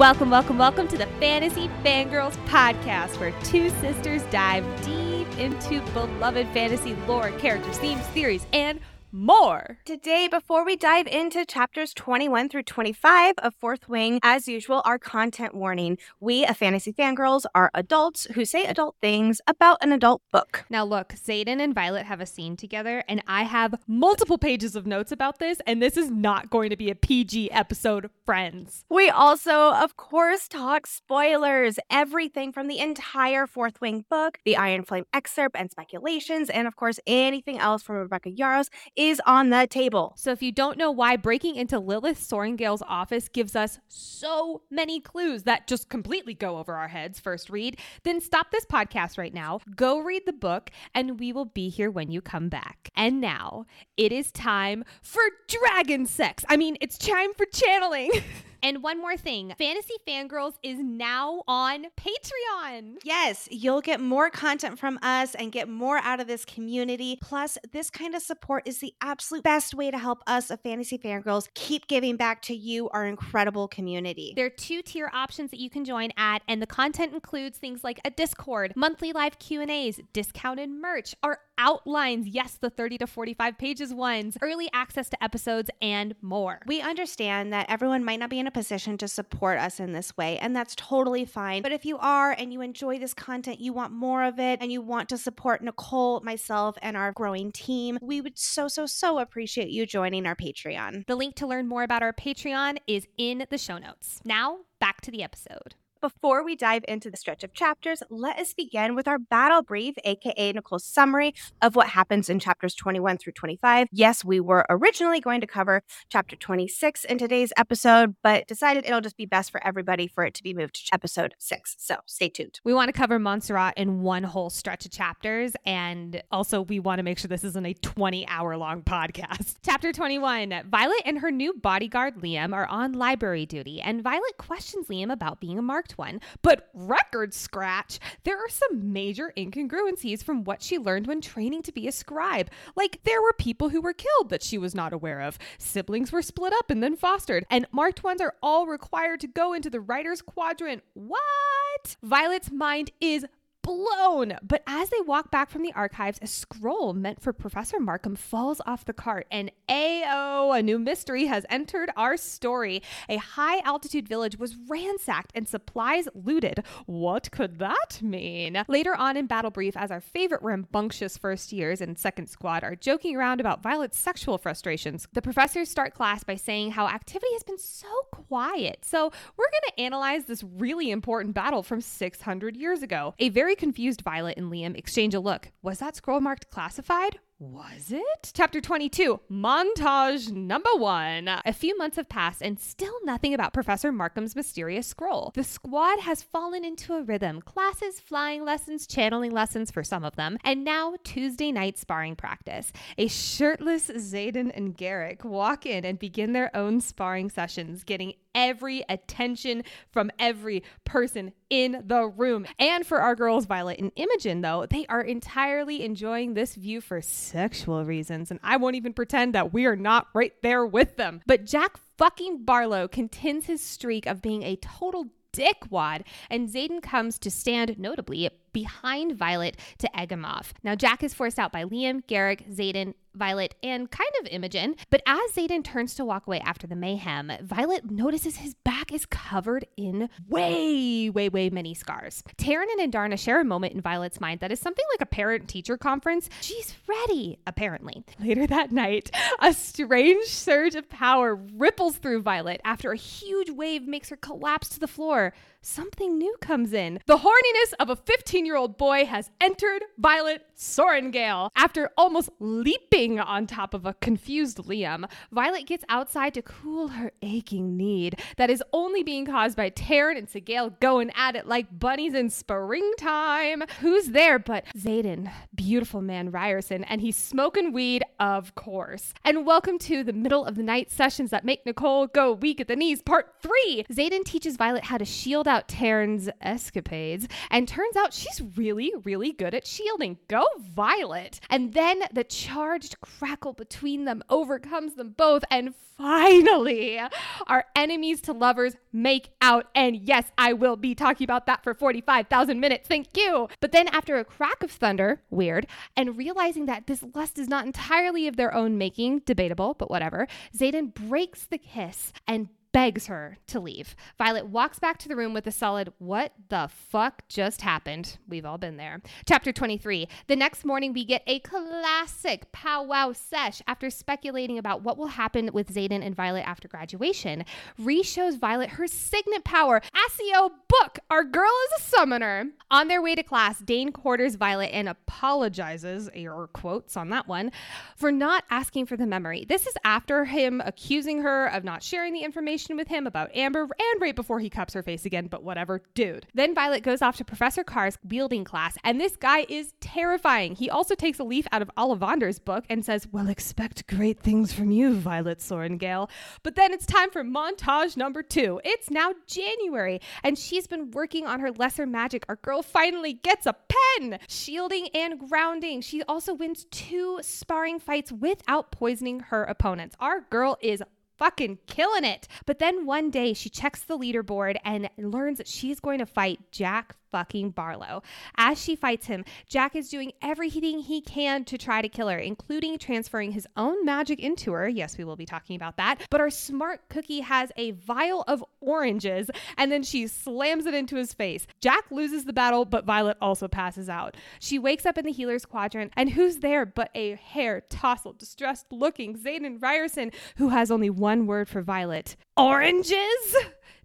Welcome, welcome, welcome to the Fantasy Fangirls podcast, where two sisters dive deep into beloved fantasy lore, characters, themes, theories, and more. Today, before we dive into chapters 21 through 25 of Fourth Wing, as usual, our content warning. We, a fantasy fangirls, are adults who say adult things about an adult book. Now, look, Xaden and Violet have a scene together, and I have multiple pages of notes about this, and this is not going to be a PG episode, friends. We also, of course, talk spoilers, everything from the entire Fourth Wing book, the Iron Flame excerpt and speculations, and of course, anything else from Rebecca Yarros is on the table. So, if you don't know why breaking into Lilith Sorrengail's office gives us so many clues that just completely go over our heads first read, then stop this podcast right now, go read the book, and we will be here when you come back. And now it is time for dragon sex. I mean, it's time for channeling. And one more thing Fantasy Fangirls is now on Patreon. Yes, you'll get more content from us and get more out of this community. Plus, this kind of support is the absolute best way to help us, of Fantasy Fangirls, keep giving back to you, our incredible community. There are two tier options that you can join at, and the content includes things like a Discord, monthly live Q&As, discounted merch, our outlines, yes, the 30 to 45 pages ones, early access to episodes, and more. We understand that everyone might not be in a position to support us in this way, and that's totally fine. But if you are and you enjoy this content, you want more of it, and you want to support Nicole, myself, and our growing team, we would so, so, so appreciate you joining our Patreon. The link to learn more about our Patreon is in the show notes. Now, back to the episode. Before we dive into the stretch of chapters, let us begin with our battle brief, aka Nicole's summary of what happens in chapters 21 through 25. Yes, we were originally going to cover chapter 26 in today's episode, but decided it'll just be best for everybody for it to be moved to episode 6. So stay tuned. We want to cover Montserrat in one whole stretch of chapters, and also we want to make sure this isn't a 20 hour long podcast. Chapter 21 Violet and her new bodyguard Liam are on library duty, and Violet questions Liam about being a marked one. But record scratch, there are some major incongruencies from what she learned when training to be a scribe. Like, there were people who were killed that she was not aware of, siblings were split up and then fostered, and marked ones are all required to go into the writer's quadrant. What? Violet's mind is blown. But as they walk back from the archives, a scroll meant for Professor Markham falls off the cart, and AO, a new mystery has entered our story. A high altitude village was ransacked and supplies looted. What could that mean? Later on in Battle Brief, as our favorite rambunctious first years and second squad are joking around about Violet's sexual frustrations, the professors start class by saying how activity has been so quiet. So we're going to analyze this really important battle from 600 years ago. A very confused Violet and Liam exchange a look. Was that scroll marked classified? Was it? Chapter 22, montage number one. A few months have passed and still nothing about Professor Markham's mysterious scroll. The squad has fallen into a rhythm classes, flying lessons, channeling lessons for some of them, and now Tuesday night sparring practice. A shirtless Xaden and Garrick walk in and begin their own sparring sessions, getting every attention from every person in the room. And for our girls, Violet and Imogen, though, they are entirely enjoying this view for sexual reasons. And I won't even pretend that we are not right there with them. But Jack fucking Barlowe contends his streak of being a total dickwad, and Xaden comes to stand notably behind Violet to egg him off. Now, Jack is forced out by Liam, Garrick, Xaden, Violet, and kind of Imogen. But as Xaden turns to walk away after the mayhem, Violet notices his back is covered in way, way, way many scars. Tairn and Andarna share a moment in Violet's mind that is something like a parent teacher conference. She's ready, apparently. Later that night, a strange surge of power ripples through Violet after a huge wave makes her collapse to the floor something new comes in. The horniness of a 15 year old boy has entered Violet Sorrengail. After almost leaping on top of a confused Liam, Violet gets outside to cool her aching need that is only being caused by Tairn and Sgaeyl going at it like bunnies in springtime. Who's there but Xaden, beautiful man Riorson, and he's smoking weed, of course. And welcome to the middle of the night sessions that make Nicole go weak at the knees, part three. Xaden teaches Violet how to shield out Tairn's escapades, and turns out she's really, really good at shielding. Go Violet! And then the charged crackle between them overcomes them both, and finally, our enemies to lovers make out. And yes, I will be talking about that for 45,000 minutes. Thank you. But then, after a crack of thunder, weird, and realizing that this lust is not entirely of their own making, debatable, but whatever, Xaden breaks the kiss and begs her to leave. Violet walks back to the room with a solid, What the fuck just happened? We've all been there. Chapter 23. The next morning, we get a classic powwow sesh after speculating about what will happen with Xaden and Violet after graduation. Rhi shows Violet her signet power. Accio book! Our girl is a summoner. On their way to class, Dain quarters Violet and apologizes, air quotes on that one, for not asking for the memory. This is after him accusing her of not sharing the information conversation with him about Amber and right before he cups her face again, but whatever, dude. Then Violet goes off to Professor Carr's wielding class, and this guy is terrifying. He also takes a leaf out of Ollivander's book and says, Well, expect great things from you, Violet Sorrengail. But then it's time for montage number two. It's now January, and she's been working on her lesser magic. Our girl finally gets a pen, shielding and grounding. She also wins two sparring fights without poisoning her opponents. Our girl is fucking killing it. But then one day she checks the leaderboard and learns that she's going to fight Jack fucking Barlowe. As she fights him, Jack is doing everything he can to try to kill her, including transferring his own magic into her. Yes, we will be talking about that. But our smart cookie has a vial of oranges and then she slams it into his face. Jack loses the battle, but Violet also passes out. She wakes up in the healer's quadrant, and who's there but a hair tousled, distressed looking Xaden Riorson, who has only one word for Violet oranges?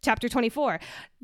Chapter 24.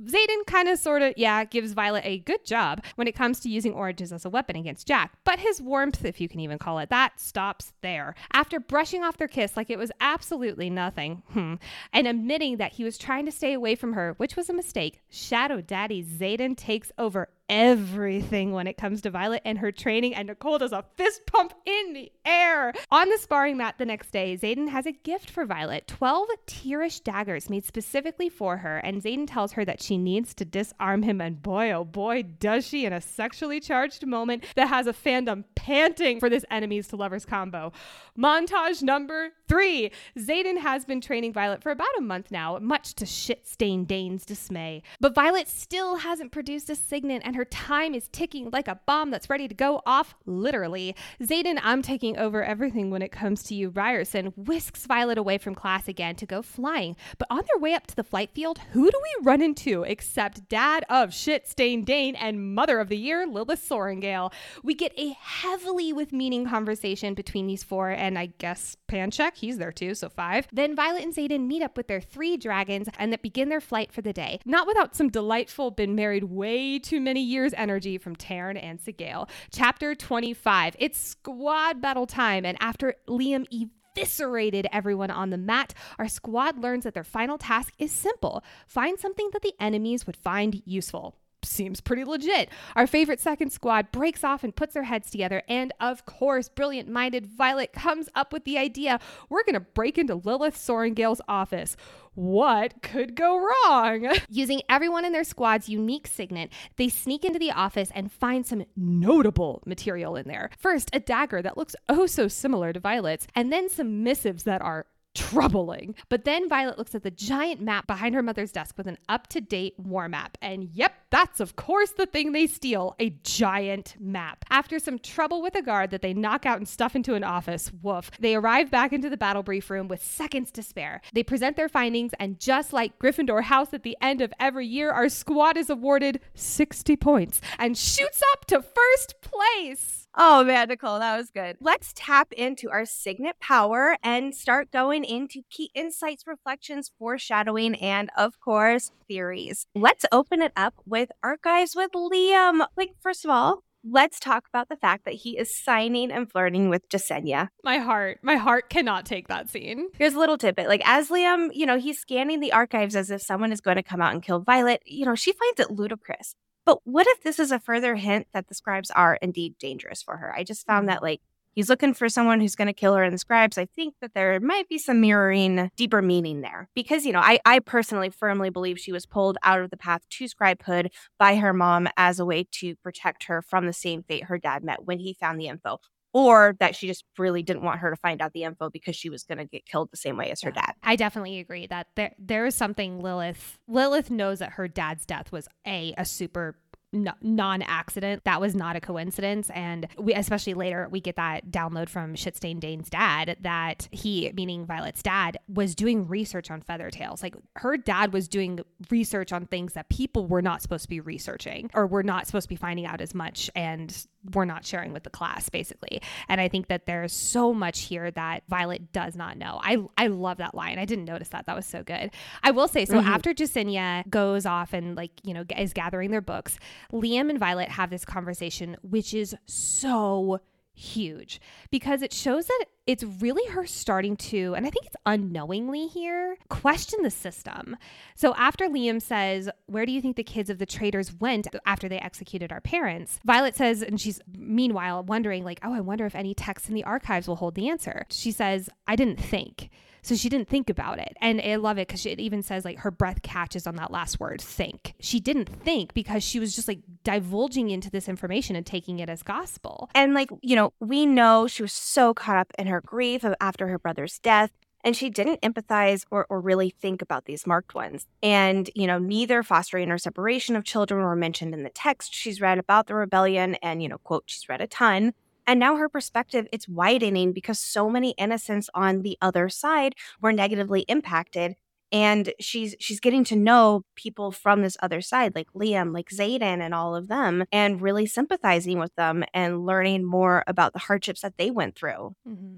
Xaden kind of sort of, yeah, gives Violet a good job when it comes to using oranges as a weapon against Jack, but his warmth, if you can even call it that, stops there. After brushing off their kiss like it was absolutely nothing, hmm, and admitting that he was trying to stay away from her, which was a mistake, Shadow Daddy Xaden takes over everything when it comes to Violet and her training, and Nicole does a fist pump in the air. On the sparring mat the next day, Xaden has a gift for Violet 12 Tyrrish daggers made specifically for her, and Xaden tells her that she needs to disarm him, and boy, oh boy, does she in a sexually charged moment that has a fandom panting for this enemies to lovers combo. Montage number three Xaden has been training Violet for about a month now, much to shit stained Dain's dismay. But Violet still hasn't produced a signet, and her time is ticking like a bomb that's ready to go off, literally. Xaden, I'm taking over everything when it comes to you. Riorson whisks Violet away from class again to go flying. But on their way up to the flight field, who do we run into except dad of shit stained Dain and mother of the year, Lilith Sorrengail? We get a heavily with meaning conversation between these four, and I guess Panchek, he's there too, so five. Then Violet and Xaden meet up with their three dragons and that begin their flight for the day. Not without some delightful, been married way too many years energy from Tairn and Sgaeyl. Chapter 25. It's squad battle time, and after Liam eviscerated everyone on the mat, our squad learns that their final task is simple find something that the enemies would find useful seems pretty legit. Our favorite second squad breaks off and puts their heads together. And of course, brilliant minded Violet comes up with the idea we're going to break into Lilith Sorrengail's office. What could go wrong? Using everyone in their squad's unique signet, they sneak into the office and find some notable material in there. First, a dagger that looks oh so similar to Violet's, and then some missives that are troubling. But then Violet looks at the giant map behind her mother's desk with an up to date war map. And yep, that's of course the thing they steal a giant map. After some trouble with a guard that they knock out and stuff into an office, woof, they arrive back into the battle brief room with seconds to spare. They present their findings, and just like Gryffindor House at the end of every year, our squad is awarded 60 points and shoots up to first place. Oh man, Nicole, that was good. Let's tap into our signet power and start going into key insights, reflections, foreshadowing, and of course, theories. Let's open it up with Archives with Liam. Like, first of all, let's talk about the fact that he is signing and flirting with Jesinia. My heart, my heart cannot take that scene. Here's a little tidbit. Like, as Liam, you know, he's scanning the archives as if someone is going to come out and kill Violet, you know, she finds it ludicrous. But what if this is a further hint that the scribes are indeed dangerous for her? I just found Mm-hmm. that like he's looking for someone who's going to kill her in the scribes. I think that there might be some mirroring deeper meaning there because, you know, I, I personally firmly believe she was pulled out of the path to scribehood by her mom as a way to protect her from the same fate her dad met when he found the info. Or that she just really didn't want her to find out the info because she was going to get killed the same way as her dad. I definitely agree that there there is something Lilith Lilith knows that her dad's death was a a super no, non-accident that was not a coincidence and we especially later we get that download from shitstain dain's dad that he meaning violet's dad was doing research on feather tails like her dad was doing research on things that people were not supposed to be researching or were not supposed to be finding out as much and we're not sharing with the class basically. And i think that there's so much here that violet does not know. I i love that line. I didn't notice that. That was so good. I will say so Mhm. after Jesinia goes off and like you know is gathering their books liam and violet have this conversation which is so huge because it shows that it's really her starting to, and I think it's unknowingly here, question the system. So after Liam says, Where do you think the kids of the traitors went after they executed our parents? Violet says, and she's meanwhile wondering, like, Oh, I wonder if any texts in the archives will hold the answer. She says, I didn't think. So she didn't think about it. And I love it because it even says like her breath catches on that last word, think. She didn't think because she was just like divulging into this information and taking it as gospel. And like, you know, we know she was so caught up in her grief after her brother's death. And she didn't empathize or, or really think about these marked ones. And, you know, neither fostering or separation of children were mentioned in the text. She's read about the rebellion and, you know, quote, she's read a ton. And now her perspective it's widening because so many innocents on the other side were negatively impacted. And she's she's getting to know people from this other side, like Liam, like Xaden, and all of them, and really sympathizing with them and learning more about the hardships that they went through.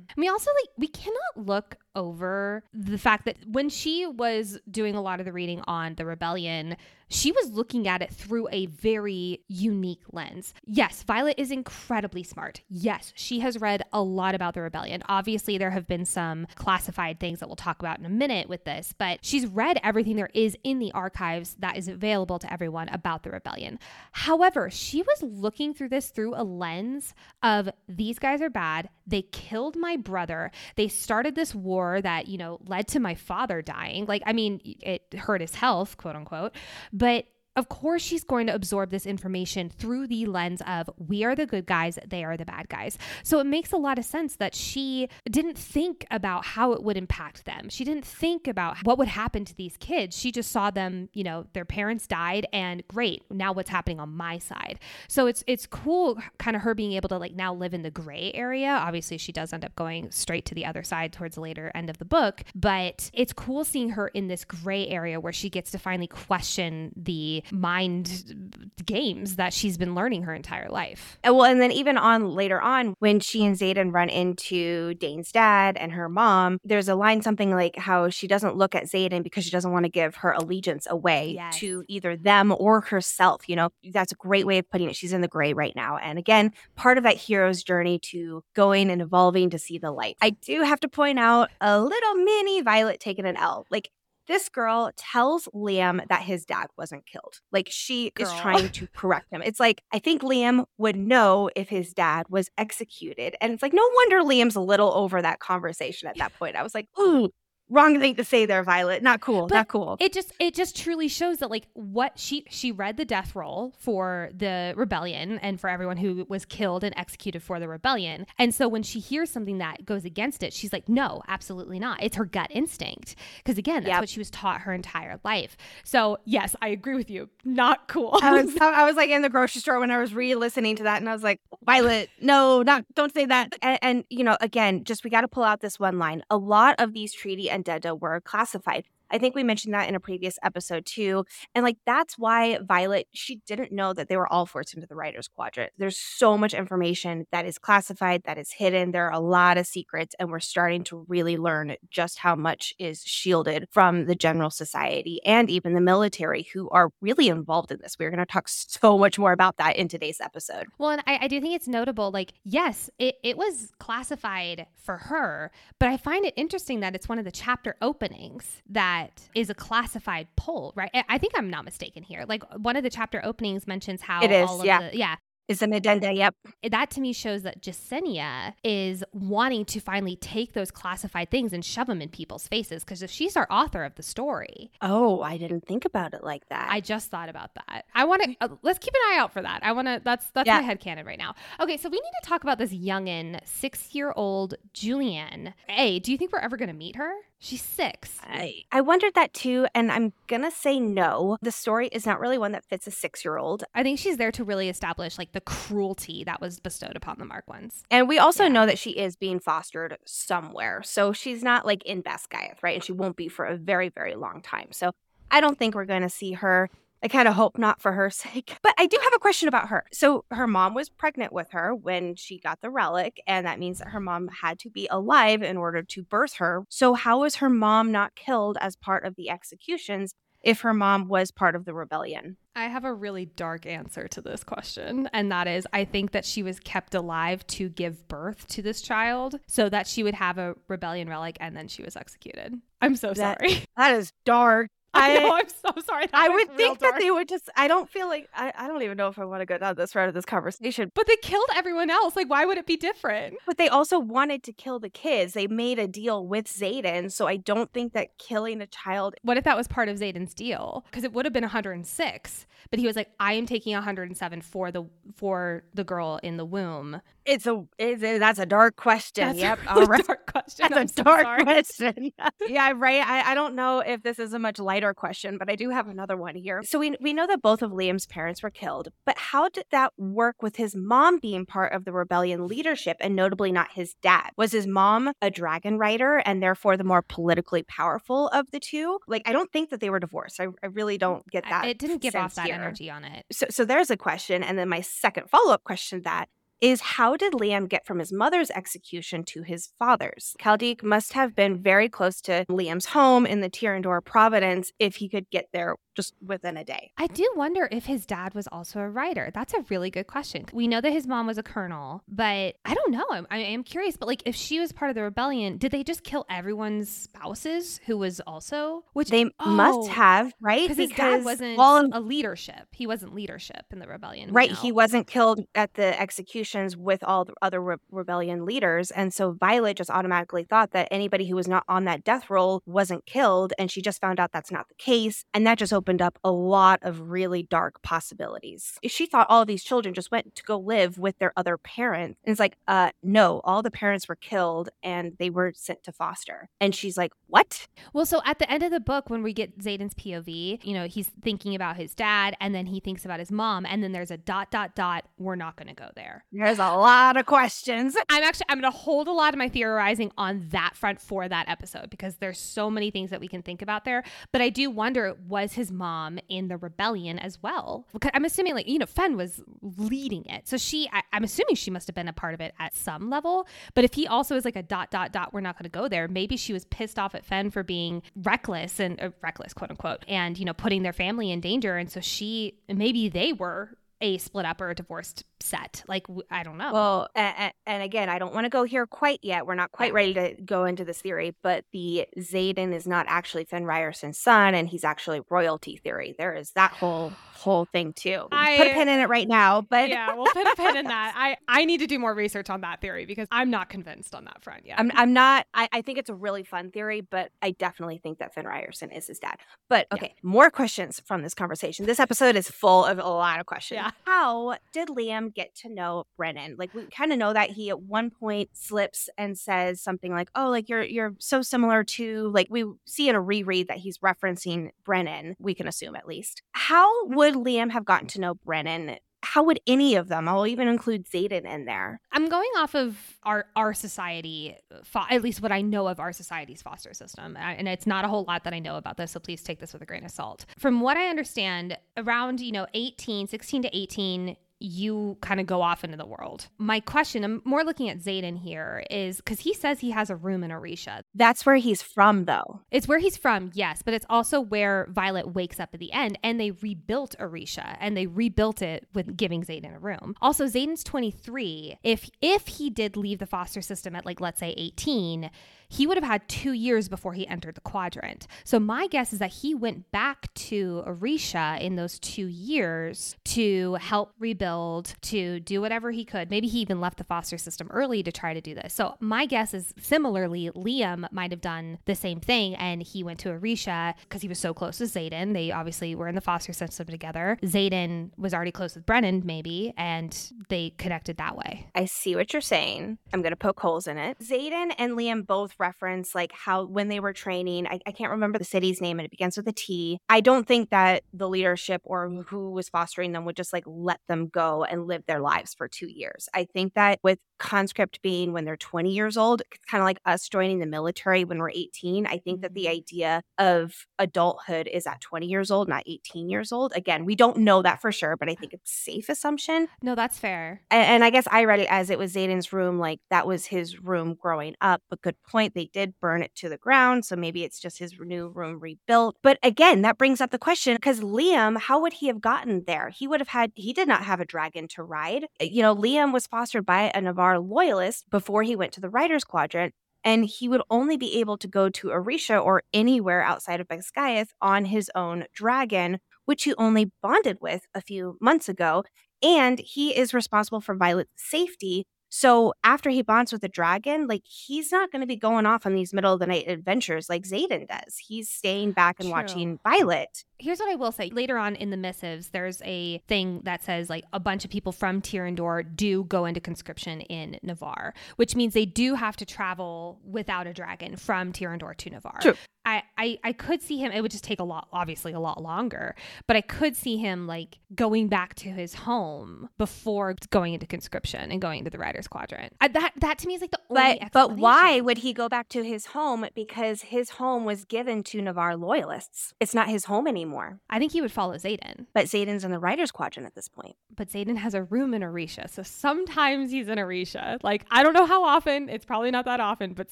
And we also like we cannot look over the fact that when she was doing a lot of the reading on the rebellion, she was looking at it through a very unique lens. Yes, Violet is incredibly smart. Yes, she has read a lot about the rebellion. Obviously, there have been some classified things that we'll talk about in a minute with this, but she's read everything there is in the archives that is available to everyone about the rebellion. However, she was looking through this through a lens of these guys are bad. They killed my brother. They started this war that, you know, led to my father dying. Like, I mean, it hurt his health, quote unquote. But of course, she's going to absorb this information through the lens of we are the good guys, they are the bad guys. So it makes a lot of sense that she didn't think about how it would impact them. She didn't think about what would happen to these kids. She just saw them, you know, their parents died and great, now what's happening on my side. So it's it's cool kind of her being able to like now live in the gray area. Obviously, she does end up going straight to the other side towards the later end of the book, but it's cool seeing her in this gray area where she gets to finally question the mind games that she's been learning her entire life. And well, and then even on later on, when she and Xaden run into Dain's dad and her mom, there's a line something like how she doesn't look at Xaden because she doesn't want to give her allegiance away Yes. to either them or herself. You know, that's a great way of putting it. She's in the gray right now. And again, part of that hero's journey to going and evolving to see the light. I do have to point out a little mini Violet taking an L. Like, this girl tells Liam that his dad wasn't killed. Like she is trying to correct him. It's like I think Liam would know if his dad was executed. And it's like no wonder Liam's a little over that conversation at that point. I was like, "Ooh, wrong thing to say there, Violet. Not cool. But not cool. It just it just truly shows that like what she she read the death roll for the rebellion and for everyone who was killed and executed for the rebellion. And so when she hears something that goes against it, she's like, no, absolutely not. It's her gut instinct. Because again, that's Yep. what she was taught her entire life. So yes, I agree with you. Not cool. I was I was like in the grocery store when I was re-listening to that, and I was like, Violet, no, not don't say that. And, and you know, again, just we got to pull out this one line. A lot of these treaty addenda were classified. I think we mentioned that in a previous episode too. And like that's why Violet, she didn't know that they were all forced into the writer's quadrant. There's so much information that is classified, that is hidden. There are a lot of secrets, and we're starting to really learn just how much is shielded from the general society and even the military who are really involved in this. We're going to talk so much more about that in today's episode. Well, and I, I do think it's notable. Like, yes, it, it was classified for her, but I find it interesting that it's one of the chapter openings that is a classified poll, right? I, think I'm not mistaken here. Like, one of the chapter openings mentions how It is, all of yeah. the, yeah, It's an addenda. Yep. that to me shows that Jesinia is wanting to finally take those classified things and shove them in people's faces because if she's our author of the story, Oh, I didn't think about it like that. I just thought about that. I want to uh, let's keep an eye out for that. I want to. That's that's Yeah. my head canon right now. Okay, so we need to talk about this youngin, six year old Julianne. Hey, do you think we're ever going to meet her? She's six. I, I wondered that too, and I'm gonna say no. The story is not really one that fits a six year old. I think she's there to really establish like the cruelty that was bestowed upon the Mark ones. And we also Yeah. know that she is being fostered somewhere. So she's not like in Basgiath, right? And she won't be for a very, very long time. So I don't think we're going to see her. I kind of hope not for her sake. But I do have a question about her. So her mom was pregnant with her when she got the relic. And that means that her mom had to be alive in order to birth her. So how was her mom not killed as part of the executions if her mom was part of the rebellion? I have a really dark answer to this question, and that is I think that she was kept alive to give birth to this child so that she would have a rebellion relic and then she was executed. I'm so That- sorry. That is dark. I know, I'm so sorry. That I would think that they would just. I don't feel like. I, I don't even know if I want to go down this route of this conversation. But they killed everyone else. Like, why would it be different? But they also wanted to kill the kids. They made a deal with Xaden. So I don't think that killing a child. What if that was part of Xaden's deal? Because it would have been 106, but he was like, "I am taking 107 for the for the girl in the womb." It's a. It's a that's a dark question. That's yep. a really dark question. I'm That's a so dark sorry. question. yeah, right. I, I don't know if this is a much lighter question, but I do have another one here. So we we know that both of Liam's parents were killed, but how did that work with his mom being part of the rebellion leadership and notably not his dad? Was his mom a dragon rider and therefore the more politically powerful of the two? Like I don't think that they were divorced. I, I really don't get that. It didn't give off that here. energy on it. So, so there's a question. And then my second follow up question that is how did Liam get from his mother's execution to his father's? Calldyr must have been very close to Liam's home in the Tyrrendor Providence if he could get there just within a day. I do wonder if his dad was also a writer. That's a really good question. We know that his mom was a colonel, but I don't know. I'm, I am curious. But like, if she was part of the rebellion, did they just kill everyone's spouses who was also? Which They must Oh, have, right? because his dad wasn't well, a leadership. He wasn't leadership in the rebellion. Right, he wasn't killed at the executions with all the other re- rebellion leaders, and so Violet just automatically thought that anybody who was not on that death roll wasn't killed, and she just found out that's not the case, and that just opened up a lot of really dark possibilities. She thought all of these children just went to go live with their other parents, and it's like, uh, no, all the parents were killed, and they were sent to foster, and she's like, what? Well, so at the end of the book, when we get Xaden's POV, you know, he's thinking about his dad and then he thinks about his mom. And then there's a dot, dot, dot. We're not going to go there. There's a lot of questions. I'm actually, I'm going to hold a lot of my theorizing on that front for that episode because there's so many things that we can think about there. But I do wonder, was his mom in the rebellion as well? Because I'm assuming, like, you know, Fen was leading it. So she, I, I'm assuming she must have been a part of it at some level. But if he also is like a dot, dot, dot, we're not going to go there, maybe she was pissed off at Fen for being reckless and uh, reckless, quote unquote, and, you know, putting their family in danger. And so she, maybe they were a split up or a divorced set? Like, I don't know. Well, and, and again, I don't want to go here quite yet. We're not quite ready to go into this theory, but the Xaden is not actually Finn Riorson's son, and he's actually royalty theory. There is that whole whole thing too. I, put a pin in it right now, but yeah, we'll put a pin in that. I I need to do more research on that theory because I'm not convinced on that front yet. I'm I'm not. I, I think it's a really fun theory, but I definitely think that Finn Riorson is his dad. But okay, yeah. more questions from this conversation. This episode is full of a lot of questions. Yeah. How did Liam get to know Brennan? Like we kind of know that he at one point slips and says something like, "Oh, like you're you're so similar to like we see in a reread that he's referencing Brennan. We can assume at least. How would Liam have gotten to know Brennan how would any of them? I'll even include Xaden in there. I'm going off of our our society, uh, at least what I know of our society's foster system, and it's not a whole lot that I know about this. So please take this with a grain of salt. From what I understand, around you know 18, 16 to 18, you kind of go off into the world. My question, I'm more looking at Xaden here, is because he says he has a room in Aretia. That's where he's from, though. It's where he's from, yes, but it's also where Violet wakes up at the end, and they rebuilt Aretia, and they rebuilt it with giving Xaden a room. Also, Xaden's 23. If if he did leave the foster system at like let's say 18 he would have had two years before he entered the quadrant. So my guess is that he went back to Aretia in those two years to help rebuild, to do whatever he could. Maybe he even left the foster system early to try to do this. So my guess is similarly, Liam might have done the same thing and he went to Aretia because he was so close to Xaden. They obviously were in the foster system together. Xaden was already close with Brennan, maybe, and they connected that way. I see what you're saying. I'm going to poke holes in it. Xaden and Liam both reference like how when they were training, I, I can't remember the city's name and it begins with a T. I don't think that the leadership or who was fostering them would just like let them go and live their lives for two years. I think that with conscript being when they're 20 years old, it's kind of like us joining the military when we're 18. I think that the mm-hmm. idea of adulthood is at 20 years old, not 18 years old. Again, we don't know that for sure, but I think it's safe assumption. No, that's fair. And, and I guess I read it as it was Xaden's room, like that was his room growing up. But good point. They did burn it to the ground. So maybe it's just his new room rebuilt. But again, that brings up the question because Liam, how would he have gotten there? He would have had, he did not have a dragon to ride. Eh, you know, Liam was fostered by a Navarre loyalist before he went to the Riders Quadrant and he would only be able to go to Aretia or anywhere outside of Basgiath on his own dragon, which he only bonded with a few months ago. And he is responsible for Violet's safety so after he bonds with the dragon, like he's not going to be going off on these middle of the night adventures like Xaden does. He's staying back and True. watching Violet. Here's what I will say. Later on in the missives, there's a thing that says like a bunch of people from Tyrrendor do go into conscription in Navarre, which means they do have to travel without a dragon from Tyrrendor to Navarre. True. I, I I could see him. It would just take a lot, obviously a lot longer. But I could see him like going back to his home before going into conscription and going to the Riders Quadrant. I, that that to me is like the only. But but why would he go back to his home? Because his home was given to Navarre loyalists. It's not his home anymore. I think he would follow Xaden. But Xaden's in the Riders Quadrant at this point. But Xaden has a room in Aretia, so sometimes he's in Aretia. Like I don't know how often. It's probably not that often, but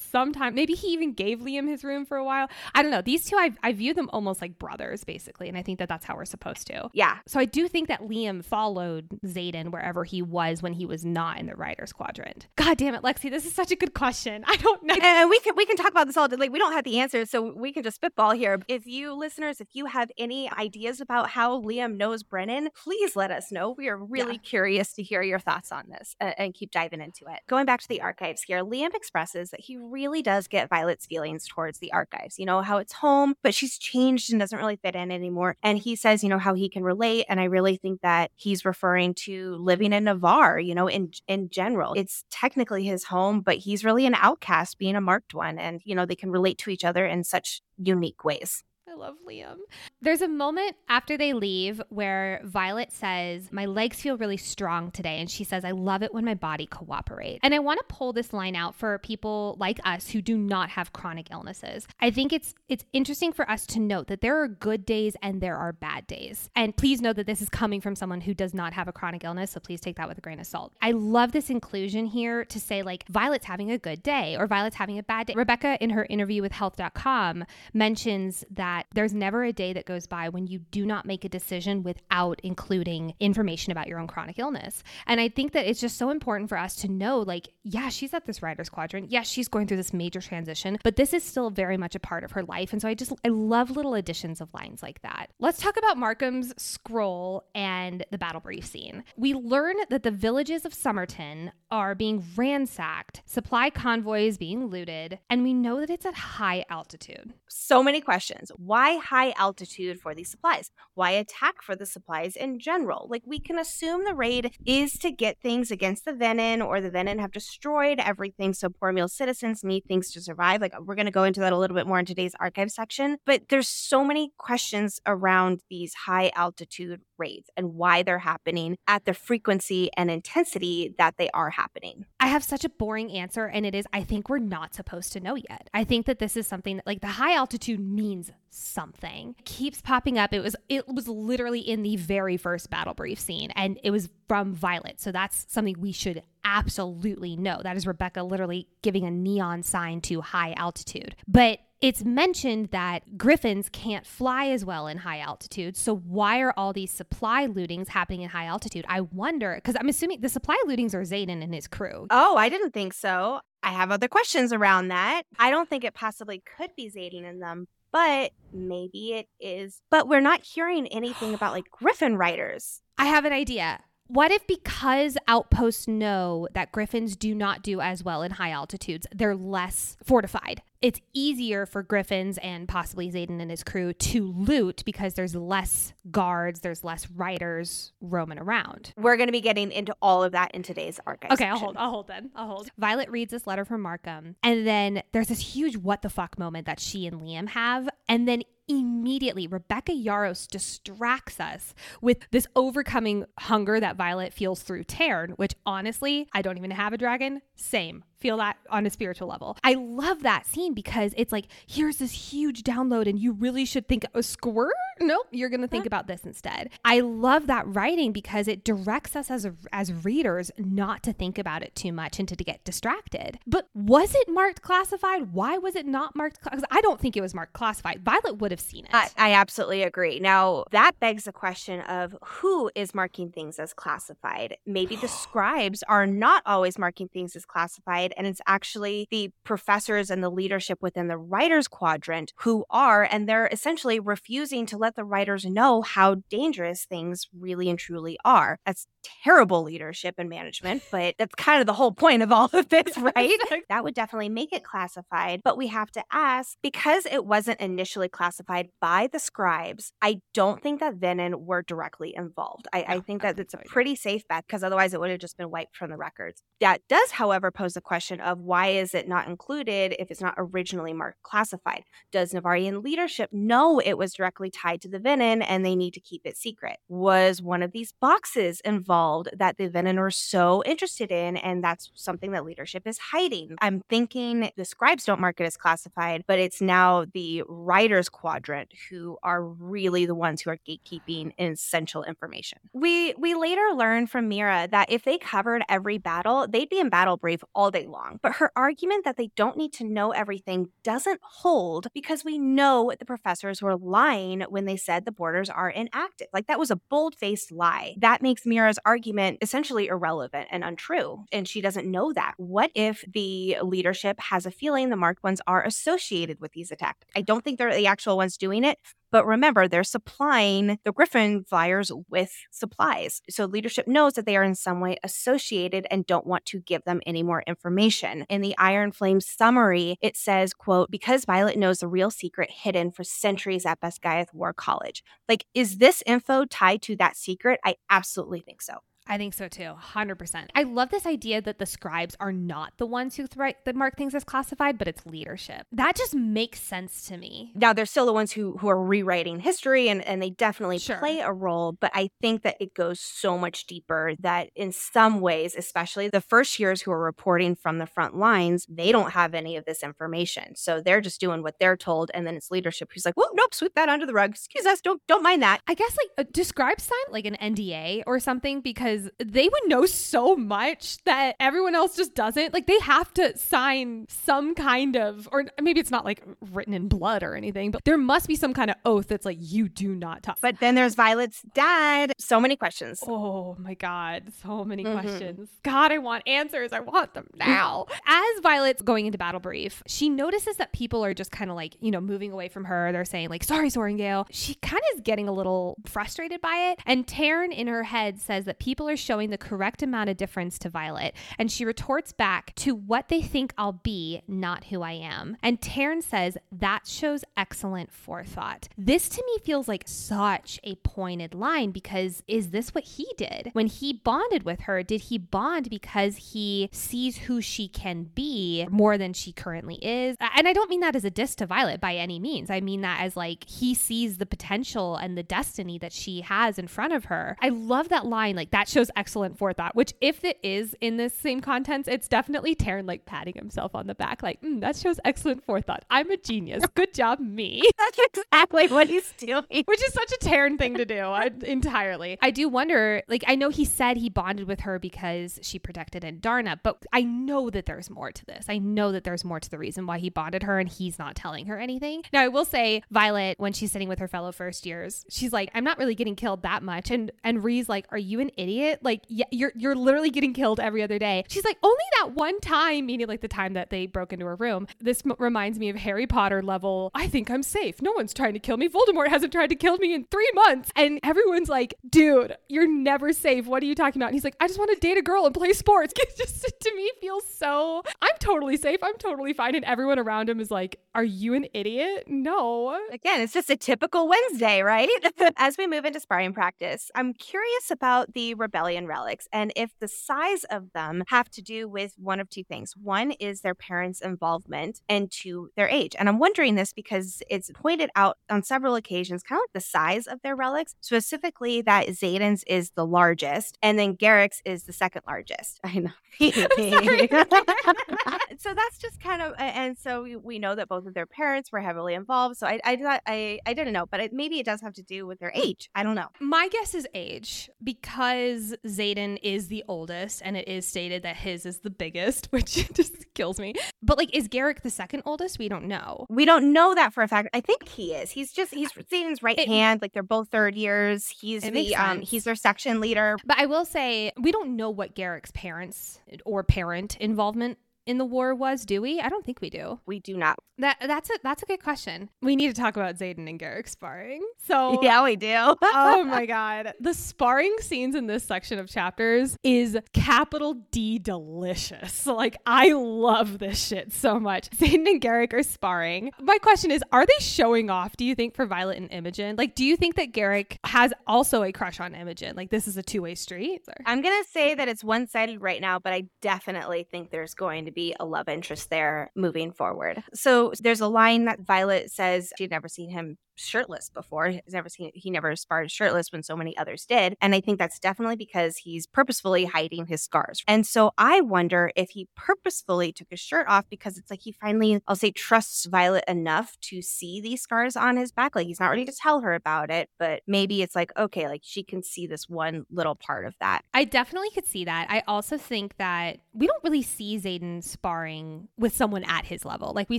sometimes maybe he even gave Liam his room for a while. I don't know. These two, I, I view them almost like brothers, basically. And I think that that's how we're supposed to. Yeah. So I do think that Liam followed Xaden wherever he was when he was not in the Riders Quadrant. God damn it, Lexi, this is such a good question. I don't know. And we can we can talk about this all day. Like we don't have the answers, so we can just spitball here. If you listeners, if you have any ideas about how Liam knows Brennan, please let us know. We are really yeah. curious to hear your thoughts on this and, and keep diving into it. Going back to the archives here, Liam expresses that he really does get Violet's feelings towards the archives. You know how it's home, but she's changed and doesn't really fit in anymore. And he says, you know, how he can relate. And I really think that he's referring to living in Navarre, you know, in in general. It's technically his home, but he's really an outcast being a marked one. And, you know, they can relate to each other in such unique ways. I love Liam. There's a moment after they leave where Violet says, My legs feel really strong today. And she says, I love it when my body cooperates. And I want to pull this line out for people like us who do not have chronic illnesses. I think it's it's interesting for us to note that there are good days and there are bad days. And please know that this is coming from someone who does not have a chronic illness. So please take that with a grain of salt. I love this inclusion here to say, like, Violet's having a good day or Violet's having a bad day. Rebecca, in her interview with health.com, mentions that that there's never a day that goes by when you do not make a decision without including information about your own chronic illness. And I think that it's just so important for us to know like, yeah, she's at this writer's quadrant. Yes, she's going through this major transition, but this is still very much a part of her life. And so I just, I love little additions of lines like that. Let's talk about Markham's scroll and the battle brief scene. We learn that the villages of Somerton are being ransacked, supply convoys being looted, and we know that it's at high altitude. So many questions. Why high altitude for these supplies? Why attack for the supplies in general? Like, we can assume the raid is to get things against the Venin, or the Venin have destroyed everything so Poromiel citizens need things to survive. Like, we're going to go into that a little bit more in today's archive section. But there's so many questions around these high altitude raids and why they're happening at the frequency and intensity that they are happening. I have such a boring answer, and it is I think we're not supposed to know yet. I think that this is something that, like, the high altitude means something. It keeps popping up. It was it was literally in the very first battle brief scene, and it was from Violet. So that's something we should absolutely no. That is Rebecca literally giving a neon sign to high altitude. But it's mentioned that griffins can't fly as well in high altitude. So why are all these supply lootings happening in high altitude? I wonder because I'm assuming the supply lootings are Xaden and his crew. Oh, I didn't think so. I have other questions around that. I don't think it possibly could be Xaden and them, but maybe it is. But we're not hearing anything about like griffin riders. I have an idea. What if because outposts know that griffins do not do as well in high altitudes, they're less fortified? It's easier for griffins and possibly Xaden and his crew to loot because there's less guards, there's less riders roaming around. We're going to be getting into all of that in today's archive. Okay, I'll hold. I'll hold then. I'll hold. Violet reads this letter from Markham, and then there's this huge what the fuck moment that she and Liam have, and then immediately Rebecca Yarros distracts us with this overcoming hunger that Violet feels through Tairn, which honestly, I don't even have a dragon. Same. Feel that on a spiritual level. I love that scene because it's like, here's this huge download, and you really should think a squirt. Nope, you're gonna think about this instead. I love that writing because it directs us as as readers not to think about it too much and to, to get distracted. But was it marked classified? Why was it not marked? Because I don't think it was marked classified. Violet would have seen it. I, I absolutely agree. Now, that begs the question of who is marking things as classified. Maybe the scribes are not always marking things as classified, and it's actually the professors and the leadership within the writers' quadrant who are, and they're essentially refusing to let the writers know how dangerous things really and truly are. That's terrible leadership and management, but that's kind of the whole point of all of this, right? that would definitely make it classified. But we have to ask because it wasn't initially classified by the scribes, I don't think that Venin were directly involved. I, I think that it's a pretty safe bet because otherwise it would have just been wiped from the records. That does, however, pose the question of why is it not included if it's not originally marked classified? Does Navarrian leadership know it was directly tied to the Venin and they need to keep it secret? Was one of these boxes involved that the Venin are so interested in and that's something that leadership is hiding? I'm thinking the scribes don't mark it as classified, but it's now the writers quadrant who are really the ones who are gatekeeping essential information. We we later learn from Mira that if they covered every battle, they'd be in battle brief all day long. But her argument that they don't need to know everything doesn't hold because we know the professors were lying when they said the borders are inactive. Like that was a bold-faced lie. That makes Mira's argument essentially irrelevant and untrue. And she doesn't know that. What if the leadership has a feeling the marked ones are associated with these attacks? I don't think they're the actual ones doing it, but remember, they're supplying the Griffin flyers with supplies. So leadership knows that they are in some way associated and don't want to give them any more information. In the Iron Flame summary, it says, quote, because Violet knows the real secret hidden for centuries at Basgiath War College. Like, is this info tied to that secret? I absolutely think so. I think so too, 100%. I love this idea that the scribes are not the ones who th- that mark things as classified, but it's leadership. That just makes sense to me. Now, they're still the ones who, who are rewriting history and, and they definitely Sure. play a role, but I think that it goes so much deeper that in some ways, especially the first years who are reporting from the front lines, they don't have any of this information. So they're just doing what they're told, and then it's leadership who's like, "Whoa, nope, sweep that under the rug. Excuse us, don't don't mind that." I guess like uh, describe sign like an NDA or something because because they would know so much that everyone else just doesn't. Like they have to sign some kind of, or maybe it's not like written in blood or anything, but there must be some kind of oath that's like, you do not talk. But then there's Violet's dad. So many questions. Oh my God. So many mm-hmm. questions. God, I want answers. I want them now. As Violet's going into battle brief, she notices that people are just kind of like, you know, moving away from her. They're saying, like, sorry, Sorrengail. She kind of is getting a little frustrated by it. And Tairn in her head says that people are showing the correct amount of difference to Violet. And she retorts back to what they think I'll be, not who I am. And Tairn says that shows excellent forethought. This to me feels like such a pointed line because is this what he did? When he bonded with her, did he bond because he sees who she can be more than she currently is? And I don't mean that as a diss to Violet by any means. I mean that as like he sees the potential and the destiny that she has in front of her. I love that line. Like that shows excellent forethought, which if it is in this same contents, it's definitely Tairn like patting himself on the back, like, mm, that shows excellent forethought. I'm a genius. Good job, me. That's exactly what he's doing. Which is such a Tairn thing to do I, entirely. I do wonder, like, I know he said he bonded with her because she protected Andarna, but I know that there's more to this. I know that there's more to the reason why he bonded her and he's not telling her anything. Now, I will say, Violet, when she's sitting with her fellow first years, she's like, I'm not really getting killed that much. And and Rhi's like, Are you an idiot? Like, yeah, you're you're literally getting killed every other day. She's like, Only that one time, meaning like the time that they broke into her room. This m- reminds me of Harry Potter level. I think I'm safe. No one's trying to kill me. Voldemort hasn't tried to kill me in three months. And everyone's like, Dude, you're never safe. What are you talking about? And he's like, I just want to date a girl and play sports. It just to me feels so. I'm totally safe. I'm totally fine. And everyone around him is like, Are you an idiot? No. Again, it's just a typical Wednesday, right? As we move into sparring practice, I'm curious about the rebellion relics and if the size of them have to do with one of two things. One is their parents' involvement, and two, their age. And I'm wondering this because it's pointed out on several occasions, kind of like the size of their relics, specifically that Xaden's is the largest, and then Garrick's is the second largest. I know. so that's just kind of, and so we, we know that both of their parents were heavily involved. So I, I, I, I didn't know, but it, maybe it does have to do with their age. I don't know. My guess is age because Xaden is the oldest and it is stated that his is the biggest, which just kills me. But like, is Garrick the second oldest? We don't know. We don't know that for a fact. I think he is. He's just, he's Xaden's right it, hand. Like they're both third years. He's the, um, he's their section leader. But I will say, we don't know what Garrick's parents or parent involvement in the war was, do we? I don't think we do. We do not. That that's a that's a good question. We need to talk about Xaden and Garrick sparring. So Yeah, we do. oh my god. The sparring scenes in this section of chapters is capital D delicious. Like I love this shit so much. Xaden and Garrick are sparring. My question is, are they showing off, do you think, for Violet and Imogen? Like, do you think that Garrick has also a crush on Imogen? Like this is a two-way street? Or? I'm gonna say that it's one-sided right now, but I definitely think there's going to be a love interest there moving forward. So there's a line that Violet says she'd never seen him shirtless before. He's never seen he never sparred shirtless when so many others did. And I think that's definitely because he's purposefully hiding his scars. And so I wonder if he purposefully took his shirt off because it's like he finally, I'll say, trusts Violet enough to see these scars on his back. Like he's not ready to tell her about it, but maybe it's like, okay, like she can see this one little part of that. I definitely could see that. I also think that we don't really see Xaden sparring with someone at his level. Like we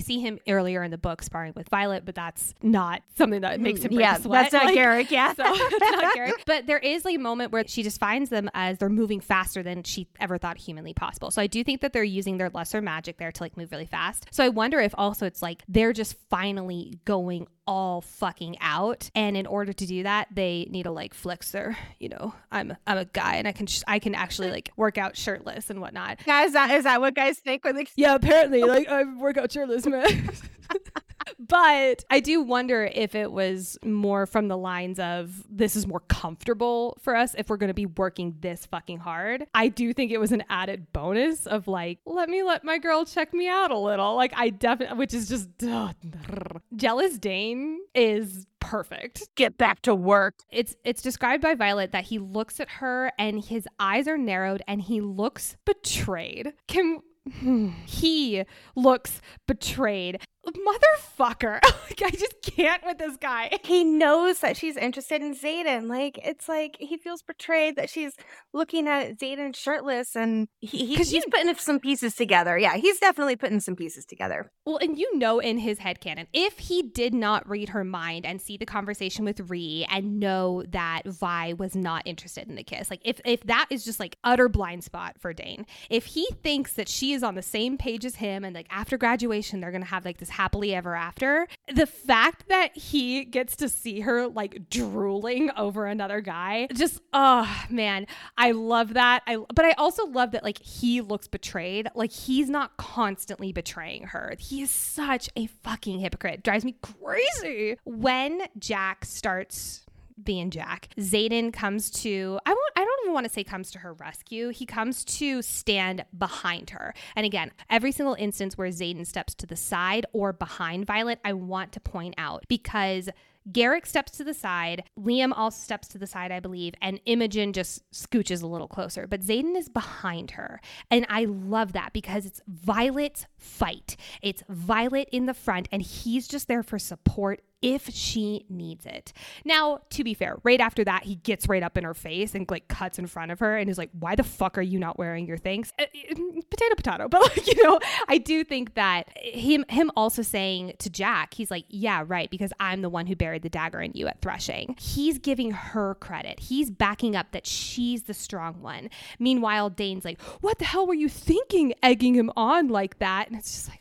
see him earlier in the book sparring with Violet, but that's not something that makes him mm, yeah, sweat. That's not like, Garrick, yeah. So that's not Garrick. But there is like a moment where she just finds them as they're moving faster than she ever thought humanly possible. So I do think that they're using their lesser magic there to like move really fast. So I wonder if also it's like they're just finally going all fucking out and in order to do that they need to like flex their you know i'm i'm a guy and i can sh- i can actually like work out shirtless and whatnot yeah is that is that what guys think when they yeah apparently like i work out shirtless man but I do wonder if it was more from the lines of this is more comfortable for us if we're going to be working this fucking hard. I do think it was an added bonus of like, let me let my girl check me out a little. Like, I definitely, which is just jealous Dain is perfect. Get back to work. It's it's described by Violet that he looks at her and his eyes are narrowed and he looks betrayed. Can hmm, he looks betrayed. Motherfucker. like, I just can't with this guy. He knows that she's interested in Xaden. Like it's like he feels betrayed that she's looking at Xaden shirtless, and he, he he's you, putting some pieces together. Yeah, he's definitely putting some pieces together. Well, and you know, in his head canon, if he did not read her mind and see the conversation with Rhi and know that Vi was not interested in the kiss, like if if that is just like utter blind spot for Dain, if he thinks that she is on the same page as him and like after graduation they're gonna have like this happily ever after. The fact that he gets to see her like drooling over another guy, just oh man, I love that. I but I also love that like he looks betrayed. Like he's not constantly betraying her. He is such a fucking hypocrite. Drives me crazy. When Jack starts being Jack. Xaden comes to I won't I don't even want to say comes to her rescue. He comes to stand behind her. And again, every single instance where Xaden steps to the side or behind Violet, I want to point out because Garrick steps to the side. Liam also steps to the side, I believe, and Imogen just scooches a little closer. But Xaden is behind her. And I love that because it's Violet's fight. It's Violet in the front, and he's just there for support if she needs it. Now, to be fair, right after that, he gets right up in her face and like cuts in front of her and is like, Why the fuck are you not wearing your things? Uh, potato, potato. But like, you know, I do think that him, him also saying to Jack, he's like, Yeah, right, because I'm the one who buried the dagger in you at threshing. He's giving her credit. He's backing up that she's the strong one. Meanwhile, Dain's like, What the hell were you thinking, egging him on like that? And it's just like,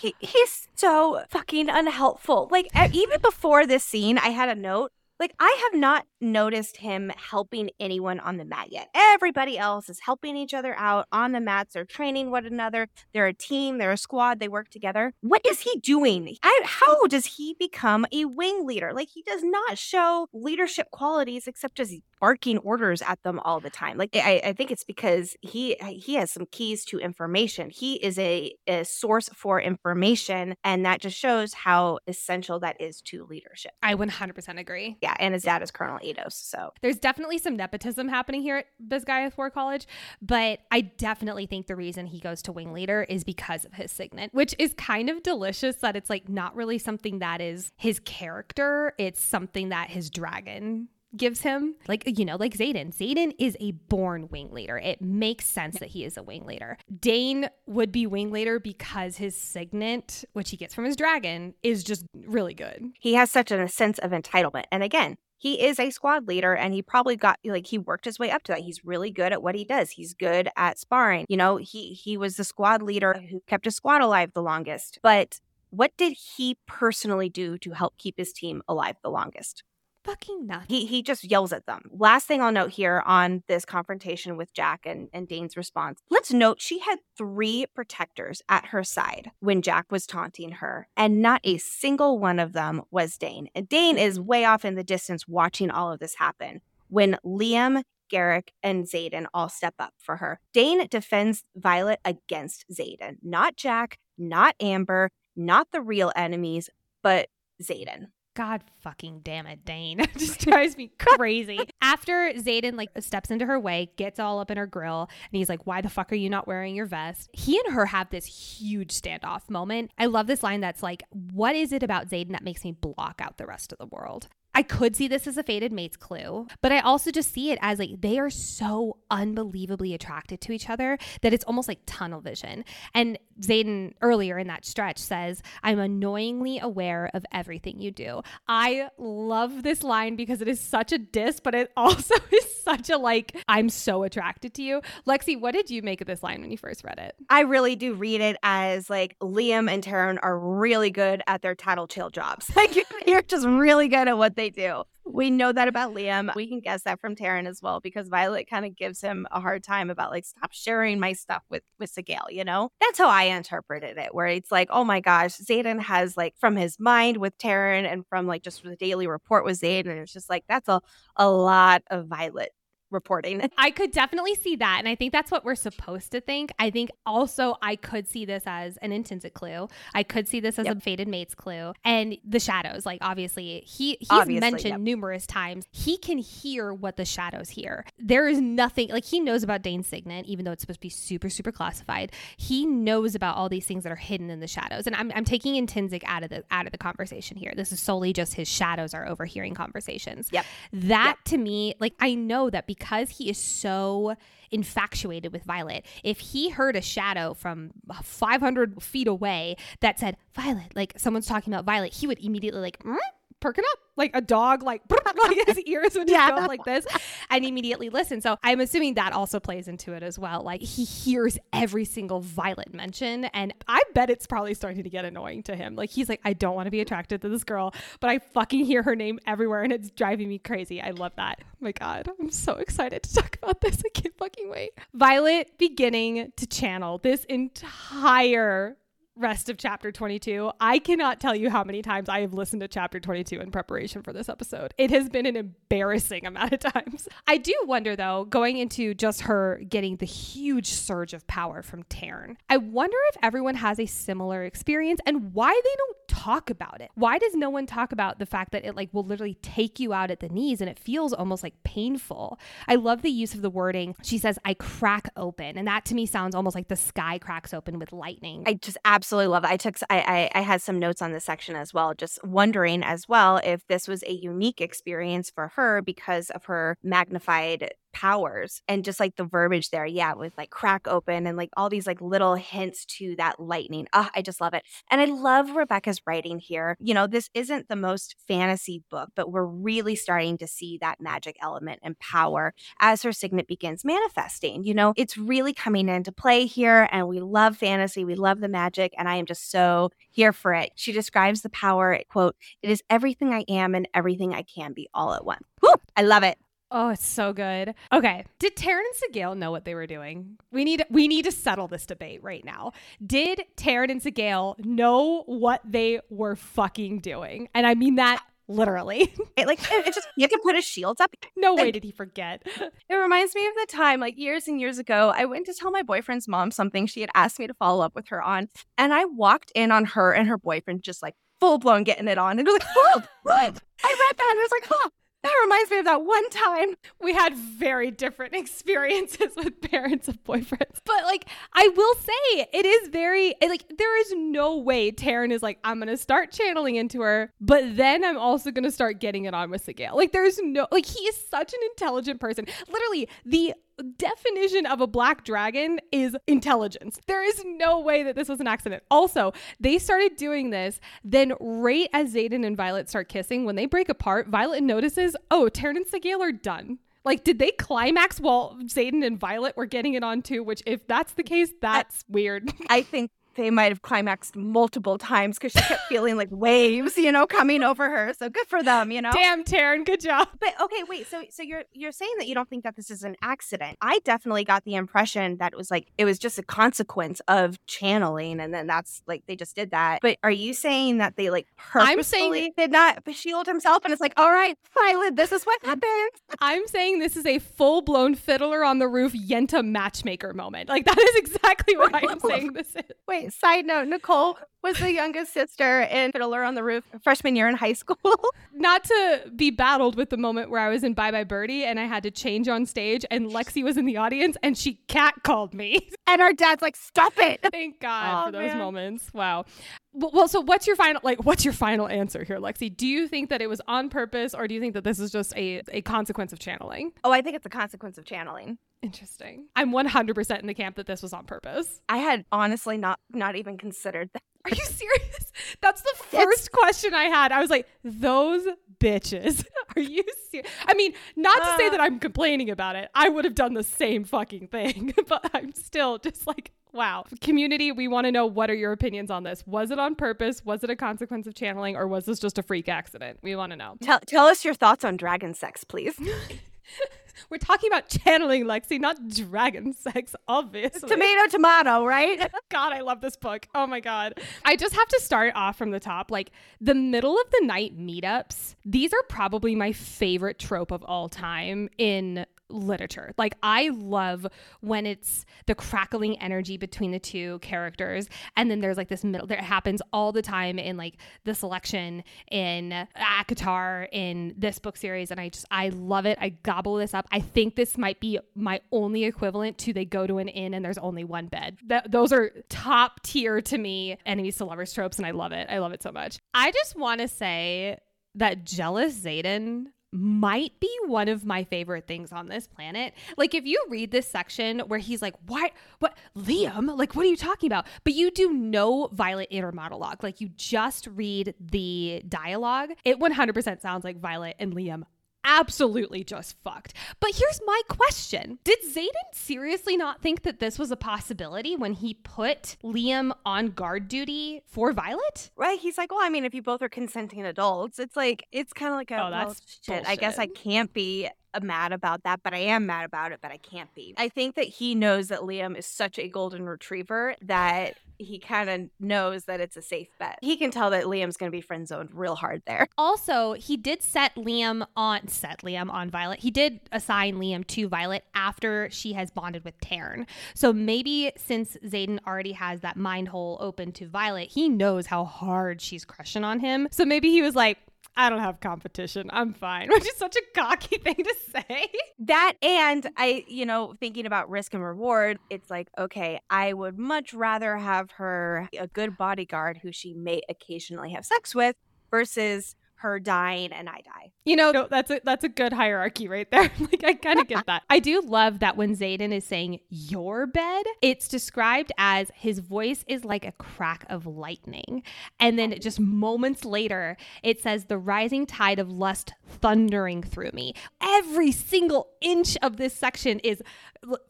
he, he's so fucking unhelpful. Like even before this scene, I had a note. Like I have not noticed him helping anyone on the mat yet. Everybody else is helping each other out on the mats. They're training one another. They're a team. They're a squad. They work together. What is he doing? I, how does he become a wing leader? Like he does not show leadership qualities except as barking orders at them all the time. Like I, I think it's because he he has some keys to information. He is a, a source for information, and that just shows how essential that is to leadership. I 100% agree. Yeah, and his dad is Colonel So there's definitely some nepotism happening here at Basgiath War College, but I definitely think the reason he goes to wing leader is because of his signet, which is kind of delicious that it's like not really something that is his character. It's something that his dragon gives him. Like, you know, like Xaden. Xaden is a born wing leader. It makes sense that he is a wing leader. Dain would be wing leader because his signet, which he gets from his dragon, is just really good. He has such a sense of entitlement. And again, he is a squad leader and he probably got like he worked his way up to that. He's really good at what he does. He's good at sparring. You know, he he was the squad leader who kept his squad alive the longest. But what did he personally do to help keep his team alive the longest? Fucking nothing. He he just yells at them. Last thing I'll note here on this confrontation with Jack and, and Dain's response. Let's note she had three protectors at her side when Jack was taunting her, and not a single one of them was Dain. And Dain is way off in the distance watching all of this happen. When Liam Garrick and Xaden all step up for her. Dain defends Violet against Xaden, not Jack, not Amber, not the real enemies, but Xaden. God fucking damn it, Dain. it just drives me crazy. After Xaden like steps into her way, gets all up in her grill, and he's like, Why the fuck are you not wearing your vest? He and her have this huge standoff moment. I love this line that's like, What is it about Xaden that makes me block out the rest of the world? I could see this as a faded mate's clue, but I also just see it as like they are so unbelievably attracted to each other that it's almost like tunnel vision. And Xaden earlier in that stretch says, I'm annoyingly aware of everything you do. I love this line because it is such a diss, but it also is such a like, I'm so attracted to you. Lexi, what did you make of this line when you first read it? I really do read it as like Liam and Tairn are really good at their tattletale jobs. Like you're just really good at what they do. We know that about Liam. We can guess that from Tairn as well because Violet kind of gives him a hard time about like stop sharing my stuff with with Sgaeyl, you know? That's how I interpreted it, where it's like, oh my gosh, Xaden has like from his mind with Tairn and from like just the daily report with Xaden, and it's just like that's a a lot of Violet reporting. I could definitely see that. And I think that's what we're supposed to think. I think also I could see this as an inntinnsic clue. I could see this as yep. a fated mate's clue. And the shadows, like obviously he he's obviously, mentioned yep. numerous times. He can hear what the shadows hear. There is nothing like he knows about Dain's signet, even though it's supposed to be super, super classified. He knows about all these things that are hidden in the shadows. And I'm, I'm taking inntinnsic out of the out of the conversation here. This is solely just his shadows are overhearing conversations. Yep. That yep. to me, like I know that because he is so infatuated with Violet. If he heard a shadow from 500 feet away that said Violet, like someone's talking about Violet, he would immediately like mm? Perking up. Like a dog like like his ears would just yeah. go like this and immediately listen so i'm assuming that also plays into it as well. Like he hears every single violet mention and i bet it's probably starting to get annoying to him. Like he's like i don't want to be attracted to this girl but i fucking hear her name everywhere and it's driving me crazy. I love that. Oh my god. I'm so excited to talk about this. I can't fucking wait. Violet beginning to channel this entire rest of chapter 22. I cannot tell you how many times I have listened to chapter 22 in preparation for this episode. It has been an embarrassing amount of times. I do wonder though, going into just her getting the huge surge of power from Tairn, I wonder if everyone has a similar experience and why they don't talk about it. Why does no one talk about the fact that it like will literally take you out at the knees and it feels almost like painful? I love the use of the wording. She says, I crack open. And that to me sounds almost like the sky cracks open with lightning. I just absolutely absolutely love it. I took I, I, I had some notes on this section as well, just wondering as well if this was a unique experience for her because of her magnified powers and just like the verbiage there yeah with like crack open and like all these like little hints to that lightning. Oh i just love it. And i love rebecca's writing here. You know this isn't the most fantasy book but we're really starting to see that magic element and power as her signet begins manifesting you know? It's really coming into play here and we love fantasy we love the magic and i am just so here for it. She describes the power quote it is everything i am and everything i can be all at once. Whew, i love it Oh, it's so good. Okay. Did Tairn and Sgaeyl know what they were doing? We need we need to settle this debate right now. Did Tairn and Sgaeyl know what they were fucking doing? And I mean that literally. It, like it, it just you have to put his shields up. No way did he forget. It reminds me of the time, like years and years ago, I went to tell my boyfriend's mom something she had asked me to follow up with her on, and I walked in on her and her boyfriend just like full blown getting it on, and was like, "Oh, what?" I read that, and I was like, "Huh." That reminds me of that one time we had very different experiences with parents of boyfriends. But like, I will say, it is very like there is no way Tairn is like, I'm gonna start channeling into her, but then I'm also gonna start getting it on with Sgaeyl. Like, there's no like he is such an intelligent person. Literally, the definition of a black dragon is intelligence. There is no way that this was an accident. Also, they started doing this. Then, right as Xaden and Violet start kissing, when they break apart, Violet notices, oh, Tairn and Sgaeyl are done. Like, did they climax while Xaden and Violet were getting it on too? Which, if that's the case, that's I, weird. I think they might have climaxed multiple times because she kept feeling like waves, you know, coming over her. So good for them, you know. Damn, Tairn, good job. But okay, wait. So so you're you're saying that you don't think that this is an accident? I definitely got the impression that it was like it was just a consequence of channeling, and then that's like they just did that. But are you saying that they like purposefully I'm saying, did not shield himself, and it's like, all right, Violet, this is what happened. I'm saying this is a full blown fiddler on the roof Yenta matchmaker moment. Like that is exactly what I am saying. This is. Wait, side note, Nicole was the youngest sister in Fiddler on the Roof freshman year in high school. Not to be battled with the moment where I was in Bye Bye Birdie and I had to change on stage and Lexi was in the audience and she cat called me. And our dad's like, stop it. Thank God oh, for those man. moments. Wow. Well, so what's your final like what's your final answer here, Lexi? Do you think that it was on purpose or do you think that this is just a, a consequence of channeling? Oh, I think it's a consequence of channeling. Interesting. I'm 100% in the camp that this was on purpose. I had honestly not not even considered that. Are you serious? That's the first it's... question I had. I was like, those bitches. Are you serious? I mean, not to uh, say that I'm complaining about it. I would have done the same fucking thing, but I'm still just like, wow. Community, we want to know what are your opinions on this? Was it on purpose? Was it a consequence of channeling or was this just a freak accident? We want to know. Tell tell us your thoughts on dragon sex, please. We're talking about channeling, Lexi, not dragon sex, obviously. Tomato, tomato, right? God, I love this book. Oh my God. I just have to start off from the top. Like the middle of the night meetups, these are probably my favorite trope of all time in literature. Like I love when it's the crackling energy between the two characters and then there's like this middle that happens all the time in like the selection in uh, ACOTAR in this book series and I just I love it. I gobble this up. I think this might be my only equivalent to they go to an inn and there's only one bed. That those are top tier to me enemies to lovers tropes and I love it. I love it so much. I just want to say that jealous Xaden might be one of my favorite things on this planet. Like if you read this section where he's like, "What? What? Liam? Like what are you talking about?" But you do no Violet inner monologue. Like you just read the dialogue. It 100% sounds like Violet and Liam absolutely just fucked. But here's my question Did Xaden seriously not think that this was a possibility when he put Liam on guard duty for Violet? Right. He's like, well, I mean, if you both are consenting adults, it's like, it's kind of like a, oh, that's well, shit. I guess I can't be uh, mad about that, but I am mad about it, but I can't be. I think that he knows that Liam is such a golden retriever that he kind of knows that it's a safe bet. He can tell that Liam's going to be friend zoned real hard there. Also, he did set Liam on set Liam on Violet. He did assign Liam to Violet after she has bonded with Tairn. So maybe since Xaden already has that mind hole open to Violet, he knows how hard she's crushing on him. So maybe he was like, I don't have competition. I'm fine, which is such a cocky thing to say. That and I, you know, thinking about risk and reward, it's like, okay, I would much rather have her a good bodyguard who she may occasionally have sex with versus her dying and I die. You know, that's a that's a good hierarchy right there. like I kind of get that. I do love that when Xaden is saying your bed, it's described as his voice is like a crack of lightning. And then just moments later, it says the rising tide of lust thundering through me. Every single inch of this section is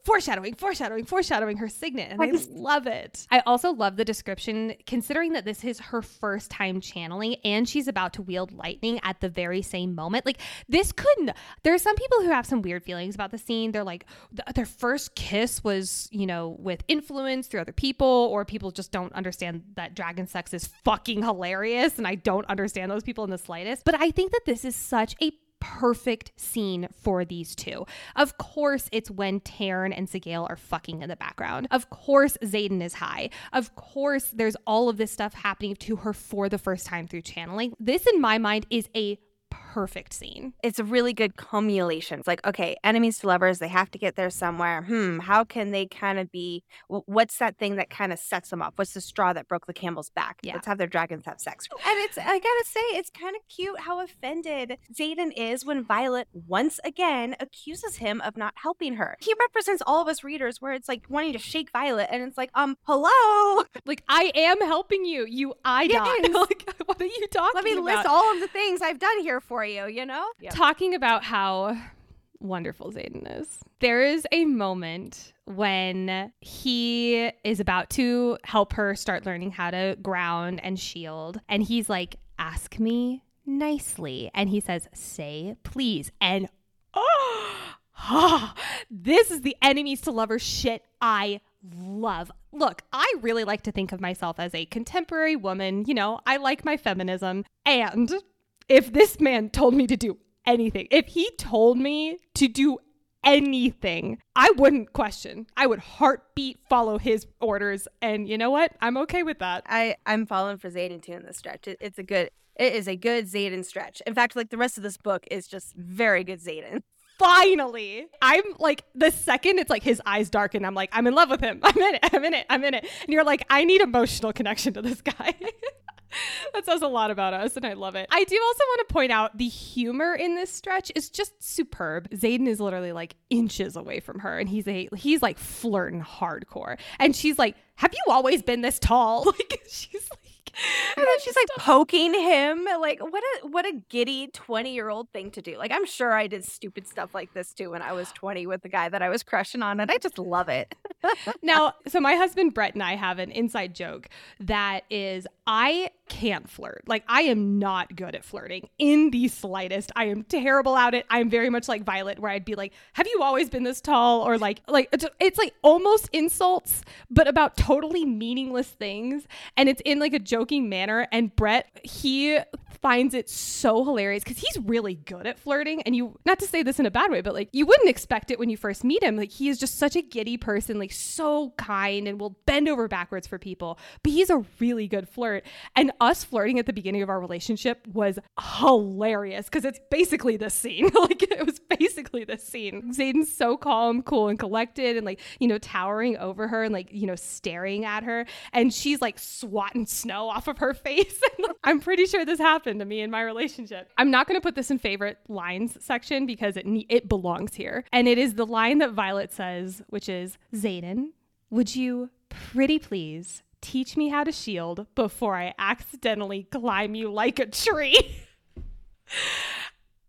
foreshadowing, foreshadowing, foreshadowing her signet. And I, I love it. I also love the description, considering that this is her first time channeling and she's about to wield lightning at the very same moment. Like, this couldn't. There are some people who have some weird feelings about the scene. They're like, th- their first kiss was, you know, with influence through other people, or people just don't understand that dragon sex is fucking hilarious. And I don't understand those people in the slightest. But I think that this is such a perfect scene for these two. Of course, it's when Tairn and Sgaeyl are fucking in the background. Of course, Xaden is high. Of course, there's all of this stuff happening to her for the first time through channeling. This, in my mind, is a perfect scene. It's a really good cumulation. It's like, okay, enemies to lovers, they have to get there somewhere. Hmm, how can they kind of be? What's that thing that kind of sets them off? What's the straw that broke the camel's back? Yeah. Let's have their dragons have sex. And it's, I gotta say, it's kind of cute how offended Xaden is when Violet once again accuses him of not helping her. He represents all of us readers where it's like wanting to shake Violet, and it's like, um, hello, like I am helping you, you I yes. like, what are you talking? About? Let me about? list all of the things I've done here for you, you know? Yep. Talking about how wonderful Xaden is. There is a moment when he is about to help her start learning how to ground and shield. And he's like, Ask me nicely. And he says, Say please. And oh, this is the enemies to lovers shit I love. Look, I really like to think of myself as a contemporary woman. You know, I like my feminism. And if this man told me to do anything, if he told me to do anything, I wouldn't question. I would heartbeat follow his orders. And you know what? I'm okay with that. I, I'm falling for Xaden too in this stretch. It, it's a good, it is a good Xaden stretch. In fact, like the rest of this book is just very good Xaden. Finally, I'm like the second it's like his eyes darken, I'm like, I'm in love with him. I'm in it. I'm in it. I'm in it. And you're like, I need emotional connection to this guy. that says a lot about us, and I love it. I do also want to point out the humor in this stretch is just superb. Xaden is literally like inches away from her, and he's a he's like flirting hardcore, and she's like, "Have you always been this tall?" Like she's like and then she's like poking him. Like what a what a giddy 20 year old thing to do. Like I'm sure I did stupid stuff like this too when I was 20 with the guy that I was crushing on, and I just love it. now, so my husband Brett and I have an inside joke that is I can't flirt. Like I am not good at flirting in the slightest. I am terrible at it. I am very much like Violet where I'd be like, "Have you always been this tall?" or like like it's, like almost insults but about totally meaningless things and it's in like a joking manner and Brett he finds it so hilarious cuz he's really good at flirting and you not to say this in a bad way but like you wouldn't expect it when you first meet him. Like he is just such a giddy person, like so kind and will bend over backwards for people. But he's a really good flirt and us flirting at the beginning of our relationship was hilarious because it's basically this scene. like it was basically this scene. Xaden's so calm, cool, and collected, and like, you know, towering over her and like, you know, staring at her. And she's like swatting snow off of her face. I'm pretty sure this happened to me in my relationship. I'm not going to put this in favorite lines section because it it belongs here. And it is the line that Violet says, which is Xaden, would you pretty please teach me how to shield before I accidentally climb you like a tree.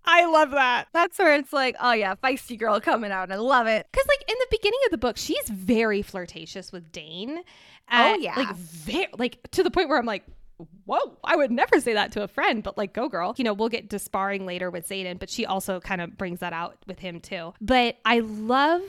I love that. That's where it's like, oh yeah, feisty girl coming out. I love it. Because like in the beginning of the book, she's very flirtatious with Dain. oh yeah, like very like to the point where I'm like, whoa, I would never say that to a friend, but like, go girl. You know, we'll get to sparring later with Xaden, but she also kind of brings that out with him too. But I love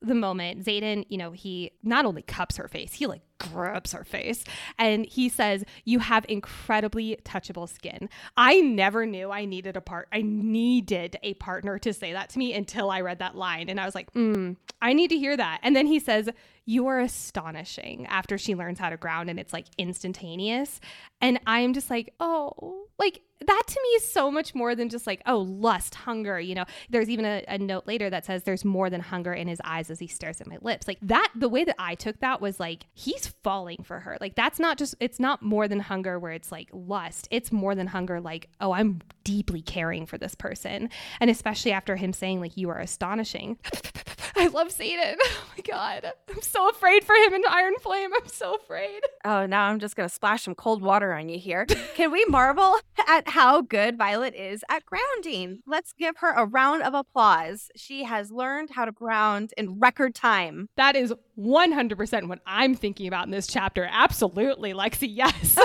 the moment Xaden, you know, he not only cups her face, he like grabs her face and he says, You have incredibly touchable skin. I never knew I needed a part I needed a partner to say that to me until I read that line. And I was like, mm, I need to hear that. And then he says, You are astonishing after she learns how to ground and it's like instantaneous. And I'm just like, oh, like that to me is so much more than just like, oh, lust, hunger. You know, there's even a, a, note later that says there's more than hunger in his eyes as he stares at my lips. Like that, the way that I took that was like, he's falling for her. Like that's not just, it's not more than hunger where it's like lust. It's more than hunger, like, oh, I'm deeply caring for this person. And especially after him saying, like, you are astonishing. I love Satan. Oh my God. I'm so afraid for him in Iron Flame. I'm so afraid. Oh, now I'm just going to splash some cold water on you here. Can we marvel at how good Violet is at grounding? Let's give her a round of applause. She has learned how to ground in record time. That is 100% what I'm thinking about in this chapter. Absolutely, Lexi. Yes.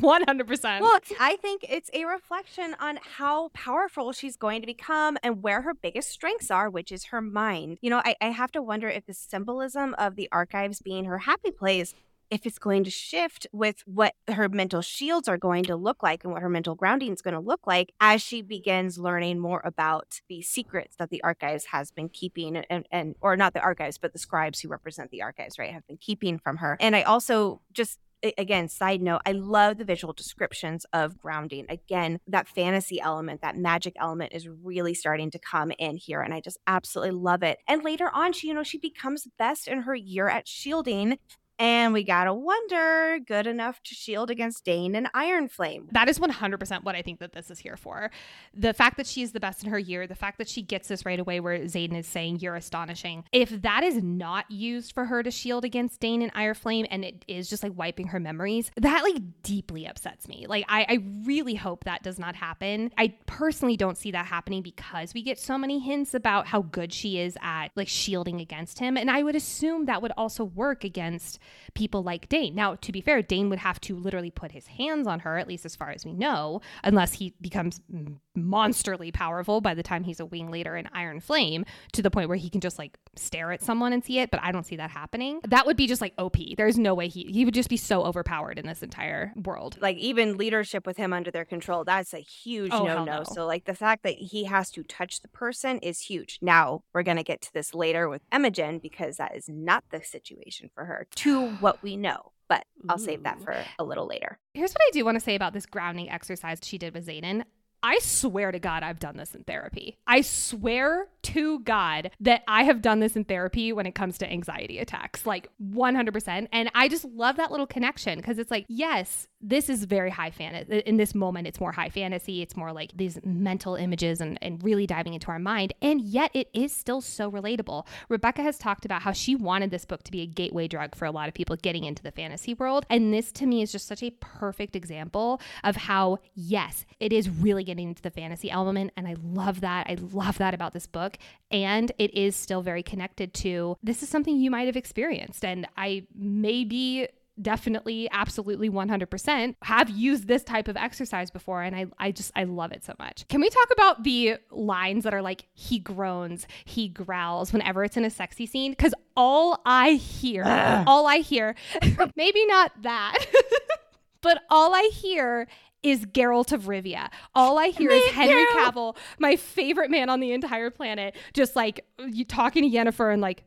100%. Well, I think it's a reflection on how powerful she's going to become and where her biggest strengths are, which is her mind. You know, I, I have to wonder if the symbolism of the archives being her happy place if it's going to shift with what her mental shields are going to look like and what her mental grounding is going to look like as she begins learning more about the secrets that the archives has been keeping and, and or not the archives but the scribes who represent the archives right have been keeping from her and i also just again side note i love the visual descriptions of grounding. Again that fantasy element that magic element is really starting to come in here and i just absolutely love it. And later on she you know she becomes best in her year at shielding and we gotta wonder, good enough to shield against Dain and Iron Flame. That is 100% what I think that this is here for. The fact that she's the best in her year, the fact that she gets this right away where Xaden is saying, You're astonishing. If that is not used for her to shield against Dain and Iron Flame and it is just like wiping her memories, that like deeply upsets me. Like, I, I really hope that does not happen. I personally don't see that happening because we get so many hints about how good she is at like shielding against him. And I would assume that would also work against people like Dain. Now, to be fair, Dain would have to literally put his hands on her, at least as far as we know, unless he becomes monsterly powerful by the time he's a wing leader in Iron Flame to the point where he can just like stare at someone and see it. But I don't see that happening. That would be just like OP. There's no way he he would just be so overpowered in this entire world. Like even leadership with him under their control, that's a huge oh, no no. So like the fact that he has to touch the person is huge. Now we're gonna get to this later with Imogen because that is not the situation for her. To what we know but I'll save that mm. for a little later. Here's what I do want to say about this grounding exercise she did with Xaden. I swear to God, I've done this in therapy. I swear to God that I have done this in therapy when it comes to anxiety attacks, like 100%. And I just love that little connection because it's like, yes, this is very high fantasy. Uh, in this moment, it's more high fantasy. It's more like these mental images and, and really diving into our mind. And yet it is still so relatable. Rebecca has talked about how she wanted this book to be a gateway drug for a lot of people getting into the fantasy world. And this to me is just such a perfect example of how, yes, it is really getting into the fantasy element. And I love that. I love that about this book. And it is still very connected to this is something you might have experienced. And I may be definitely, absolutely 100% have used this type of exercise before. And I, I just, I love it so much. Can we talk about the lines that are like, he groans, he growls whenever it's in a sexy scene? Because all I hear, all I hear, maybe not that, but all I hear is Geralt of Rivia. All I hear is Henry Cavill, my favorite man on the entire planet, just like you talking to Yennefer and like,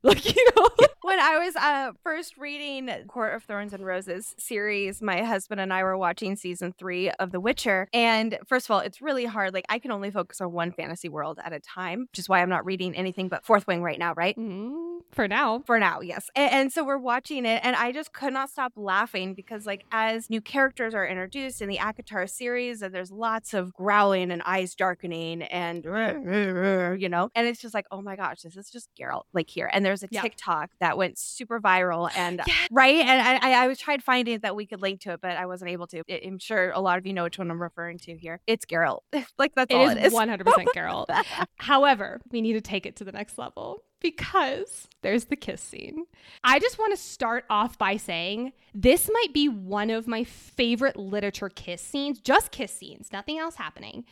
like you know? When i was uh first reading court of thorns and roses series my husband and i were watching season three of the witcher and first of all it's really hard like i can only focus on one fantasy world at a time which is why i'm not reading anything but fourth wing right now right? Mm, for now. For now yes. And, and so we're watching it and i just could not stop laughing because like as new characters are introduced in the ACOTAR series and there's lots of growling and eyes darkening and you know? And it's just like oh my gosh this is just Geralt like here. And there's a yep. TikTok that went super viral and yes. right. And I, I was tried finding that we could link to it, but I wasn't able to. I'm sure a lot of you know which one I'm referring to here. It's Geralt. like that's it all is it is. 100% Geralt. However, we need to take it to the next level because there's the kiss scene. I just want to start off by saying this might be one of my favorite literature kiss scenes, just kiss scenes, nothing else happening,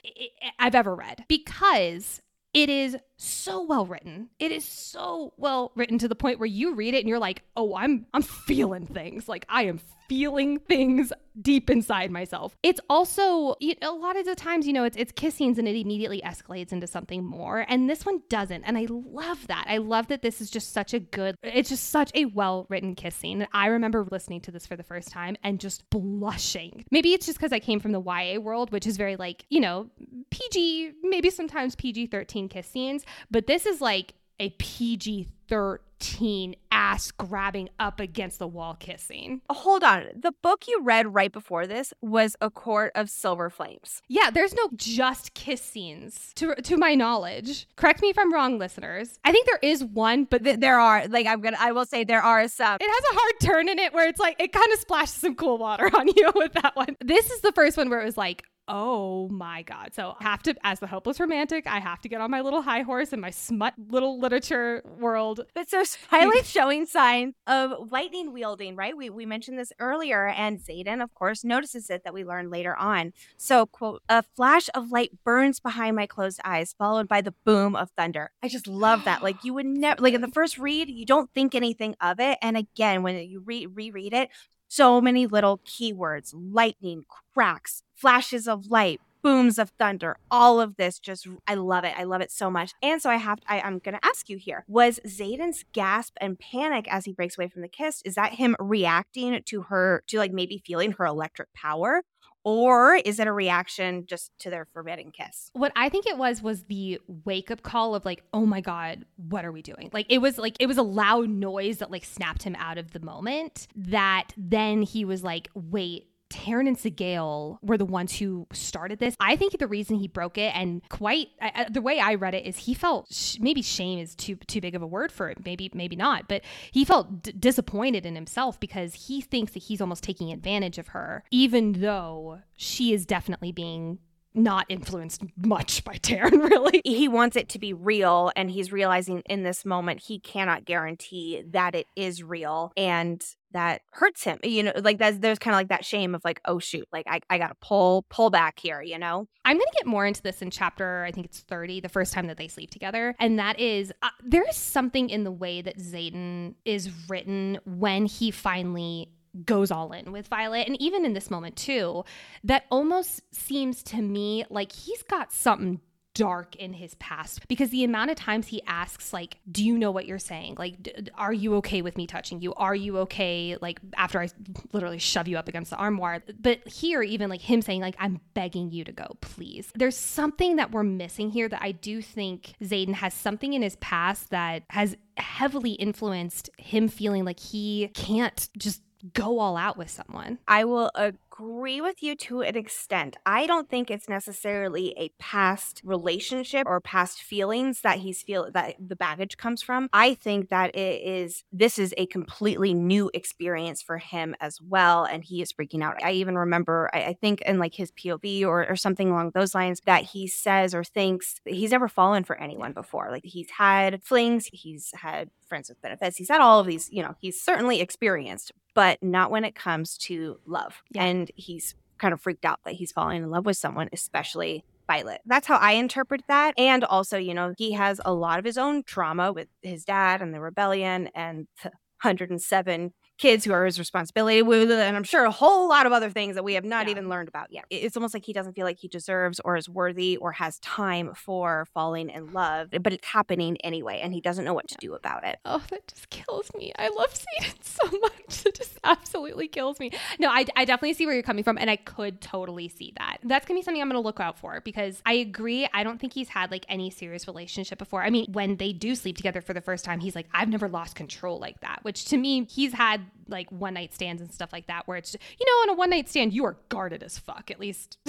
I've ever read because it is so well written. It is so well written to the point where you read it and you're like, "Oh, I'm I'm feeling things. Like I am feeling things deep inside myself." It's also a lot of the times, you know, it's it's kiss scenes and it immediately escalates into something more, and this one doesn't. And I love that. I love that this is just such a good. It's just such a well written kiss scene. I remember listening to this for the first time and just blushing. Maybe it's just because I came from the YA world, which is very like you know PG, maybe sometimes PG thirteen kiss scenes but this is like a PG 13 ass grabbing up against the wall kissing. Hold on. The book you read right before this was A Court of Silver Flames. Yeah, there's no just kiss scenes to to my knowledge. Correct me if I'm wrong, listeners. I think there is one, but th- there are like I'm going to I will say there are some. It has a hard turn in it where it's like it kind of splashes some cool water on you with that one. This is the first one where it was like oh my god. So I have to as the hopeless romantic i have to get on my little high horse in my smut little literature world. But so Twilight showing signs of lightning wielding right? We, we mentioned this earlier and Xaden of course notices it that we learn later on. So quote a flash of light burns behind my closed eyes followed by the boom of thunder. I just love that. Like you would never like in the first read you don't think anything of it. And again when you re- reread it so many little keywords lightning, cracks, flashes of light, booms of thunder all of this just i love it. I love it so much. And so i have I, i'm gonna ask you here was Xaden's gasp and panic as he breaks away from the kiss is that him reacting to her to like maybe feeling her electric power or is it a reaction just to their forbidden kiss? What I think it was was the wake up call of like, oh my God, what are we doing? Like it was like it was a loud noise that like snapped him out of the moment that then he was like, wait, Tairn and Sgaeyl were the ones who started this. I think the reason he broke it, and quite the way I read it, is he felt sh- maybe shame is too too big of a word for it. Maybe maybe not, but he felt d- disappointed in himself because he thinks that he's almost taking advantage of her, even though she is definitely being not influenced much by Tairn, really. He wants it to be real, and he's realizing in this moment he cannot guarantee that it is real. And that hurts him you know like that's there's kind of like that shame of like oh shoot like i, I gotta pull pull back here you know i'm gonna get more into this in chapter i think it's 30 the first time that they sleep together and that is uh, there is something in the way that Xaden is written when he finally goes all in with Violet. And even in this moment, too, that almost seems to me like he's got something dark in his past because the amount of times he asks like do you know what you're saying? Like d- are you okay with me touching you? Are you okay? Like after i literally shove you up against the armoire. But here even like him saying like i'm begging you to go please. There's something that we're missing here that i do think Xaden has something in his past that has heavily influenced him feeling like he can't just go all out with someone. I will agree with you to an extent. I don't think it's necessarily a past relationship or past feelings that he's feel that the baggage comes from. I think that it is this is a completely new experience for him as well, and he is freaking out. I even remember, I, I think in like his POV or, or something along those lines, that he says or thinks he's never fallen for anyone before. Like he's had flings, he's had friends with benefits, he's had all of these. You know, he's certainly experienced, but not when it comes to love. Yeah. And he's kind of freaked out that he's falling in love with someone, especially Violet. That's how I interpret that. And also, you know, he has a lot of his own trauma with his dad and the rebellion and the 107 kids who are his responsibility, and I'm sure a whole lot of other things that we have not yeah. even learned about yet. It's almost like he doesn't feel like he deserves or is worthy or has time for falling in love, but it's happening anyway, and he doesn't know what to do about it. Oh, that just kills me. I love Xaden so much. It just absolutely kills me. No, I, I definitely see where you're coming from, and I could totally see that. That's gonna be something I'm gonna look out for because I agree. I don't think he's had like any serious relationship before. I mean, when they do sleep together for the first time, he's like, I've never lost control like that, which to me, he's had like one night stands and stuff like that where it's you know on a one night stand you are guarded as fuck at least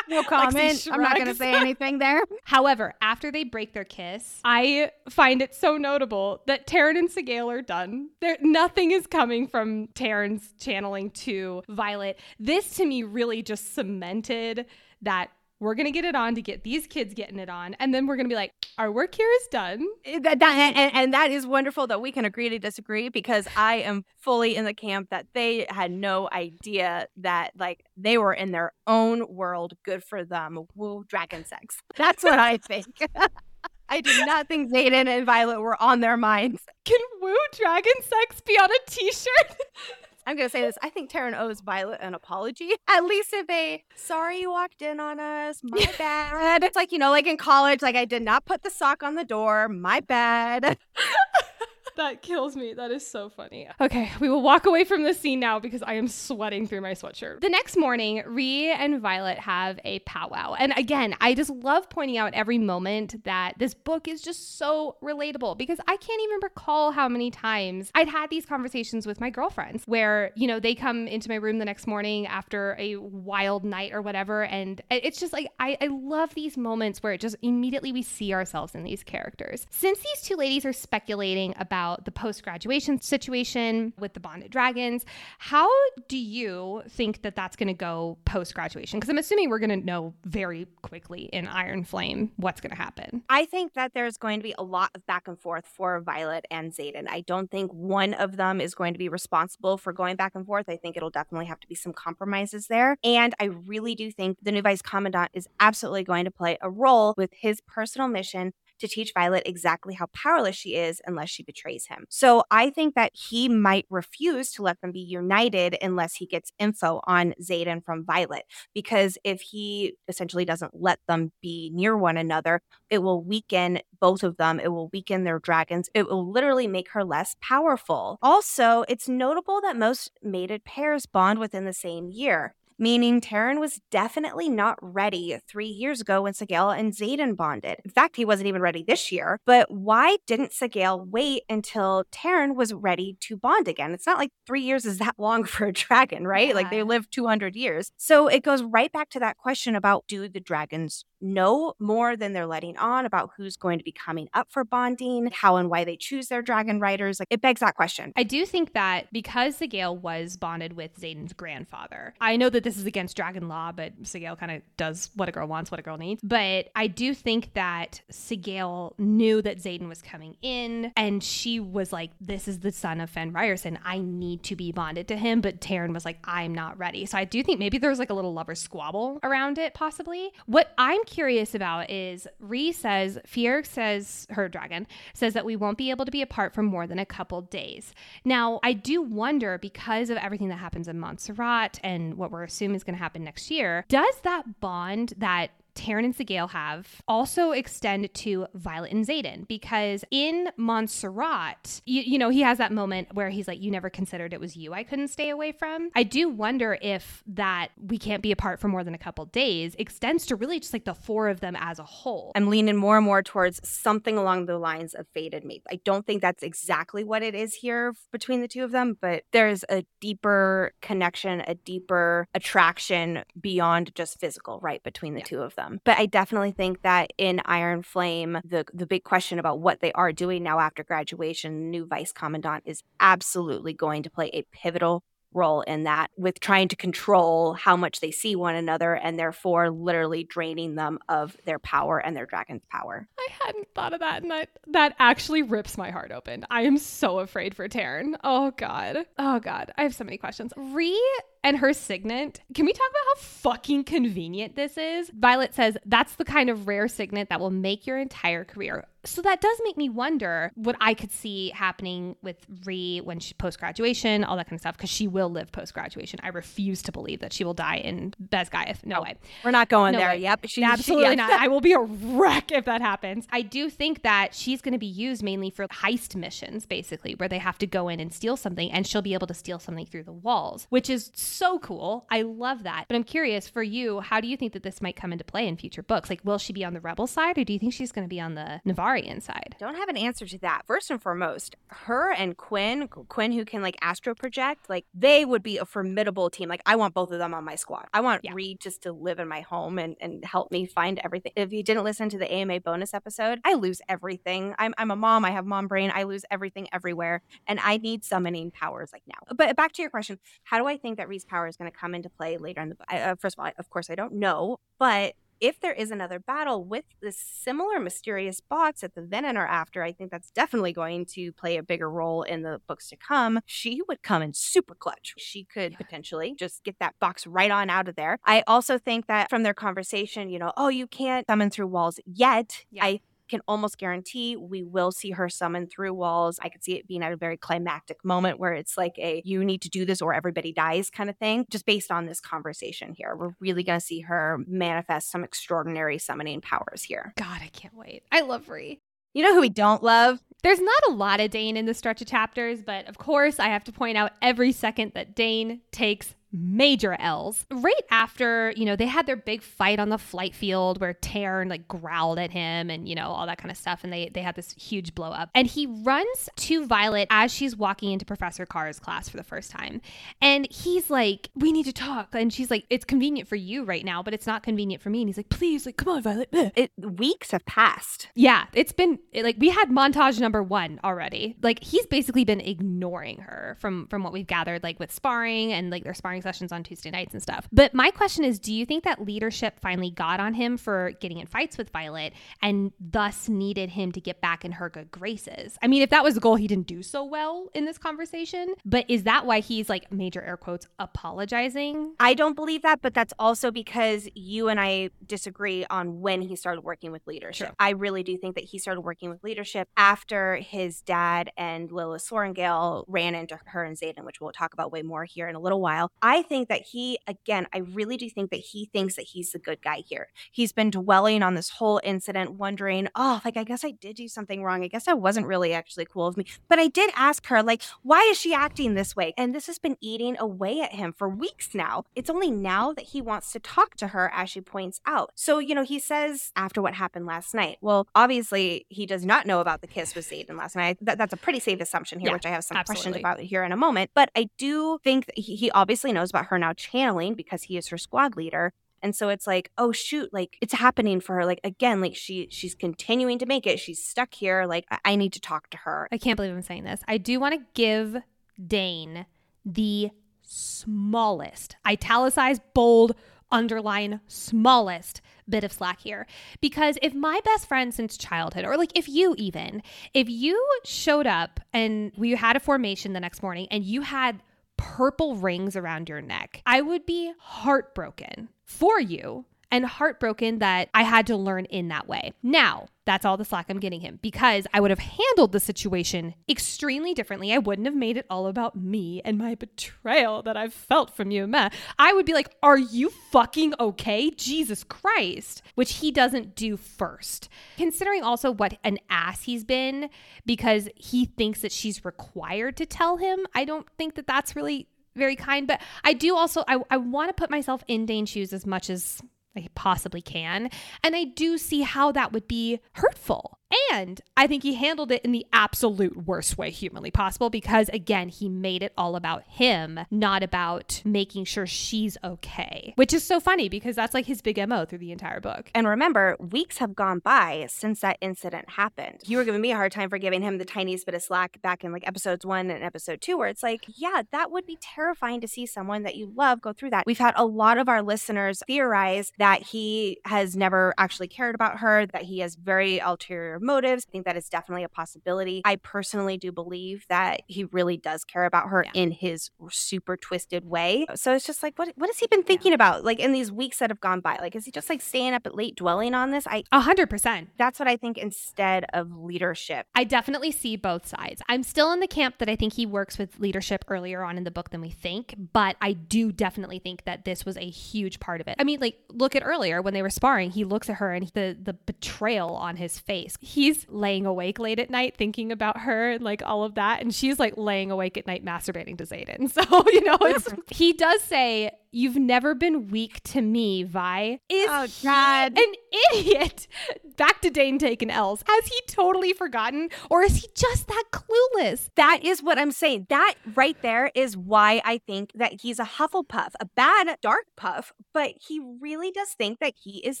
No comment. I'm not going to say anything there. However, after they break their kiss, I find it so notable that Tairn and Sgaeyl are done. There, nothing is coming from Tairn's channeling to Violet. This to me really just cemented that we're going to get it on to get these kids getting it on. And then we're going to be like, our work here is done. Eh, that, that, and, and that is wonderful that we can agree to disagree because I am fully in the camp that they had no idea that, like, they were in their own world. Good for them. Woo, dragon sex. That's what I think. I did not think Xaden and Violet were on their minds. Can woo dragon sex be on a t shirt? I'm gonna say this. I think Tairn owes Violet an apology. At least if they sorry you walked in on us. My bad. It's like, you know, like in college, like I did not put the sock on the door. My bad. that kills me. That is so funny. Okay, we will walk away from the scene now because I am sweating through my sweatshirt. The next morning, Rhi and Violet have a powwow. And again, I just love pointing out every moment that this book is just so relatable because I can't even recall how many times I'd had these conversations with my girlfriends where, you know, they come into my room the next morning after a wild night or whatever. And it's just like, I, I love these moments where it just immediately we see ourselves in these characters. Since these two ladies are speculating about about the post graduation situation with the bonded dragons. How do you think that that's going to go post graduation? Because I'm assuming we're going to know very quickly in Iron Flame what's going to happen. I think that there's going to be a lot of back and forth for Violet and Xaden. I don't think one of them is going to be responsible for going back and forth. I think it'll definitely have to be some compromises there. And I really do think the new Vice Commandant is absolutely going to play a role with his personal mission to teach Violet exactly how powerless she is unless she betrays him. So I think that he might refuse to let them be united unless he gets info on Xaden from Violet. Because if he essentially doesn't let them be near one another, it will weaken both of them. It will weaken their dragons. It will literally make her less powerful. Also, it's notable that most mated pairs bond within the same year meaning Tairn was definitely not ready three years ago when Sgaeyl and Xaden bonded. In fact, he wasn't even ready this year. But why didn't Sgaeyl wait until Tairn was ready to bond again? It's not like three years is that long for a dragon, right? Yeah. Like they live 200 years. So it goes right back to that question about do the dragons know more than they're letting on about who's going to be coming up for bonding, how and why they choose their dragon riders. Like it begs that question. I do think that because Sgaeyl was bonded with Xaden's grandfather, I know that this is against dragon law, but Sgaeyl kind of does what a girl wants, what a girl needs. But I do think that Sgaeyl knew that Xaden was coming in and she was like, This is the son of Fen Riorson. I need to be bonded to him. But Tairn was like, I'm not ready. So I do think maybe there was like a little lover squabble around it, possibly. What I'm curious about is Rhi says, Feirge says, her dragon, says that we won't be able to be apart for more than a couple days. Now, I do wonder because of everything that happens in Montserrat and what we're assuming is going to happen next year, does that bond that Tairn and Sgaeyl have also extend to Violet and Xaden because in Montserrat, you, you know, he has that moment where he's like, You never considered it was you I couldn't stay away from. I do wonder if that we can't be apart for more than a couple days extends to really just like the four of them as a whole. I'm leaning more and more towards something along the lines of fated mate. I don't think that's exactly what it is here between the two of them, but there's a deeper connection, a deeper attraction beyond just physical, right, between the yeah. two of them. Um, but I definitely think that in Iron Flame, the the big question about what they are doing now after graduation, new vice commandant is absolutely going to play a pivotal role in that with trying to control how much they see one another and therefore literally draining them of their power and their dragon's power. I hadn't thought of that and that that actually rips my heart open. I am so afraid for Tairn. Oh god. Oh god. I have so many questions. Rhi and her signet. Can we talk about how fucking convenient this is? Violet says that's the kind of rare signet that will make your entire career. So that does make me wonder what I could see happening with Rhi when she post graduation, all that kind of stuff, because she will live post graduation. I refuse to believe that she will die in Basgiath. No, way. We're not going no there. Way. Yep. She, Absolutely she, not. I will be a wreck if that happens. I do think that she's going to be used mainly for heist missions, basically, where they have to go in and steal something, and she'll be able to steal something through the walls, which is so cool. I love that. But I'm curious for you, how do you think that this might come into play in future books? Like, will she be on the rebel side or do you think she's going to be on the Navarrian side? Don't have an answer to that. First and foremost, her and Quinn, Quinn who can like astro project, like they would be a formidable team. Like, I want both of them on my squad. I want yeah. Reed just to live in my home and, and help me find everything. If you didn't listen to the AMA bonus episode, I lose everything. I'm, I'm a mom. I have mom brain. I lose everything everywhere. And I need summoning powers like now. But back to your question, how do I think that Power is going to come into play later in the book. Uh, first of all, of course, I don't know, but if there is another battle with this similar mysterious box at the then and or after, I think that's definitely going to play a bigger role in the books to come. She would come in super clutch. She could potentially just get that box right on out of there. I also think that from their conversation, you know, oh, you can't summon through walls yet. Yeah. I can almost guarantee we will see her summon through walls. I could see it being at a very climactic moment where it's like a you need to do this or everybody dies kind of thing, just based on this conversation here. We're really going to see her manifest some extraordinary summoning powers here. God, I can't wait. I love Rhi. You know who we don't love? There's not a lot of Dain in the stretch of chapters, but of course, I have to point out every second that Dain takes major L's. Right after, you know, they had their big fight on the flight field where Tairn like growled at him and, you know, all that kind of stuff. And they, they had this huge blow up. And he runs to Violet as she's walking into Professor Carr's class for the first time. And he's like, we need to talk. And she's like, it's convenient for you right now, but it's not convenient for me. And he's like, please, like, come on, Violet. It, weeks have passed. Yeah. It's been like, we had montage number one already. Like he's basically been ignoring her from, from what we've gathered, like with sparring and like their sparring sessions on Tuesday nights and stuff. But my question is do you think that leadership finally got on him for getting in fights with Violet and thus needed him to get back in her good graces? I mean, if that was the goal, he didn't do so well in this conversation. But is that why he's like major air quotes apologizing? I don't believe that, but that's also because you and I disagree on when he started working with leadership. True. I really do think that he started working with leadership after his dad and Lilith Sorrengail ran into her and Xaden, which we'll talk about way more here in a little while. I think that he, again, I really do think that he thinks that he's the good guy here. He's been dwelling on this whole incident, wondering, oh, like, I guess I did do something wrong. I guess that wasn't really actually cool of me. But I did ask her, like, why is she acting this way? And this has been eating away at him for weeks now. It's only now that he wants to talk to her, as she points out. So, you know, he says after what happened last night, well, obviously, he does not know about the kiss with Xaden last night. That, that's a pretty safe assumption here, yeah, which I have some absolutely. questions about here in a moment. But I do think he, he obviously knows about her now channeling because he is her squad leader. And so it's like, oh shoot, like it's happening for her. Like again, like she she's continuing to make it. She's stuck here. Like I, I need to talk to her. I can't believe I'm saying this. I do want to give Dain the smallest, italicized, bold, underline, smallest bit of slack here. Because if my best friend since childhood, or like if you even, if you showed up and we had a formation the next morning and you had purple rings around your neck, I would be heartbroken for you and heartbroken that I had to learn in that way. Now, that's all the slack I'm getting him because I would have handled the situation extremely differently. I wouldn't have made it all about me and my betrayal that I've felt from you, Meh. I would be like, Are you fucking okay? Jesus Christ. Which he doesn't do first. Considering also what an ass he's been because he thinks that she's required to tell him, I don't think that that's really very kind. But I do also, I, I want to put myself in Dain's shoes as much as I possibly can. And I do see how that would be hurtful. And I think he handled it in the absolute worst way humanly possible because, again, he made it all about him, not about making sure she's okay, which is so funny because that's like his big MO through the entire book. And remember, weeks have gone by since that incident happened. You were giving me a hard time for giving him the tiniest bit of slack back in like episodes one and episode two, where it's like, yeah, that would be terrifying to see someone that you love go through that. We've had a lot of our listeners theorize that he has never actually cared about her, that he has very ulterior motives. I think that is definitely a possibility. I personally do believe that he really does care about her yeah. in his super twisted way. So it's just like, what what has he been thinking yeah. about? Like in these weeks that have gone by? Like, is he just like staying up at late dwelling on this? I a hundred percent. That's what I think instead of leadership. I definitely see both sides. I'm still in the camp that I think he works with leadership earlier on in the book than we think, but I do definitely think that this was a huge part of it. I mean, like, look at earlier when they were sparring, he looks at her and the the betrayal on his face. He's laying awake late at night thinking about her and like all of that. And she's like laying awake at night masturbating to Xaden. So, you know, he does say, You've never been weak to me, Vi. Is oh, God. an idiot? Back to Dain taking L's. Has he totally forgotten? Or is he just that clueless? That is what I'm saying. That right there is why I think that he's a Hufflepuff, a bad dark puff, but he really does think that he is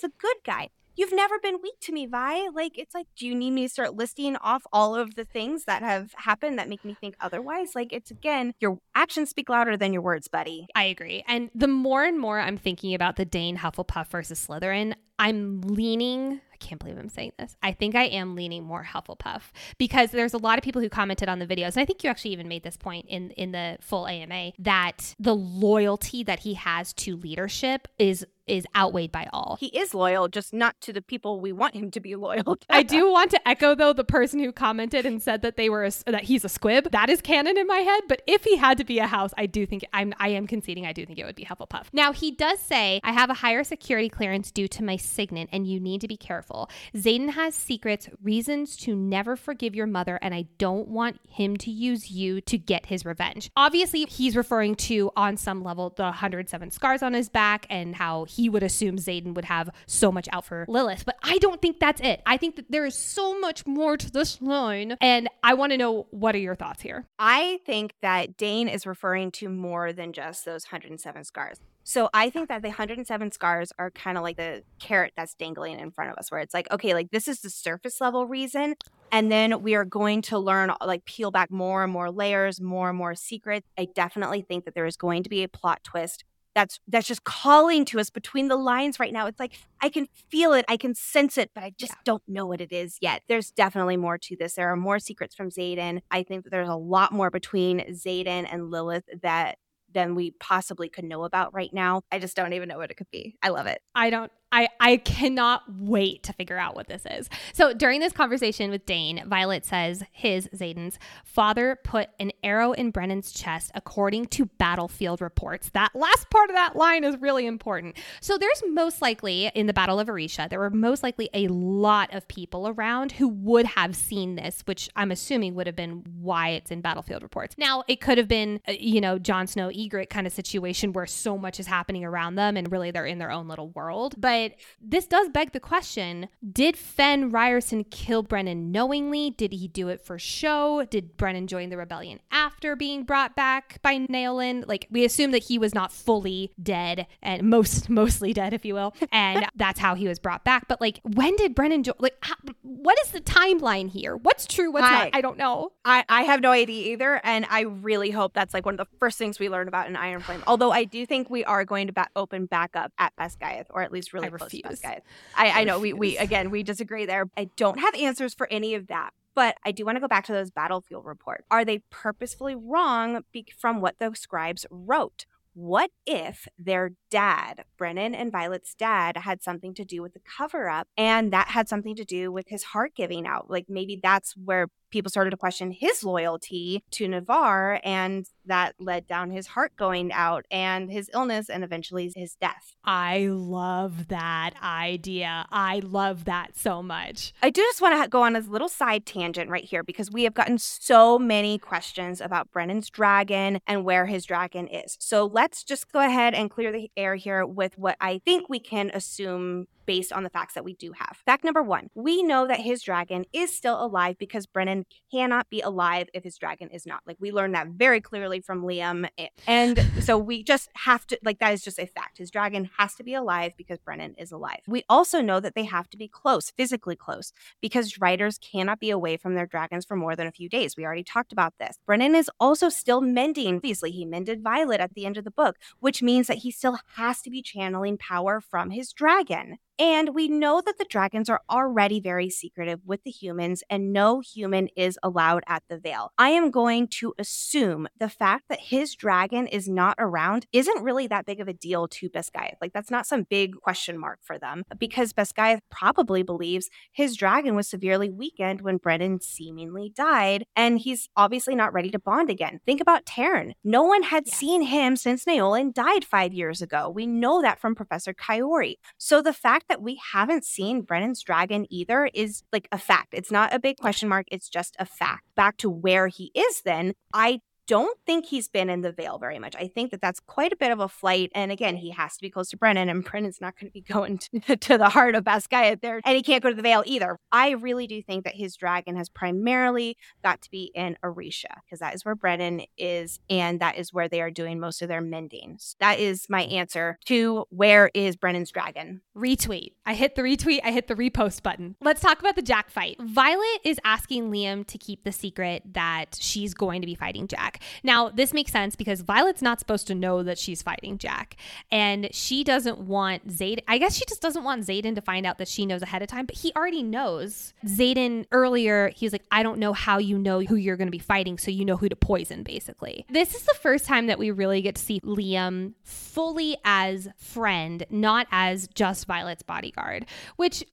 the good guy you've never been weak to me, Vi. Like, it's like, do you need me to start listing off all of the things that have happened that make me think otherwise? Like, it's again, your actions speak louder than your words, buddy. I agree. And the more and more I'm thinking about the Dain Hufflepuff versus Slytherin, I'm leaning can't believe I'm saying this. I think I am leaning more Hufflepuff because there's a lot of people who commented on the videos, and I think you actually even made this point in in the full AMA that the loyalty that he has to leadership is is outweighed by all. He is loyal, just not to the people we want him to be loyal to. I do want to echo though the person who commented and said that they were a, that he's a squib. That is canon in my head, but if he had to be a house, I do think I'm I am conceding I do think it would be Hufflepuff. Now, he does say, "I have a higher security clearance due to my signet and you need to be careful. Xaden has secrets, reasons to never forgive your mother, and I don't want him to use you to get his revenge." Obviously, he's referring to on some level the 107 scars on his back and how he would assume Xaden would have so much out for Lilith. But I don't think that's it. I think that there is so much more to this line. And I want to know what are your thoughts here? I think that Dain is referring to more than just those 107 scars. So I think that the 107 scars are kind of like the carrot that's dangling in front of us, where it's like, okay, like this is the surface level reason. And then we are going to learn, like, peel back more and more layers, more and more secrets. I definitely think that there is going to be a plot twist that's that's just calling to us between the lines right now. It's like I can feel it, I can sense it, but I just yeah. don't know what it is yet. There's definitely more to this. There are more secrets from Xaden. I think that there's a lot more between Xaden and Lilith that than we possibly could know about right now. I just don't even know what it could be. I love it. I don't I, I cannot wait to figure out what this is. So during this conversation with Dain, Violet says his, Xaden's, father put an arrow in Brennan's chest according to battlefield reports. That last part of that line is really important. So there's most likely, in the Battle of Aretia, there were most likely a lot of people around who would have seen this, which I'm assuming would have been why it's in battlefield reports. Now, it could have been, uh, you know, Jon Snow, Ygritte kind of situation where so much is happening around them and really they're in their own little world. But but this does beg the question Did Fen Riorson kill Brennan knowingly? Did he do it for show? Did Brennan join the rebellion after being brought back by Naolan? Like, we assume that he was not fully dead and most, mostly dead, if you will. And that's how he was brought back. But, like, when did Brennan join? Like, how, what is the timeline here? What's true? What's I, not? I don't know. I, I have no idea either. And I really hope that's like one of the first things we learn about in Iron Flame. Although I do think we are going to ba- open back up at Best Basgiath, or at least really I refuse. Guys. I, I, I know we, we again we disagree there. I don't have answers for any of that. But I do want to go back to those battlefield reports. Are they purposefully wrong be- from what the scribes wrote? what if their dad, Brennan and Violet's dad, had something to do with the cover up and that had something to do with his heart giving out? Like maybe that's where people started to question his loyalty to Navarre, and that led down his heart going out and his illness and eventually his death. I love that idea. I love that so much. I do just want to go on a little side tangent right here because we have gotten so many questions about Brennan's dragon and where his dragon is. So let's just go ahead and clear the air here with what I think we can assume based on the facts that we do have. Fact number one we know that his dragon is still alive because Brennan cannot be alive if his dragon is not. Like, we learned that very clearly from Liam. And so we just have to, like, that is just a fact. His dragon has to be alive because Brennan is alive. We also know that they have to be close, physically close, because riders cannot be away from their dragons for more than a few days. We already talked about this. Brennan is also still mending. Obviously, he mended Violet at the end of the book, which means that he still has to be channeling power from his dragon. And we know that the dragons are already very secretive with the humans, and no human is allowed at the Vale. I am going to assume the fact that his dragon is not around isn't really that big of a deal to Basgiath. Like, that's not some big question mark for them because Basgiath probably believes his dragon was severely weakened when Brennan seemingly died, and he's obviously not ready to bond again. Think about Tairn. No one had yes. seen him since Naolan died five years ago. We know that from Professor Kaori. So the fact that we haven't seen Brennan's dragon either is like a fact. It's not a big question mark, it's just a fact. Back to where he is then, I don't think he's been in the Vale very much. I think that that's quite a bit of a flight. And again, he has to be close to Brennan, and Brennan's not going to be going to, to, the heart of Basgiath there. And he can't go to the Vale either. I really do think that his dragon has primarily got to be in Aretia, because that is where Brennan is, and that is where they are doing most of their mending. So that is my answer to where is Brennan's dragon. Retweet. I hit the retweet, I hit the repost button. Let's talk about the Jack fight. Violet is asking Liam to keep the secret that she's going to be fighting Jack. Now, this makes sense because Violet's not supposed to know that she's fighting Jack. And she doesn't want Xaden, I guess she just doesn't want Xaden to find out that she knows ahead of time, but he already knows. Xaden earlier, he was like, I don't know how you know who you're going to be fighting, so you know who to poison, basically. This is the first time that we really get to see Liam fully as friend, not as just Violet's bodyguard, which,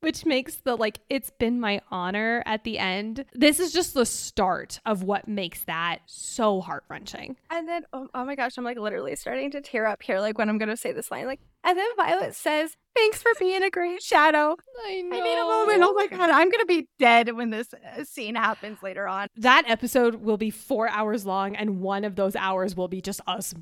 which makes the like, it's been my honor at the end. This is just the start of what makes that so heart wrenching. And then, oh, oh, my gosh, I'm like literally starting to tear up here, like when I'm going to say this line. Like, and then Violet says, Thanks for being a great shadow. I know. I need a moment. Oh my God, I'm going to be dead when this uh, scene happens later on. That episode will be four hours long, and one of those hours will be just us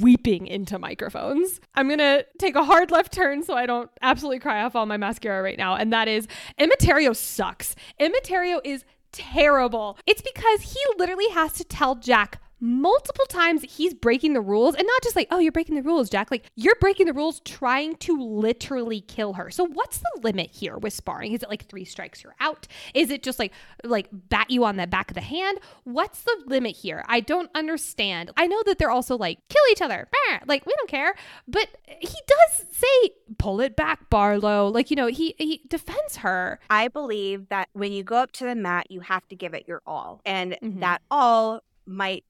weeping into microphones. I'm going to take a hard left turn so I don't absolutely cry off all my mascara right now. And that is Emetterio sucks. Emetterio is terrible. It's because he literally has to tell Jack multiple times he's breaking the rules and not just like, oh, you're breaking the rules, Jack. Like, you're breaking the rules trying to literally kill her. So, what's the limit here with sparring? Is it like three strikes, you're out? Is it just like, like bat you on the back of the hand? What's the limit here? I don't understand. I know that they're also like, kill each other. Like, we don't care. But he does say, pull it back, Barlowe. Like, you know, he, he defends her. I believe that when you go up to the mat, you have to give it your all. And mm-hmm. that all might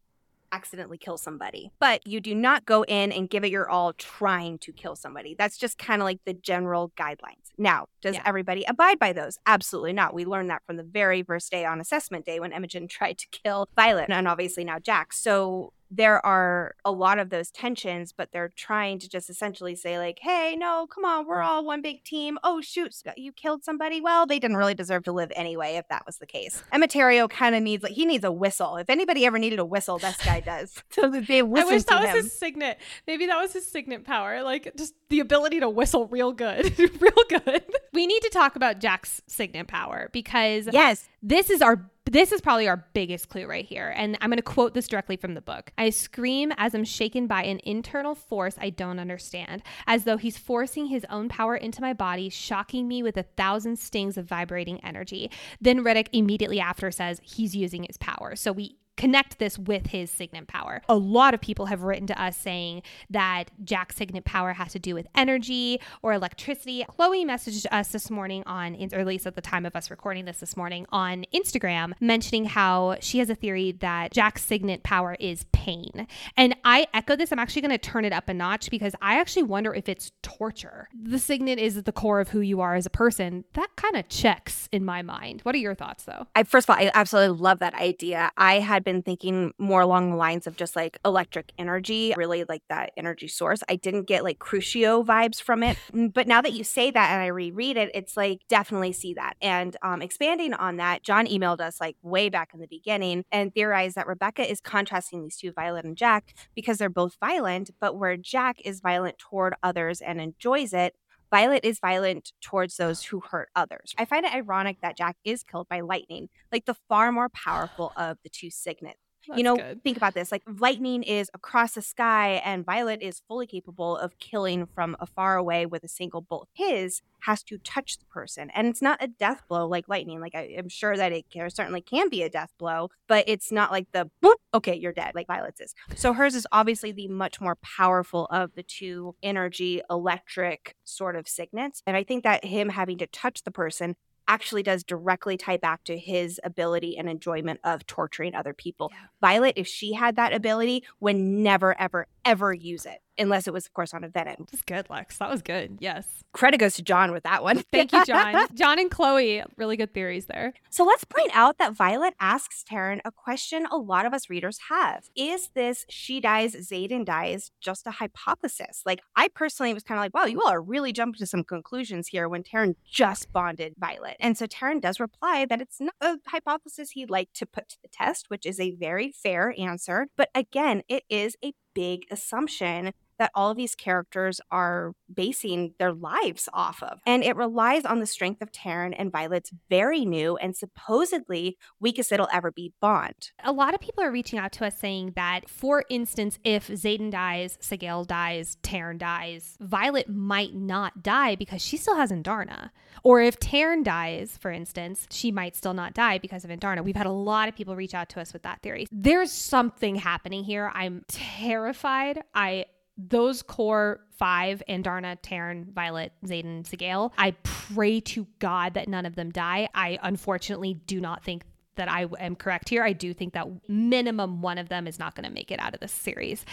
accidentally kill somebody. But you do not go in and give it your all trying to kill somebody. That's just kind of like the general guidelines. Now, does yeah. everybody abide by those? Absolutely not. We learned that from the very first day on assessment day when Imogen tried to kill Violet and obviously now Jack. So there are a lot of those tensions, but they're trying to just essentially say, like, hey, no, come on, we're all one big team. Oh, shoot, you killed somebody. Well, they didn't really deserve to live anyway, if that was the case. Emetterio kind of needs, like, he needs a whistle. If anybody ever needed a whistle, this guy does. so they I wish that was him. his signet. Maybe that was his signet power. Like, just the ability to whistle real good. real good. We need to talk about Jack's signet power because, yes, this is our this is probably our biggest clue right here. And I'm going to quote this directly from the book. I scream as I'm shaken by an internal force I don't understand, as though he's forcing his own power into my body, shocking me with a thousand stings of vibrating energy. Then Ridoc immediately after says he's using his power. So we connect this with his signet power. A lot of people have written to us saying that Jack's signet power has to do with energy or electricity. Chloe messaged us this morning on, or at least at the time of us recording this this morning, on Instagram, mentioning how she has a theory that Jack's signet power is pain. And I echo this. I'm actually going to turn it up a notch because I actually wonder if it's torture. The signet is at the core of who you are as a person. That kind of checks in my mind. What are your thoughts, though? I first of all, I absolutely love that idea. I had been thinking more along the lines of just like electric energy, really like that energy source. I didn't get like Crucio vibes from it, mm, but now that you say that and I reread it, it's like definitely see that. And um, expanding on that, John emailed us like way back in the beginning and theorized that Rebecca is contrasting these two, Violet and Jack, because they're both violent, but where Jack is violent toward others and enjoys it, Violet is violent towards those who hurt others. I find it ironic that Jack is killed by lightning, like the far more powerful of the two signets. That's you know, good. think about this. Like lightning is across the sky and Violet is fully capable of killing from afar away with a single bolt. His has to touch the person. And it's not a death blow like lightning. Like I am sure that it can, certainly can be a death blow, but it's not like the boop, okay, you're dead, like Violet's is. So hers is obviously the much more powerful of the two energy electric sort of signets. And I think that him having to touch the person actually does directly tie back to his ability and enjoyment of torturing other people. Yeah. Violet, if she had that ability, would never, ever, ever use it, unless it was, of course, on a venom. That's good, Lex. That was good. Yes. Credit goes to John with that one. Thank you, John. John and Chloe, really good theories there. So let's point out that Violet asks Tairn a question a lot of us readers have. Is this she dies, Xaden dies just a hypothesis? Like, I personally was kind of like, wow, you all are really jumping to some conclusions here when Tairn just bonded Violet. And so Tairn does reply that it's not a hypothesis he'd like to put to the test, which is a very fair answer. But again, it is a big assumption that all of these characters are basing their lives off of. And it relies on the strength of Tairn and Violet's very new and supposedly weakest it'll ever be bond. A lot of people are reaching out to us saying that, for instance, if Xaden dies, Sgaeyl dies, Tairn dies, Violet might not die because she still has Andarna. Or if Tairn dies, for instance, she might still not die because of Andarna. We've had a lot of people reach out to us with that theory. There's something happening here. I'm terrified. I those core five Andarna, Tairn, Violet, Xaden, Sgaeyl, I pray to God that none of them die. I unfortunately do not think that I am correct here. I do think that minimum one of them is not going to make it out of this series.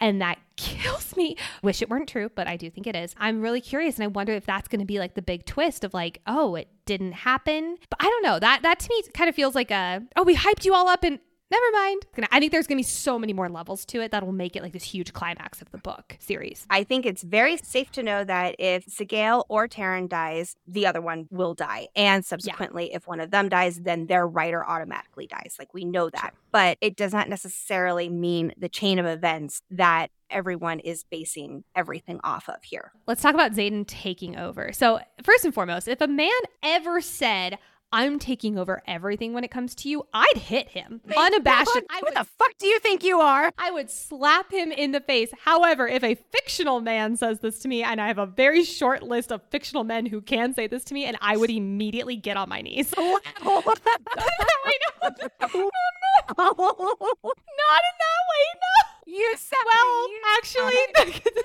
And that kills me. Wish it weren't true, but I do think it is. I'm really curious and I wonder if that's going to be like the big twist of like, oh, it didn't happen. But I don't know. That that to me kind of feels like a, oh, we hyped you all up and never mind. I think there's going to be so many more levels to it that'll make it like this huge climax of the book series. I think it's very safe to know that if Sgaeyl or Tairn dies, the other one will die. And subsequently, yeah. if one of them dies, then their writer automatically dies. Like we know that. Sure. But it does not necessarily mean the chain of events that everyone is basing everything off of here. Let's talk about Xaden taking over. So, first and foremost, if a man ever said, I'm taking over everything when it comes to you, I'd hit him unabashed. What the fuck do you think you are? I would slap him in the face. However, if a fictional man says this to me, and I have a very short list of fictional men who can say this to me, and I would immediately get on my knees. Not in that way, no. You said well, actually,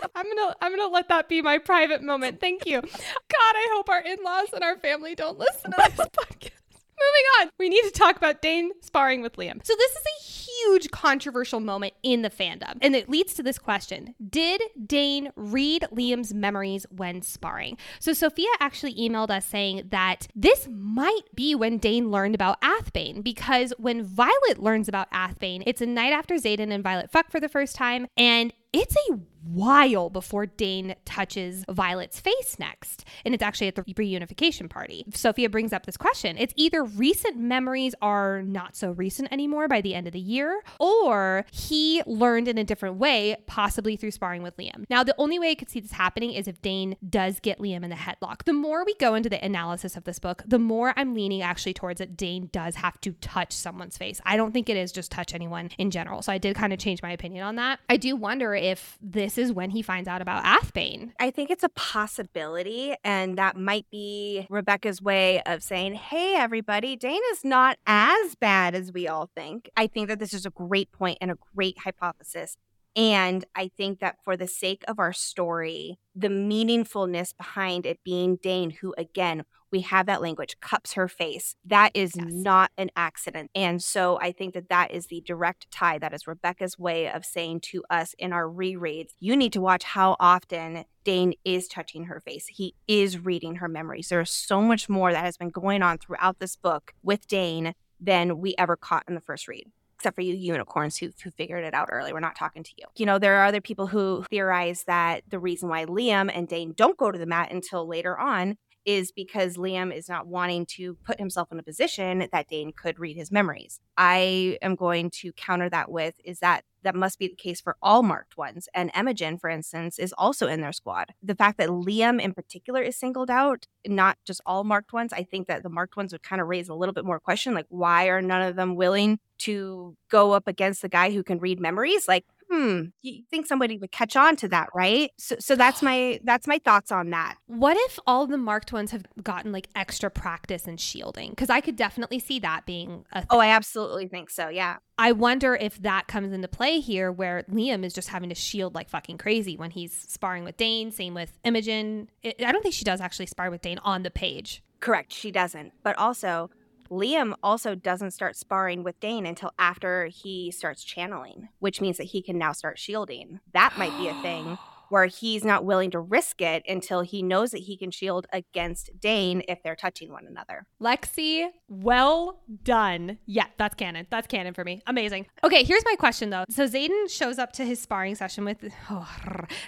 I'm gonna I'm gonna let that be my private moment. Thank you. God, I hope our in-laws and our family don't listen to this podcast. Moving on, we need to talk about Dain sparring with Liam. So, this is a huge controversial moment in the fandom, and it leads to this question Did Dain read Liam's memories when sparring? So, Sophia actually emailed us saying that this might be when Dain learned about Athebyne, because when Violet learns about Athebyne, it's a night after Xaden and Violet fuck for the first time, and it's a while before Dain touches Violet's face next. And it's actually at the reunification party. Sophia brings up this question. It's either recent memories are not so recent anymore by the end of the year, or he learned in a different way, possibly through sparring with Liam. Now, the only way I could see this happening is if Dain does get Liam in the headlock. The more we go into the analysis of this book, the more I'm leaning actually towards that Dain does have to touch someone's face. I don't think it is just touch anyone in general. So I did kind of change my opinion on that. I do wonder if this is when he finds out about Athebyne. I think it's a possibility, and that might be Rebecca's way of saying, hey, everybody, Dana's not as bad as we all think. I think that this is a great point and a great hypothesis. And I think that for the sake of our story, the meaningfulness behind it being Dain, who again, we have that language, cups her face, that is yes. not an accident. And so I think that that is the direct tie. That is Rebecca's way of saying to us in our rereads, you need to watch how often Dain is touching her face. He is reading her memories. There's so much more that has been going on throughout this book with Dain than we ever caught in the first read except for you unicorns who, who figured it out early. We're not talking to you. You know, there are other people who theorize that the reason why Liam and Dain don't go to the mat until later on is because Liam is not wanting to put himself in a position that Dain could read his memories. I am going to counter that with is that that must be the case for all marked ones. And Imogen, for instance, is also in their squad. The fact that Liam in particular is singled out, not just all marked ones, I think that the marked ones would kind of raise a little bit more question like, why are none of them willing to go up against the guy who can read memories? Like, hmm, you think somebody would catch on to that, right? So, so that's my that's my thoughts on that. What if all the marked ones have gotten like extra practice in shielding? Because I could definitely see that being a. Th- oh, I absolutely think so. Yeah. I wonder if that comes into play here, where Liam is just having to shield like fucking crazy when he's sparring with Dain. Same with Imogen. I don't think she does actually spar with Dain on the page. Correct, she doesn't. But also, Liam also doesn't start sparring with Dain until after he starts channeling, which means that he can now start shielding. That might be a thing where he's not willing to risk it until he knows that he can shield against Dain if they're touching one another. Lexi, well done. Yeah, that's canon. That's canon for me. Amazing. Okay, here's my question though. So Xaden shows up to his sparring session with oh,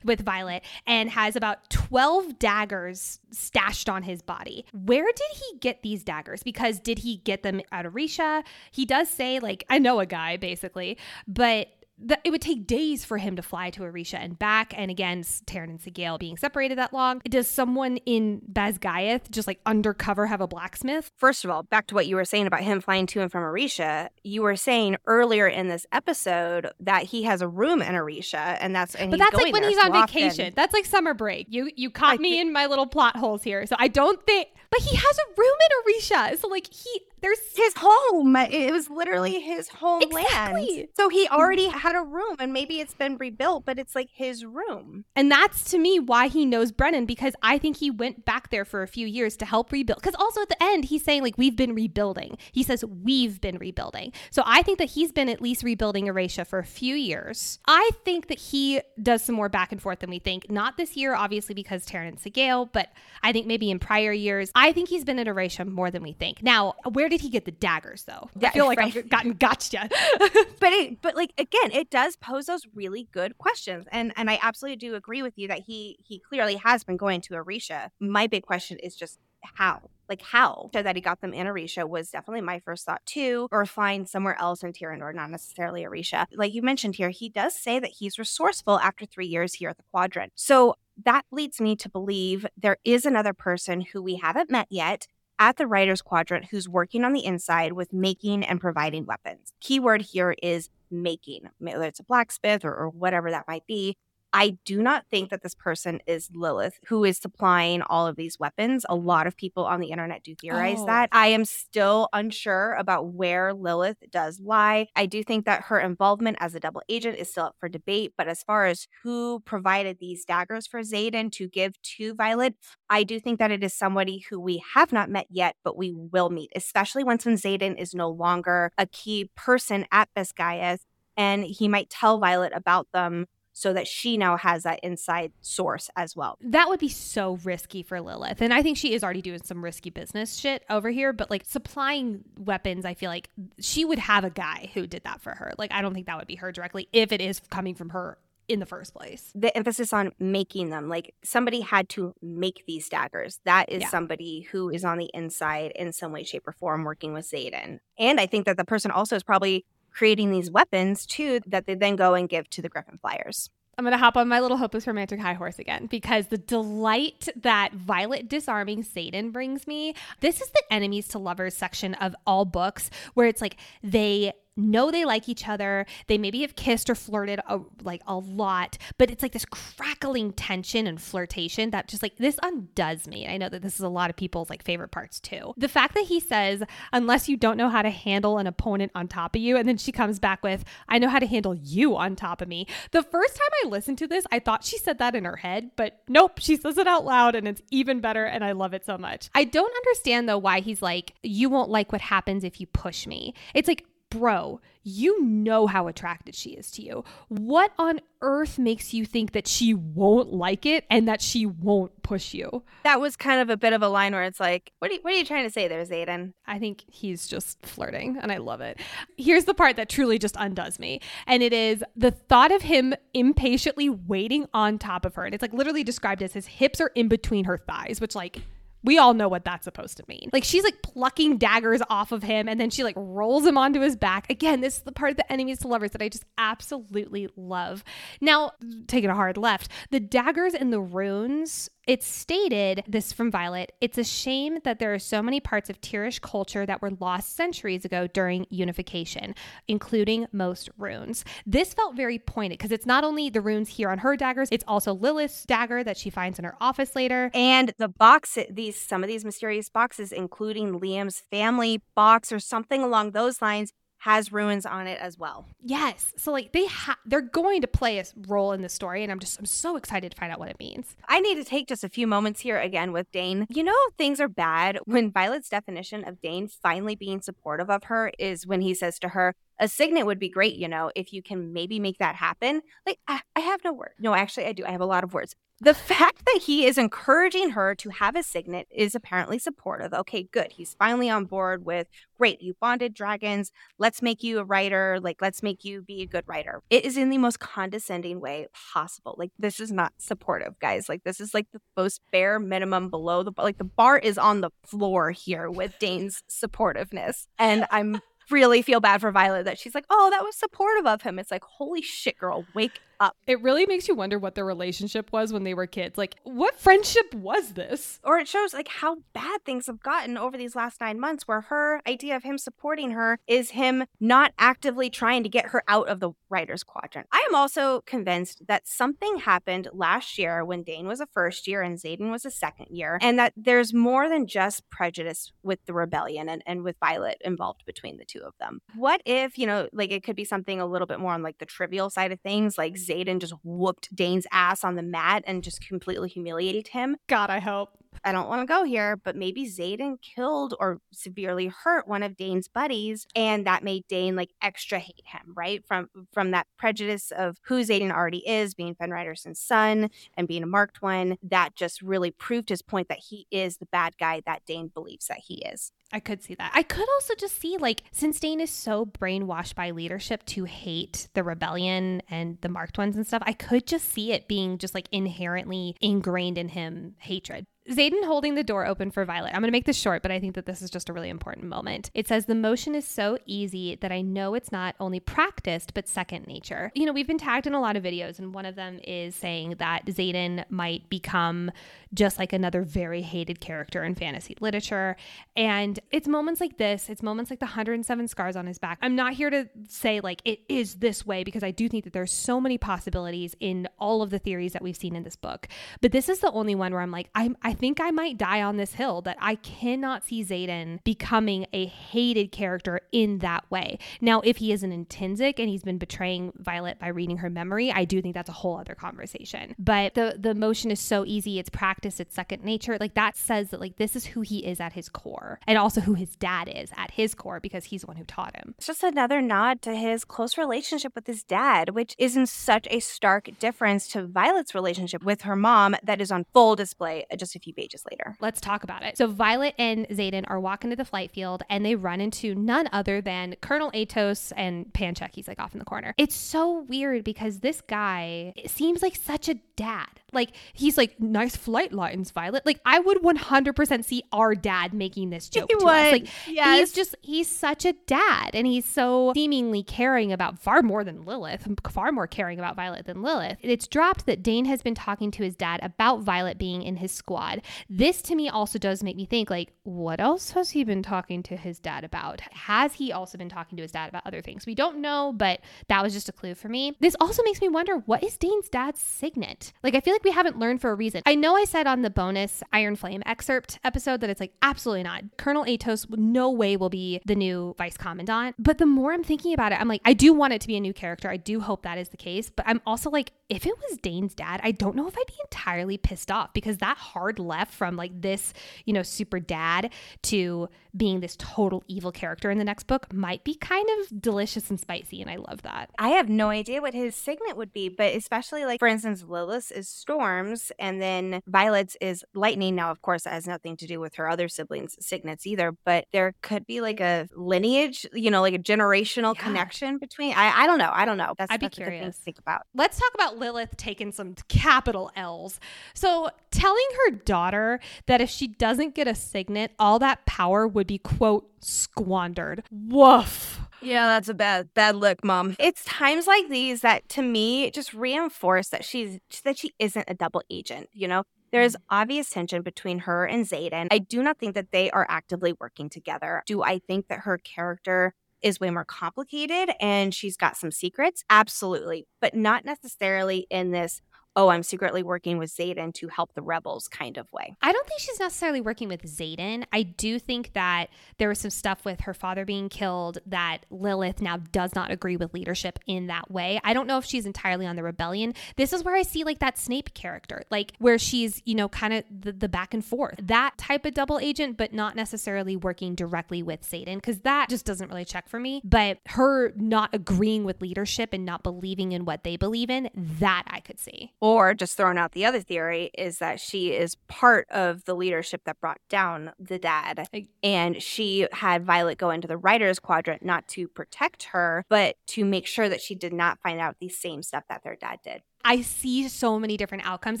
with Violet and has about 12 daggers stashed on his body. Where did he get these daggers? Because did he get them out of Aretia? He does say like I know a guy basically, but that it would take days for him to fly to Aretia and back. And again, Tairn and Sgaeyl being separated that long. Does someone in Basgiath just like undercover have a blacksmith? First of all, back to what you were saying about him flying to and from Aretia, you were saying earlier in this episode that he has a room in Aretia, and that's and but that's like when he's on often. vacation. That's like summer break. You you caught I me th- in my little plot holes here, so I don't think. But he has a room in Aretia, so like he there's his home. It was literally his homeland. Exactly. So he mm-hmm. already had a room and maybe it's been rebuilt, but it's like his room. And that's to me why he knows Brennan because I think he went back there for a few years to help rebuild. Because also at the end, he's saying, like, we've been rebuilding. He says, we've been rebuilding. So I think that he's been at least rebuilding Aretia for a few years. I think that he does some more back and forth than we think. Not this year, obviously, because Tairn and Sgaeyl, but I think maybe in prior years. I think he's been at Aretia more than we think. Now, where where did he get the daggers though? I feel like right. I've gotten gotcha. but it, but like again, it does pose those really good questions, and and I absolutely do agree with you that he he clearly has been going to Aretia. My big question is just how like how so that he got them in Aretia was definitely my first thought too, or find somewhere else in Tyrrendor, not necessarily Aretia. Like you mentioned here, he does say that he's resourceful after three years here at the Quadrant. So that leads me to believe there is another person who we haven't met yet at the writer's quadrant who's working on the inside with making and providing weapons. Keyword here is making, whether it's a blacksmith or, or whatever that might be. I do not think that this person is Lilith, who is supplying all of these weapons. A lot of people on the internet do theorize oh. that. I am still unsure about where Lilith does lie. I do think that her involvement as a double agent is still up for debate. But as far as who provided these daggers for Xaden to give to Violet, I do think that it is somebody who we have not met yet, but we will meet, especially once when Xaden is no longer a key person at Basgiath and he might tell Violet about them so that she now has that inside source as well. That would be so risky for Lilith. And I think she is already doing some risky business shit over here, but like supplying weapons, I feel like she would have a guy who did that for her. Like, I don't think that would be her directly if it is coming from her in the first place. The emphasis on making them, like somebody had to make these daggers. That is yeah. somebody who is on the inside in some way, shape, or form working with Xaden. And I think that the person also is probably creating these weapons too that they then go and give to the Gryphon Flyers. I'm going to hop on my little hopeless romantic high horse again because the delight that Violet disarming Satan brings me. This is the enemies to lovers section of all books where it's like they know they like each other. They maybe have kissed or flirted a, like a lot, but it's like this crackling tension and flirtation that just like this undoes me. I know that this is a lot of people's like favorite parts too. The fact that he says, unless you don't know how to handle an opponent on top of you, and then she comes back with, I know how to handle you on top of me. The first time I listened to this, I thought she said that in her head, but nope, she says it out loud and it's even better. And I love it so much. I don't understand though why he's like, you won't like what happens if you push me. It's like, bro, you know how attracted she is to you. What on earth makes you think that she won't like it and that she won't push you? That was kind of a bit of a line where it's like, what are you, what are you trying to say there, Xaden? I think he's just flirting and I love it. Here's the part that truly just undoes me. And it is the thought of him impatiently waiting on top of her. And it's like literally described as his hips are in between her thighs, which like we all know what that's supposed to mean. Like she's like plucking daggers off of him and then she like rolls him onto his back. Again, this is the part of the enemies to lovers that I just absolutely love. Now, taking a hard left, the daggers and the runes it's stated, this from Violet, it's a shame that there are so many parts of Tyrrish culture that were lost centuries ago during unification, including most runes. This felt very pointed because it's not only the runes here on her daggers, it's also Lilith's dagger that she finds in her office later. And the box, these some of these mysterious boxes, including Liam's family box or something along those lines, has ruins on it as well. Yes. So like they ha- they're going to play a role in the story and I'm just I'm so excited to find out what it means. I need to take just a few moments here again with Dain. You know things are bad when Violet's definition of Dain finally being supportive of her is when he says to her, a signet would be great, you know, if you can maybe make that happen. Like, I, I have no words. No, actually, I do. I have a lot of words. The fact that he is encouraging her to have a signet is apparently supportive. Okay, good. He's finally on board with great. You bonded dragons. Let's make you a writer. Like, let's make you be a good writer. It is in the most condescending way possible. Like, this is not supportive, guys. Like, this is like the most bare minimum below the like the bar is on the floor here with Dain's supportiveness. And I'm really feel bad for Violet that she's like, oh, that was supportive of him. It's like, holy shit, girl, wake up. It really makes you wonder what their relationship was when they were kids. Like, what friendship was this? Or it shows like how bad things have gotten over these last nine months, where her idea of him supporting her is him not actively trying to get her out of the writer's quadrant. I am also convinced that something happened last year when Dain was a first year and Xaden was a second year, and that there's more than just prejudice with the rebellion and, and with Violet involved between the two of them. What if, you know, like it could be something a little bit more on like the trivial side of things, like Xaden just whooped Dain's ass on the mat and just completely humiliated him. God, I hope. I don't want to go here, but maybe Xaden killed or severely hurt one of Dain's buddies, and that made Dain like extra hate him, right? From from that prejudice of who Xaden already is, being Fen son and being a marked one, that just really proved his point that he is the bad guy that Dain believes that he is. I could see that. I could also just see like since Dain is so brainwashed by leadership to hate the rebellion and the marked ones and stuff, I could just see it being just like inherently ingrained in him hatred. Xaden holding the door open for Violet. I'm going to make this short, but I think that this is just a really important moment. It says, The motion is so easy that I know it's not only practiced, but second nature. You know, we've been tagged in a lot of videos, and one of them is saying that Xaden might become just like another very hated character in fantasy literature. And it's moments like this, it's moments like the 107 scars on his back. I'm not here to say like it is this way because I do think that there's so many possibilities in all of the theories that we've seen in this book. But this is the only one where I'm like, I'm, I think I might die on this hill that I cannot see Xaden becoming a hated character in that way. Now, if he is an intrinsic and he's been betraying Violet by reading her memory, I do think that's a whole other conversation. But the the motion is so easy, it's practice, it's second nature. Like that says that like this is who he is at his core. And also who his dad is at his core because he's the one who taught him. It's just another nod to his close relationship with his dad, which is in such a stark difference to Violet's relationship with her mom that is on full display just a few pages later. Let's talk about it. So Violet and Xaden are walking to the flight field and they run into none other than Colonel Aetos and Panchek. He's like off in the corner. It's so weird because this guy seems like such a dad. Like he's like, nice flight lines, Violet. Like I would 100% see our dad making this joke He to us. Like Yes. he's just he's such a dad, and he's so seemingly caring about far more than Lilith, far more caring about Violet than Lilith. It's dropped that Dain has been talking to his dad about Violet being in his squad. This to me also does make me think like, what else has he been talking to his dad about? Has he also been talking to his dad about other things? We don't know, but that was just a clue for me. This also makes me wonder what is Dain's dad's signet? Like, I feel like we haven't learned for a reason. I know I said on the bonus Iron Flame excerpt episode that it's like, absolutely not. Colonel Aetos, no way will be the new vice commandant. But the more I'm thinking about it, I'm like, I do want it to be a new character. I do hope that is the case. But I'm also like, if it was Dain's dad, I don't know if I'd be entirely pissed off because that hard left from like this, you know, super dad to being this total evil character in the next book might be kind of delicious and spicy. And I love that. I have no idea what his signet would be, but especially like, for instance, Lilith is storms, and then Violet's is lightning. Now, of course, that has nothing to do with her other siblings' signets either, but there could be like a lineage, you know, like a generational Yeah. connection between. I, I don't know. I don't know. That's, I'd be that's a good thing curious. to think about. Let's talk about Lilith taking some capital L's. So, telling her daughter that if she doesn't get a signet, all that power would be, quote, squandered. Woof. Yeah, that's a bad bad look, mom. It's times like these that to me just reinforce that she's that she isn't a double agent, you know? There's mm. obvious tension between her and Xaden. I do not think that they are actively working together. Do I think that her character is way more complicated and she's got some secrets? Absolutely, but not necessarily in this oh, I'm secretly working with Xaden to help the rebels kind of way. I don't think she's necessarily working with Xaden. I do think that there was some stuff with her father being killed that Lilith now does not agree with leadership in that way. I don't know if she's entirely on the rebellion. This is where I see like that Snape character, like where she's, you know, kind of the, the back and forth. That type of double agent, but not necessarily working directly with Xaden, because that just doesn't really check for me. But her not agreeing with leadership and not believing in what they believe in, that I could see. Or just throwing out the other theory is that she is part of the leadership that brought down the dad. And she had Violet go into the writer's quadrant not to protect her, but to make sure that she did not find out the same stuff that their dad did. I see so many different outcomes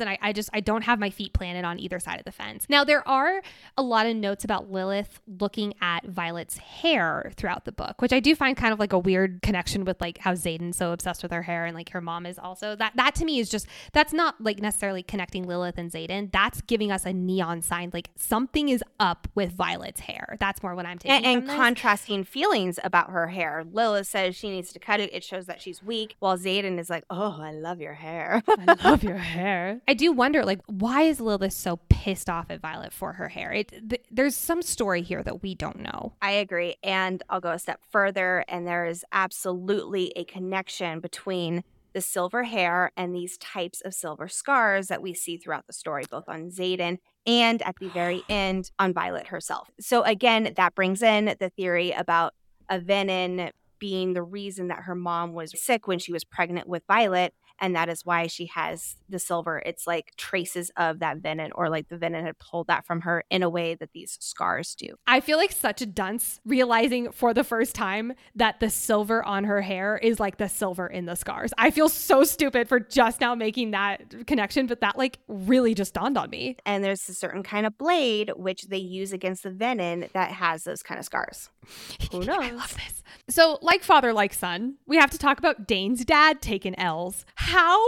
and I, I just I don't have my feet planted on either side of the fence. Now there are a lot of notes about Lilith looking at Violet's hair throughout the book, which I do find kind of like a weird connection with like how Xaden's so obsessed with her hair and like her mom is also. That that to me is just that's not like necessarily connecting Lilith and Xaden. That's giving us a neon sign like something is up with Violet's hair. That's more what I'm taking. And, and contrasting feelings about her hair. Lilith says she needs to cut it. It shows that she's weak, while Xaden is like, oh, I love your hair. I love your hair. I do wonder, like, why is Lilith so pissed off at Violet for her hair? It, th- there's some story here that we don't know. I agree. And I'll go a step further, and there is absolutely a connection between the silver hair and these types of silver scars that we see throughout the story, both on Xaden and at the very end on Violet herself. So, again, that brings in the theory about a venin being the reason that her mom was sick when she was pregnant with Violet. And that is why she has the silver. It's like traces of that venin or like the venin had pulled that from her in a way that these scars do. I feel like such a dunce realizing for the first time that the silver on her hair is like the silver in the scars. I feel so stupid for just now making that connection, but that like really just dawned on me. and there's a certain kind of blade which they use against the venin that has those kind of scars. Who knows? I love this. So, like father, like son, we have to talk about Dain's dad taking L's. How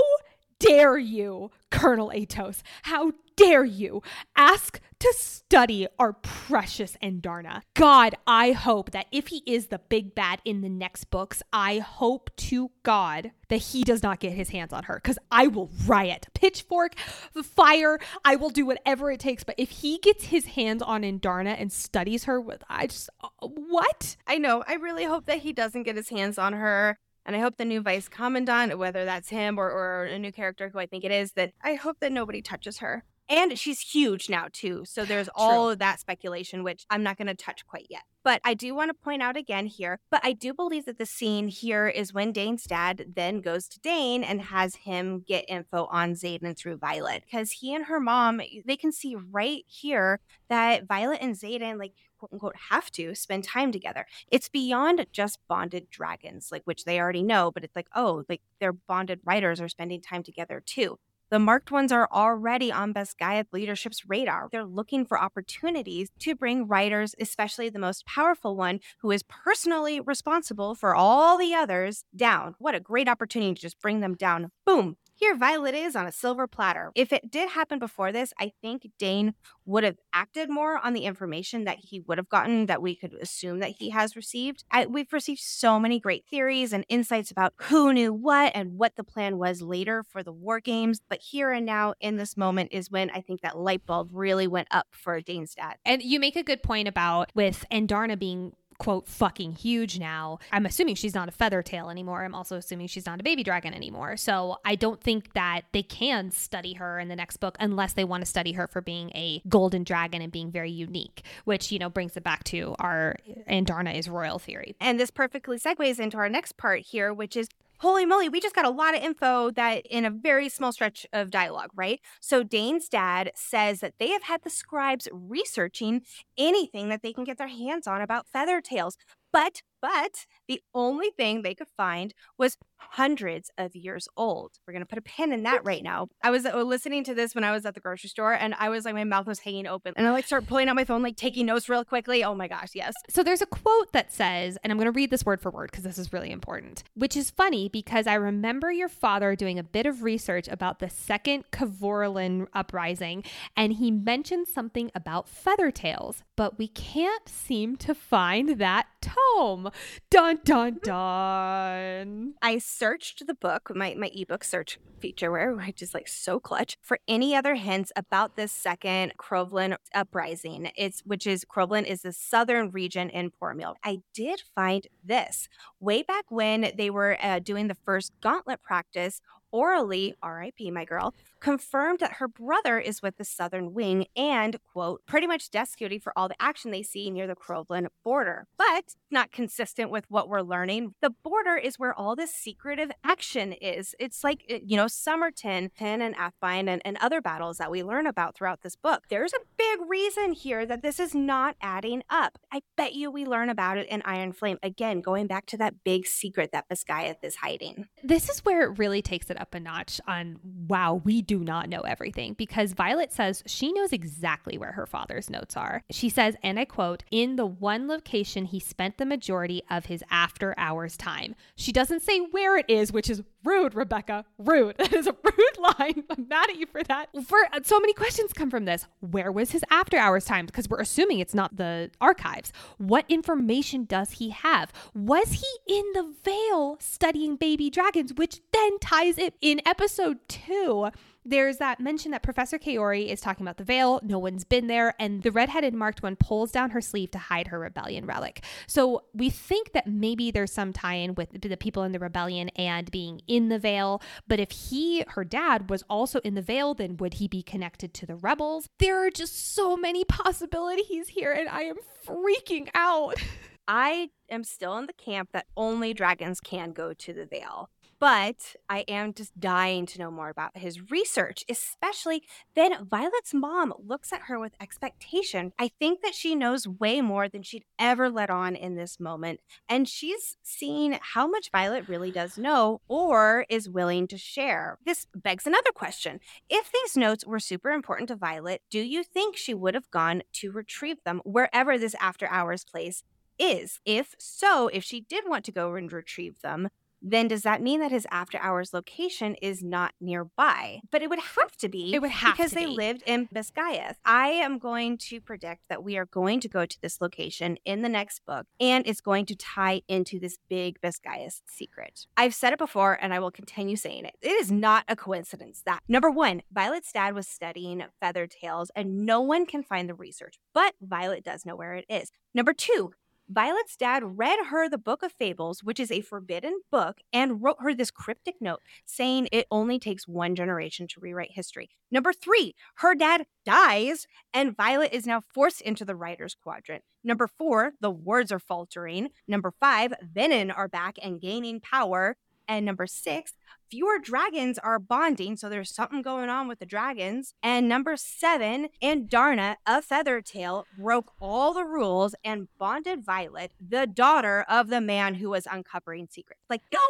dare you, Colonel Aetos? How dare you ask to study our precious Andarna? God, I hope that if he is the big bad in the next books, I hope to God that he does not get his hands on her because I will riot. Pitchfork, fire, I will do whatever it takes. But if he gets his hands on Andarna and studies her with, I just, uh, what? I know. I really hope that he doesn't get his hands on her. And I hope the new vice commandant, whether that's him or, or a new character who I think it is, that I hope that nobody touches her. And she's huge now, too. So there's all of that speculation, which I'm not going to touch quite yet. But I do want to point out again here, but I do believe that the scene here is when Dain's dad then goes to Dain and has him get info on Xaden through Violet. Because he and her mom, they can see right here that Violet and Xaden, like, quote unquote, have to spend time together. It's beyond just bonded dragons, like, which they already know, but it's like, oh, like their bonded writers are spending time together too The marked ones are already on Best Basgiath leadership's radar. They're looking for opportunities to bring writers, especially the most powerful one, who is personally responsible for all the others, down. What a great opportunity to just bring them down. Boom. Here, Violet is on a silver platter. If it did happen before this, I think Dain would have acted more on the information that he would have gotten that we could assume that he has received. I, we've received so many great theories and insights about who knew what and what the plan was later for the war games. But here and now, in this moment, is when I think that light bulb really went up for Dain's dad. And you make a good point about with Andarna being quote fucking huge now. I'm assuming she's not a feather tail anymore. I'm also assuming she's not a baby dragon anymore. So I don't think that they can study her in the next book unless they want to study her for being a golden dragon and being very unique, which, you know, brings it back to our Andarna is royal theory. And this perfectly segues into our next part here, which is holy moly, we just got a lot of info that in a very small stretch of dialogue, right? So Dain's dad says that they have had the scribes researching anything that they can get their hands on about feather tails. But but the only thing they could find was hundreds of years old. We're going to put a pin in that right now. I was uh, listening to this when I was at the grocery store and I was like, my mouth was hanging open. And I like start pulling out my phone, like taking notes real quickly. Oh my gosh, yes. So there's a quote that says, and I'm going to read this word for word because this is really important, which is funny because I remember your father doing a bit of research about the second Kavoralan uprising and he mentioned something about feather tails, but we can't seem to find that tome. Dun dun dun. I searched the book, my, my ebook search feature, where I just like so clutch for any other hints about this second Crovlin uprising. It's which is Crovlin is the southern region in Poromiel. I did find this way back when they were uh, doing the first gauntlet practice Aurelie, RIP, my girl, confirmed that her brother is with the Southern Wing and, quote, pretty much desk duty for all the action they see near the Crovlin border. But not consistent with what we're learning. The border is where all this secretive action is. It's like, uh, you know, Somerton, Penn and Athebyne and, and other battles that we learn about throughout this book. There's a big reason here that this is not adding up. I bet you we learn about it in Iron Flame. Again, going back to that big secret that Basgiath is hiding. This is where it really takes it up a notch on wow, we do not know everything because Violet says she knows exactly where her father's notes are. She says, and I quote, in the one location he spent the majority of his after hours time. She doesn't say where it is, which is rude, Rebecca. Rude. That is a rude line. I'm mad at you for that. For uh, so many questions come from this. Where was his after hours time? Because we're assuming it's not the archives. What information does he have? Was he in the Vale studying baby dragons, which then ties it in episode two there's that mention that Professor Kaori is talking about the Vale. No one's been there. And the redheaded marked one pulls down her sleeve to hide her rebellion relic. So we think that maybe there's some tie in with the people in the rebellion and being in the Vale. But if he, her dad, was also in the Vale, then would he be connected to the rebels? There are just so many possibilities here, and I am freaking out. I am still in the camp that only dragons can go to the Vale. But I am just dying to know more about his research, especially then Violet's mom looks at her with expectation. I think that she knows way more than she'd ever let on in this moment. And she's seen how much Violet really does know or is willing to share. This begs another question. If these notes were super important to Violet, do you think she would have gone to retrieve them wherever this after hours place is? If so, if she did want to go and retrieve them, then does that mean that his after hours location is not nearby? But it would have to be. It would have because they be. lived in Basgiath. I am going to predict that we are going to go to this location in the next book, and it's going to tie into this big Basgiath secret. I've said it before, and I will continue saying it. It is not a coincidence that number one, Violet's dad was studying feather tails, and no one can find the research, but Violet does know where it is. Number two, Violet's dad read her the Book of Fables, which is a forbidden book, and wrote her this cryptic note saying it only takes one generation to rewrite history. Number three, her dad dies, and Violet is now forced into the writer's quadrant. Number four, the words are faltering. Number five, Venin are back and gaining power. And number six, fewer dragons are bonding, so there's something going on with the dragons. And number seven, Andarna of Feathertail broke all the rules and bonded Violet, the daughter of the man who was uncovering secrets. Like, no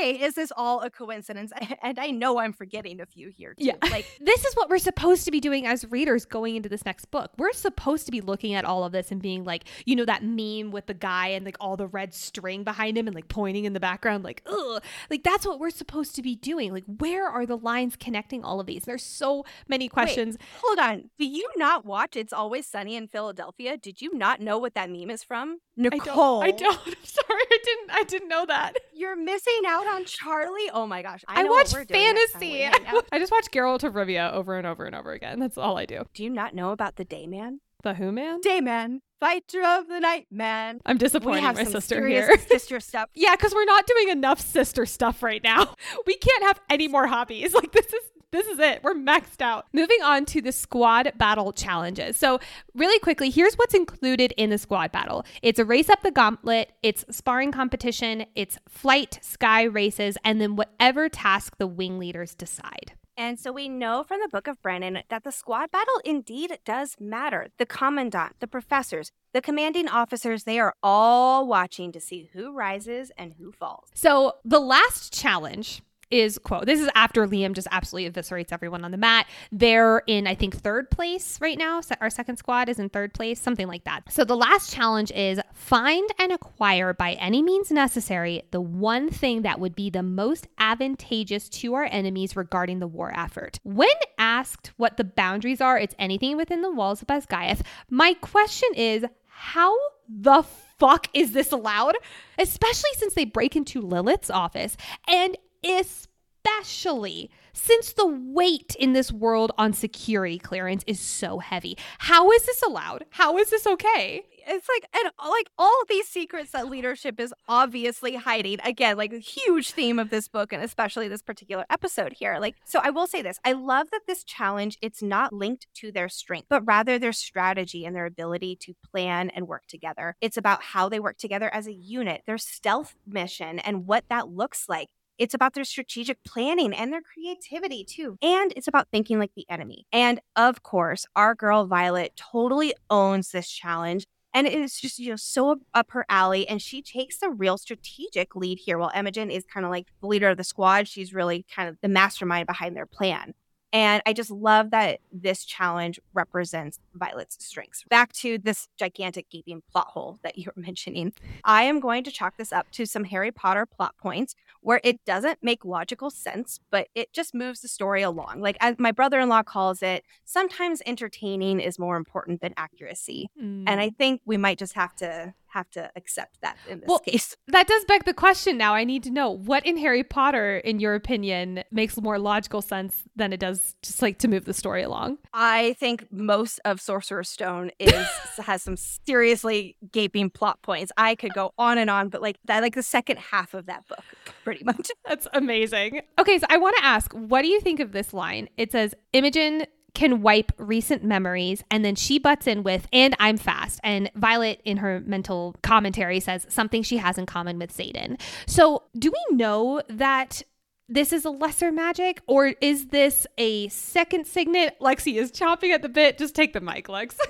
way is this all a coincidence. And I know I'm forgetting a few here too. Yeah. Like this is what we're supposed to be doing as readers going into this next book. We're supposed to be looking at all of this and being like, you know, that meme with the guy and like all the red string behind him and like pointing in the background, like, ugh. Like that's what we're supposed to be doing. Like, where are the lines connecting all of these? There's so many questions. Wait, hold on. Do you not watch It's Always Sunny in Philadelphia? Did you not know what that meme is from? Nicole. I don't. I don't. I'm sorry. I didn't. I didn't know that. You're missing out on Charlie. Oh my gosh. I, I watch fantasy. I just watch Geralt of Rivia over and over and over again. That's all I do. Do you not know about the Dayman? The Who Man? Dayman, fighter of the night man. I'm disappointed we have my some sister here. sister stuff. yeah, because we're not doing enough sister stuff right now. We can't have any more hobbies. Like this is this is it. We're maxed out. Moving on to the squad battle challenges. So, really quickly, here's what's included in the squad battle it's a race up the gauntlet, it's sparring competition, it's flight, sky races, and then whatever task the wing leaders decide. And so we know from the Book of Brennan that the squad battle indeed does matter. The commandant, the professors, the commanding officers, they are all watching to see who rises and who falls. So the last challenge is quote this is after liam just absolutely eviscerates everyone on the mat. They're in i think third place right now. Our second squad is in third place something like that. So the last challenge is find and acquire by any means necessary the one thing that would be the most advantageous to our enemies regarding the war effort. When asked what the boundaries are it's anything within the walls of Basgiath my question is how the fuck is this allowed? Especially since they break into Lilith's office and especially since the weight in this world on security clearance is so heavy. How is this allowed? How is this okay? It's like and like all these secrets that leadership is obviously hiding. Again, like a huge theme of this book and especially this particular episode here. Like so I will say this. I love that this challenge it's not linked to their strength, but rather their strategy and their ability to plan and work together. It's about how they work together as a unit, their stealth mission and what that looks like. It's about their strategic planning and their creativity too. And it's about thinking like the enemy. And of course, our girl Violet totally owns this challenge. And it is just, you know, so up her alley. And she takes the real strategic lead here while Imogen is kind of like the leader of the squad. She's really kind of the mastermind behind their plan. And I just love that this challenge represents Violet's strengths. Back to this gigantic gaping plot hole that you were mentioning. I am going to chalk this up to some Harry Potter plot points where it doesn't make logical sense, but it just moves the story along. Like as my brother-in-law calls it, sometimes entertaining is more important than accuracy. Mm. And I think we might just have to have to accept that in this well, case. That does beg the question now. I need to know what in Harry Potter, in your opinion, makes more logical sense than it does just like to move the story along. I think most of Sorcerer's Stone is has some seriously gaping plot points. I could go on and on, but like that like the second half of that book, pretty much. That's amazing. Okay, so I want to ask, what do you think of this line? It says Imogen can wipe recent memories and then she butts in with and i'm fast. And violet in her mental commentary says something she has in common with Xaden. so do we know that this is a lesser magic or is this a second signet? Lexi is chopping at the bit. Just take the mic lex.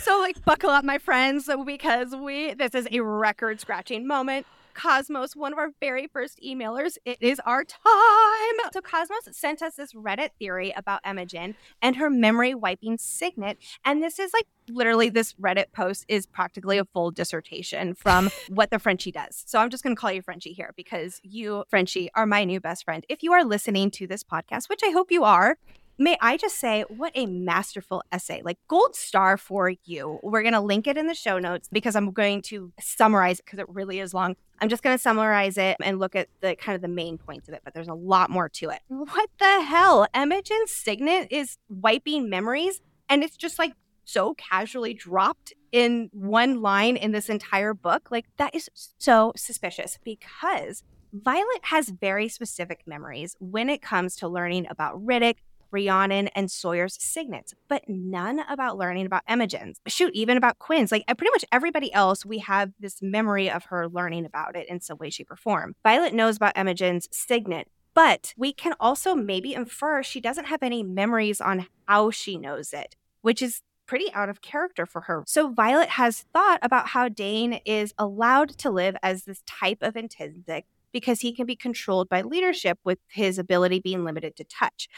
So like buckle up my friends because we this is a record scratching moment Cosmos, one of our very first emailers. It is our time. So Cosmos sent us this Reddit theory about Imogen and her memory wiping signet. And this is like literally this Reddit post is practically a full dissertation from what the Frenchie does. So I'm just going to call you Frenchie here because you, Frenchie, are my new best friend. If you are listening to this podcast, which I hope you are, may I just say, what a masterful essay. Like gold star for you. We're going to link it in the show notes because I'm going to summarize it because it really is long. I'm just going to summarize it and look at the kind of the main points of it, but there's a lot more to it. What the hell? Imogen's signet is wiping memories and it's just like so casually dropped in one line in this entire book. Like that is so suspicious because Violet has very specific memories when it comes to learning about Ridoc, Rhiannon, and Sawyer's signets, but none about learning about Imogen's. Shoot, even about Quinn's. Like pretty much everybody else, we have this memory of her learning about it in some way, shape, or form. Violet knows about Imogen's signet, But we can also maybe infer she doesn't have any memories on how she knows it, which is pretty out of character for her. So Violet has thought about how Dain is allowed to live as this type of intrinsic because he can be controlled by leadership with his ability being limited to touch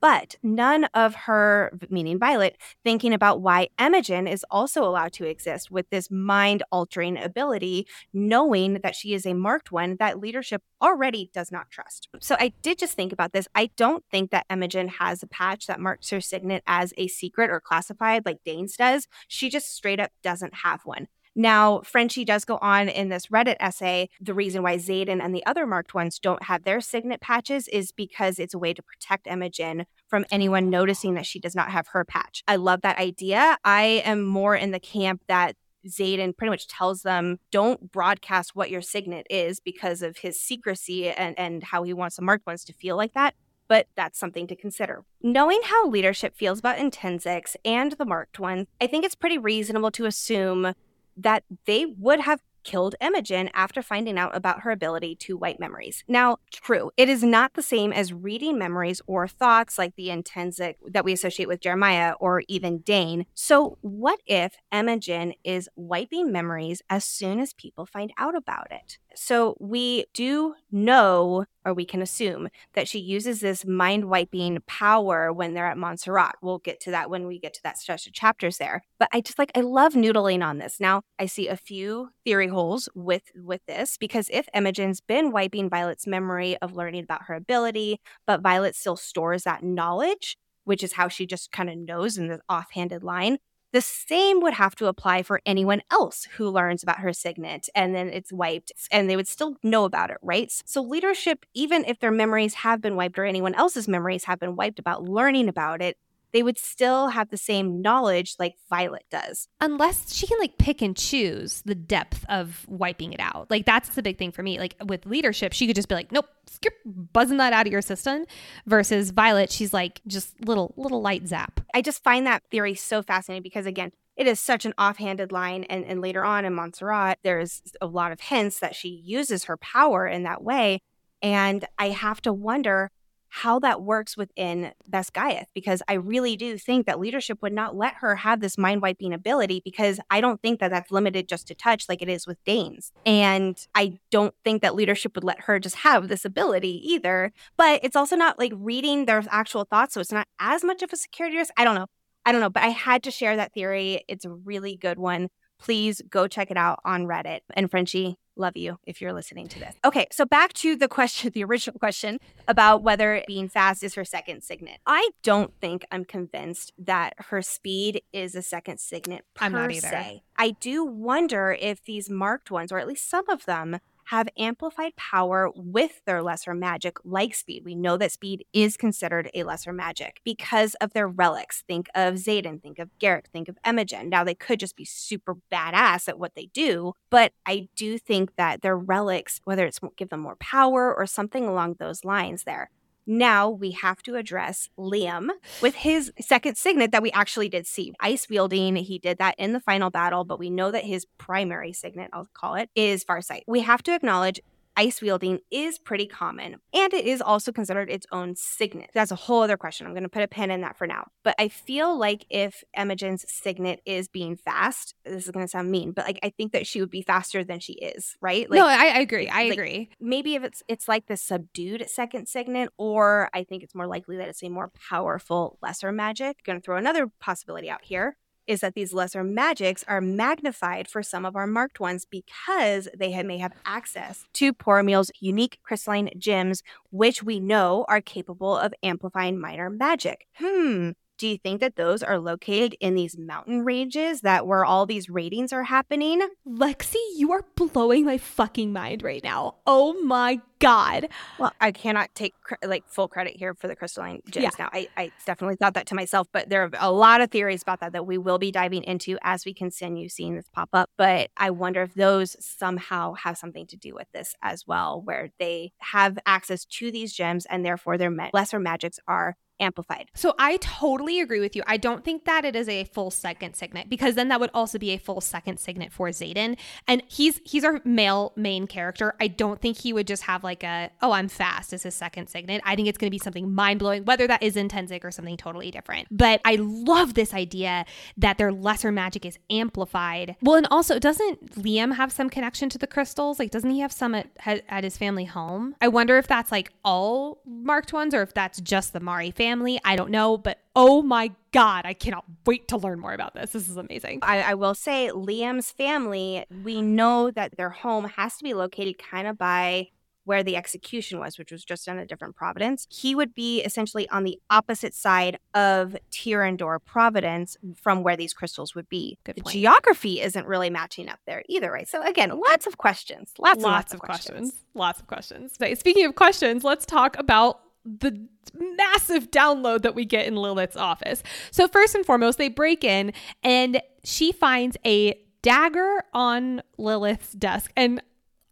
but none of her, meaning Violet, thinking about why Imogen is also allowed to exist with this mind altering ability, knowing that she is a marked one that leadership already does not trust. So I did just think about this. I don't think that Imogen has a patch that marks her signet as a secret or classified like Dain's does. She just straight up doesn't have one. Now, Frenchie does go on in this Reddit essay. The reason why Xaden and the other marked ones don't have their signet patches is because it's a way to protect Imogen from anyone noticing that she does not have her patch. I love that idea. I am more in the camp that Xaden pretty much tells them don't broadcast what your signet is because of his secrecy and, and how he wants the marked ones to feel like that. But that's something to consider. Knowing how leadership feels about Intrinsics and the marked ones, I think it's pretty reasonable to assume that they would have killed Imogen after finding out about her ability to wipe memories. Now, true, it is not the same as reading memories or thoughts like the intrinsic that we associate with Jeremiah or even Dain. So, what if Imogen is wiping memories as soon as people find out about it? So we do know, or we can assume, that she uses this mind wiping power when they're at Montserrat. We'll get to that when we get to that stretch of chapters there. But I just like I love noodling on this. Now I see a few theory holes with with this because if Imogen's been wiping Violet's memory of learning about her ability, but Violet still stores that knowledge, which is how she just kind of knows in the offhanded line, the same would have to apply for anyone else who learns about her signet and then it's wiped and they would still know about it, right? So, leadership, even if their memories have been wiped or anyone else's memories have been wiped about learning about it, they would still have the same knowledge like Violet does. Unless she can like pick and choose the depth of wiping it out. Like that's the big thing for me. Like with leadership, she could just be like, nope, skip, buzzing that out of your system. Versus Violet, she's like just little, little light zap. I just find that theory so fascinating because again, it is such an offhanded line. And, and later on in Montserrat, there's a lot of hints that she uses her power in that way. And I have to wonder how that works within Best Basgiath because I really do think that leadership would not let her have this mind wiping ability because I don't think that that's limited just to touch like it is with Dain's. And I don't think that leadership would let her just have this ability either. But it's also not like reading their actual thoughts. So it's not as much of a security risk. I don't know. I don't know. But I had to share that theory. It's a really good one. Please go check it out on Reddit. And Frenchie, Love you if you're listening to this. Okay, so back to the question, the original question about whether being fast is her second signet. I don't think I'm convinced that her speed is a second signet. I'm not either. Se. I do wonder if these marked ones, or at least some of them, have amplified power with their lesser magic, like speed. We know that speed is considered a lesser magic because of their relics. Think of Xaden, think of Garrick, think of Imogen. Now, they could just be super badass at what they do, but I do think that their relics, whether it's give them more power or something along those lines there, now we have to address Liam with his second signet that we actually did see. Ice wielding, he did that in the final battle, but we know that his primary signet, I'll call it, is Farsight. We have to acknowledge ice wielding is pretty common and it is also considered its own signet. That's a whole other question. I'm going to put a pin in that for now. But I feel like if Imogen's signet is being fast, this is going to sound mean, but like I think that she would be faster than she is, right? Like, no, I, I agree. I like, agree. Maybe if it's it's like the subdued second signet, or I think it's more likely that it's a more powerful lesser magic. Going to throw another possibility out here is that these lesser magics are magnified for some of our marked ones because they may have access to Poromiel's unique crystalline gems, which we know are capable of amplifying minor magic. Hmm. Do you think that those are located in these mountain ranges that where all these ratings are happening? Lexi, you are blowing my fucking mind right now. Oh my god. Well, I cannot take like full credit here for the crystalline gems. Yeah. Now, I, I definitely thought that to myself, but there are a lot of theories about that that we will be diving into as we continue seeing this pop up. But I wonder if those somehow have something to do with this as well, where they have access to these gems and therefore their lesser magics are amplified. So I totally agree with you. I don't think that it is a full second signet because then that would also be a full second signet for Xaden. And he's he's our male main character. I don't think he would just have like a oh I'm fast as his second signet. I think it's going to be something mind blowing, whether that is in Tenzing or something totally different. But I love this idea that their lesser magic is amplified. Well, and also doesn't Liam have some connection to the crystals? Like doesn't he have some at, at his family home? I wonder if that's like all marked ones or if that's just the Mairi family family. I don't know, but oh my God, I cannot wait to learn more about this. This is amazing. I, I will say, Liam's family, we know that their home has to be located kind of by where the execution was, which was just in a different providence. He would be essentially on the opposite side of Tyrrendor Providence from where these crystals would be. Good the point. geography isn't really matching up there either, right? So again, lots of questions. Lots, and lots of questions. Lots of questions. Okay, speaking of questions, let's talk about the massive download that we get in Lilith's office. So, first and foremost, they break in and she finds a dagger on Lilith's desk. And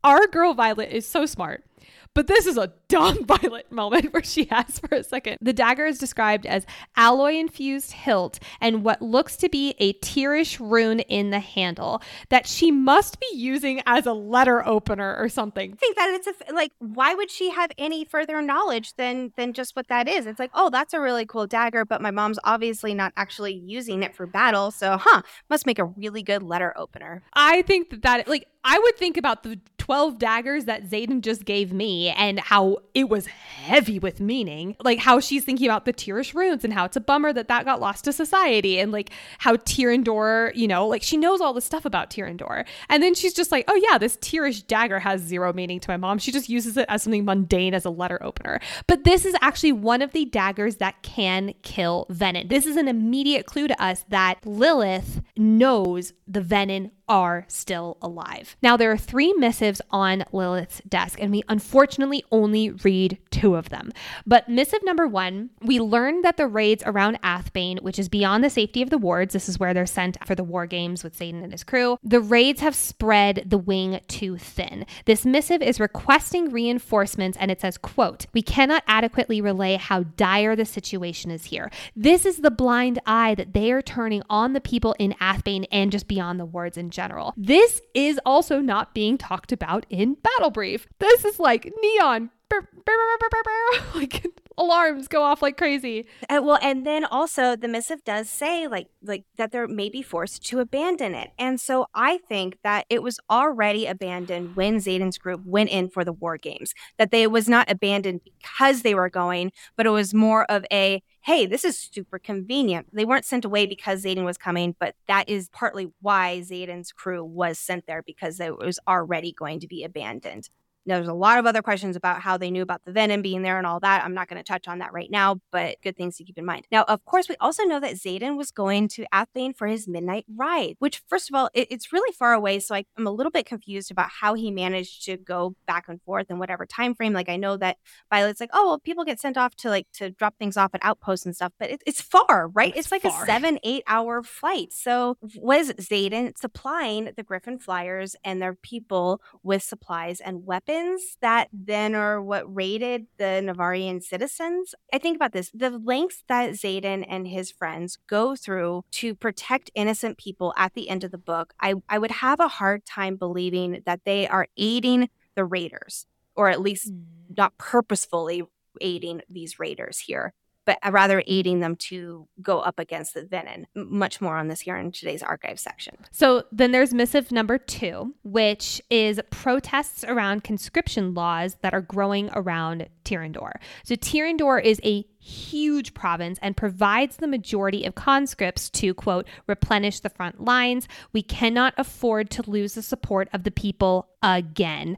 our girl Violet is so smart. But this is a dumb Violet moment where she has for a second. The dagger is described as alloy infused hilt and what looks to be a Tyrrish rune in the handle that she must be using as a letter opener or something. I think that it's a like why would she have any further knowledge than than just what that is? It's like, "Oh, that's a really cool dagger, but my mom's obviously not actually using it for battle, so huh, must make a really good letter opener." I think that that like I would think about the 12 daggers that Xaden just gave me and how it was heavy with meaning. Like how she's thinking about the Tyrrish runes and how it's a bummer that that got lost to society and like how Tyrrendor, you know, like she knows all the stuff about Tyrrendor. And then she's just like, oh yeah, this Tyrrish dagger has zero meaning to my mom. She just uses it as something mundane as a letter opener. But this is actually one of the daggers that can kill Venin. This is an immediate clue to us that Lilith knows the Venin are still alive. Now, there are three missives on Lilith's desk, and we unfortunately only read two of them. But missive number one, we learned that the raids around Athebyne, which is beyond the safety of the wards, this is where they're sent for the war games with Xaden and his crew, the raids have spread the wing too thin. This missive is requesting reinforcements, and it says, quote, we cannot adequately relay how dire the situation is here. This is the blind eye that they are turning on the people in Athebyne and just beyond the wards in general. This is also not being talked about in Battle Brief. This is like neon. like alarms go off like crazy. Uh, well, and then also the missive does say like like that they may be forced to abandon it, and so I think that it was already abandoned when Xaden's group went in for the war games. That they was not abandoned because they were going, but it was more of a hey, this is super convenient. They weren't sent away because Xaden was coming, but that is partly why Xaden's crew was sent there because it was already going to be abandoned. There's a lot of other questions about how they knew about the venin being there and all that. I'm not going to touch on that right now, but good things to keep in mind. Now, of course, we also know that Xaden was going to Athebyne for his midnight ride, which, first of all, it, it's really far away. So I, am a little bit confused about how he managed to go back and forth in whatever time frame. Like I know that Violet's like, oh, well, people get sent off to like to drop things off at outposts and stuff, but it, it's far, right? It's It's, like far. a seven, eight hour flight. So was Xaden supplying the Gryphon Flyers and their people with supplies and weapons that then are what raided the Navarrian citizens? I think about this the lengths that Xaden and his friends go through to protect innocent people at the end of the book, I, I would have a hard time believing that they are aiding the raiders, or at least mm. not purposefully aiding these raiders here. But uh, rather aiding them to go up against the Venin. Much more on this here in today's archive section. So then there's missive number two, which is protests around conscription laws that are growing around Tyrrendor. So Tyrrendor is a huge province and provides the majority of conscripts to quote replenish the front lines. We cannot afford to lose the support of the people again.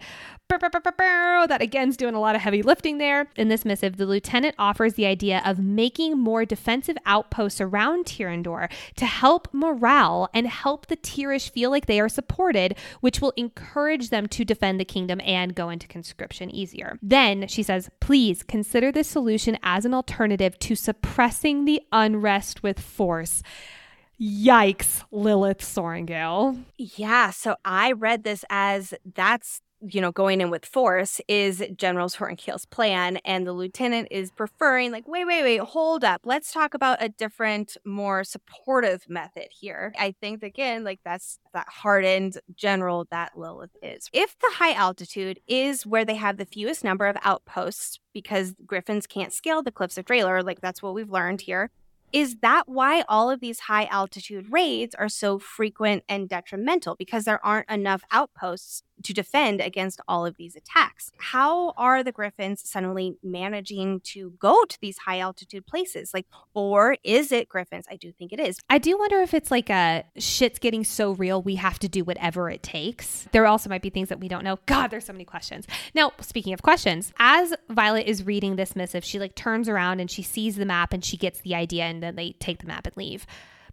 Brr, brr, brr. That again's doing a lot of heavy lifting there. In this missive, the lieutenant offers the idea of making more defensive outposts around Tyrrendor to help morale and help the Tyrrish feel like they are supported, which will encourage them to defend the kingdom and go into conscription easier. Then she says, please consider this solution as an alternative to suppressing the unrest with force. Yikes, Lilith Sorrengail. Yeah, so I read this as that's you know, going in with force is General Zornkeel's plan. And the lieutenant is preferring, like, wait, wait, wait, hold up. Let's talk about a different, more supportive method here. I think, again, like, that's that hardened general that Lilith is. If the high altitude is where they have the fewest number of outposts because Gryphons can't scale the cliffs of Draylor, like, that's what we've learned here is that why all of these high altitude raids are so frequent and detrimental? Because there aren't enough outposts to defend against all of these attacks. How are the Gryphons suddenly managing to go to these high altitude places? Like, or is it Gryphons? I do think it is. I do wonder if it's like a shit's getting so real, we have to do whatever it takes. There also might be things that we don't know. God, there's so many questions. Now, speaking of questions, as Violet is reading this missive, she like turns around and she sees the map and she gets the idea, and then they take the map and leave.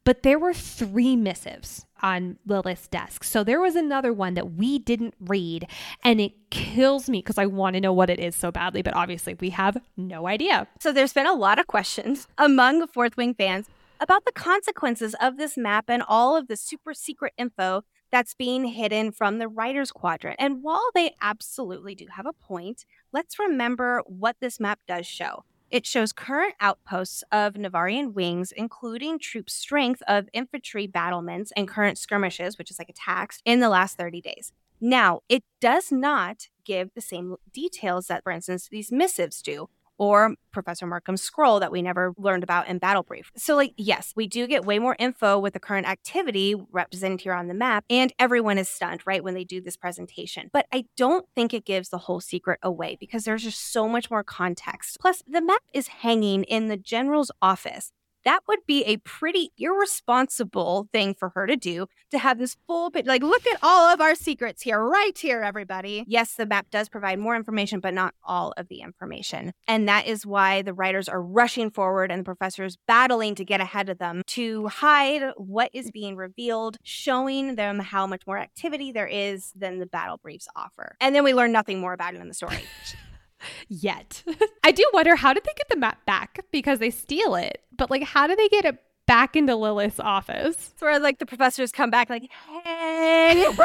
But there were three missives on Lilith's desk. So there was another one that we didn't read, and it kills me because I want to know what it is so badly. But obviously, we have no idea. So there's been a lot of questions among Fourth Wing fans about the consequences of this map and all of the super secret info that's being hidden from the writer's quadrant. And while they absolutely do have a point, let's remember what this map does show. It shows current outposts of Navarrian wings, including troop strength of infantry battlements and current skirmishes, which is like attacks, in the last 30 days. Now, it does not give the same details that, for instance, these missives do, or Professor Markham's scroll that we never learned about in Battle Brief. So, like, yes, we do get way more info with the current activity represented here on the map, and everyone is stunned, right, when they do this presentation. But I don't think it gives the whole secret away because there's just so much more context. Plus, the map is hanging in the general's office that would be a pretty irresponsible thing for her to do to have this full bit like look at all of our secrets here right here everybody. Yes the map does provide more information but not all of the information and that is why the writers are rushing forward and the professors battling to get ahead of them to hide what is being revealed showing them how much more activity there is than the battle briefs offer and then we learn nothing more about it in the story yet. I do wonder how did they get the map back because they steal it, but like how did they get it back into Lilith's office? It's where like the professors come back like, hey.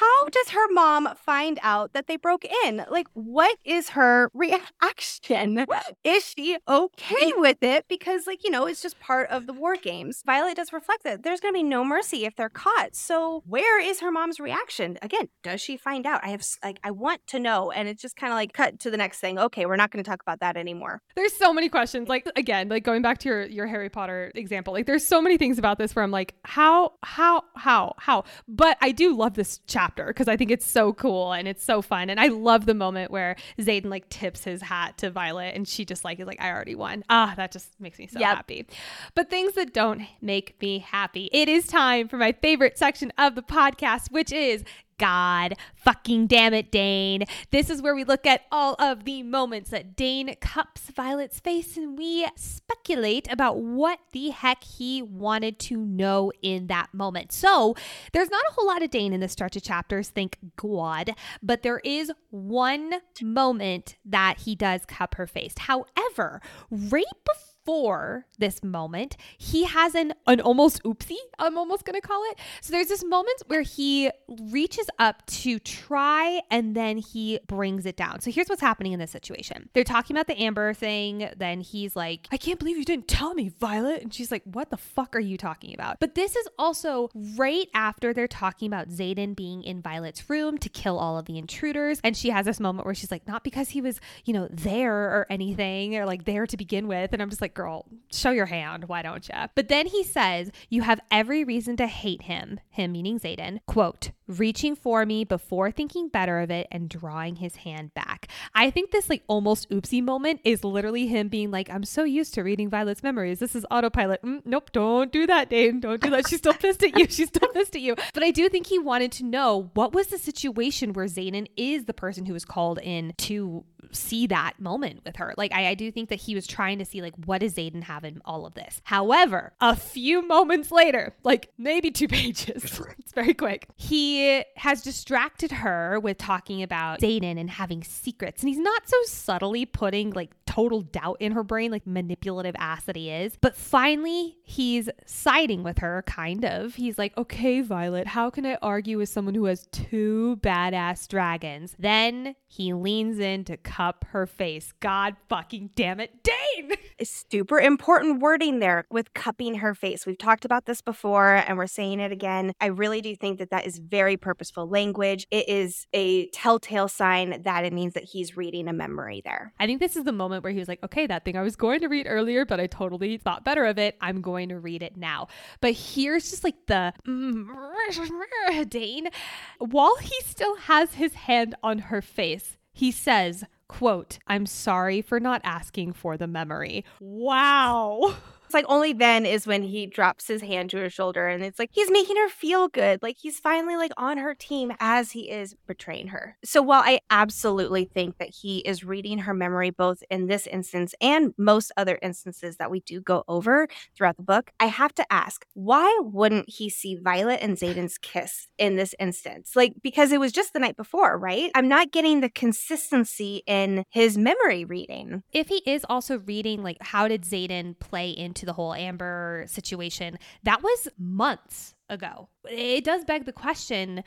how does her mom find out that they broke in? Like, what is her reaction? Is she okay with it? Because, like, you know, it's just part of the war games. Violet does reflect that there's going to be no mercy if they're caught. So, where is her mom's reaction? Again, does she find out? I have, like, I want to know. And it's just kind of like cut to the next thing. Okay, we're not going to talk about that anymore. There's so many questions. Like, again, like going back to your, your Harry Potter example, like, there's so many things about this where I'm like, how, how, how, how? But I do love this chapter because I think it's so cool and it's so fun. And I love the moment where Xaden like tips his hat to Violet and she just like is like, I already won. Ah, that just makes me so yep. happy. But things that don't make me happy. It is time for my favorite section of the podcast, which is God. Fucking damn it, Dain. This is where we look at all of the moments that Dain cups Violet's face and we speculate about what the heck he wanted to know in that moment. So there's not a whole lot of Dain in this stretch of chapters, thank God, but there is one moment that he does cup her face. However, right before before this moment, he has an an almost oopsie, I'm almost going to call it. So there's this moment where he reaches up to try and then he brings it down. So here's what's happening in this situation. They're talking about the Amber thing, then he's like, "I can't believe you didn't tell me, Violet." And she's like, "What the fuck are you talking about?" But this is also right after they're talking about Xaden being in Violet's room to kill all of the intruders, and she has this moment where she's like, "Not because he was, you know, there or anything or like there to begin with." And I'm just like, girl, show your hand. Why don't you? But then he says, You have every reason to hate him, him meaning Xaden, quote, reaching for me before thinking better of it and drawing his hand back. I think this like almost oopsie moment is literally him being like, I'm so used to reading Violet's memories. This is autopilot. Mm, nope, don't do that, Dain. Don't do that. She's still pissed at you. She's still pissed at you. But I do think he wanted to know what was the situation where Xaden is the person who was called in to see that moment with her. Like, I, I do think that he was trying to see, like, what does Xaden have in all of this? However, a few moments later, like maybe two pages, it's very quick, he has distracted her with talking about Xaden and having secrets. And he's not so subtly putting like total doubt in her brain, like manipulative ass that he is. But finally, he's siding with her, kind of. He's like, okay, Violet, how can I argue with someone who has two badass dragons? Then he leans in to cup her face. God fucking damn it, Dain! Super important wording there with cupping her face. We've talked about this before and we're saying it again. I really do think that that is very purposeful language. It is a telltale sign that it means that he's reading a memory there. I think this is the moment where he was like, okay, that thing I was going to read earlier, but I totally thought better of it. I'm going to read it now. But here's just like the Dain. While he still has his hand on her face, he says, quote, I'm sorry for not asking for the memory. Wow. It's like only then is when he drops his hand to her shoulder and it's like he's making her feel good. Like he's finally like on her team as he is betraying her. So while I absolutely think that he is reading her memory both in this instance and most other instances that we do go over throughout the book, I have to ask, why wouldn't he see Violet and Xaden's kiss in this instance? Like because it was just the night before, right? I'm not getting the consistency in his memory reading. If he is also reading like how did Xaden play into to the whole Amber situation, that was months ago. It does beg the question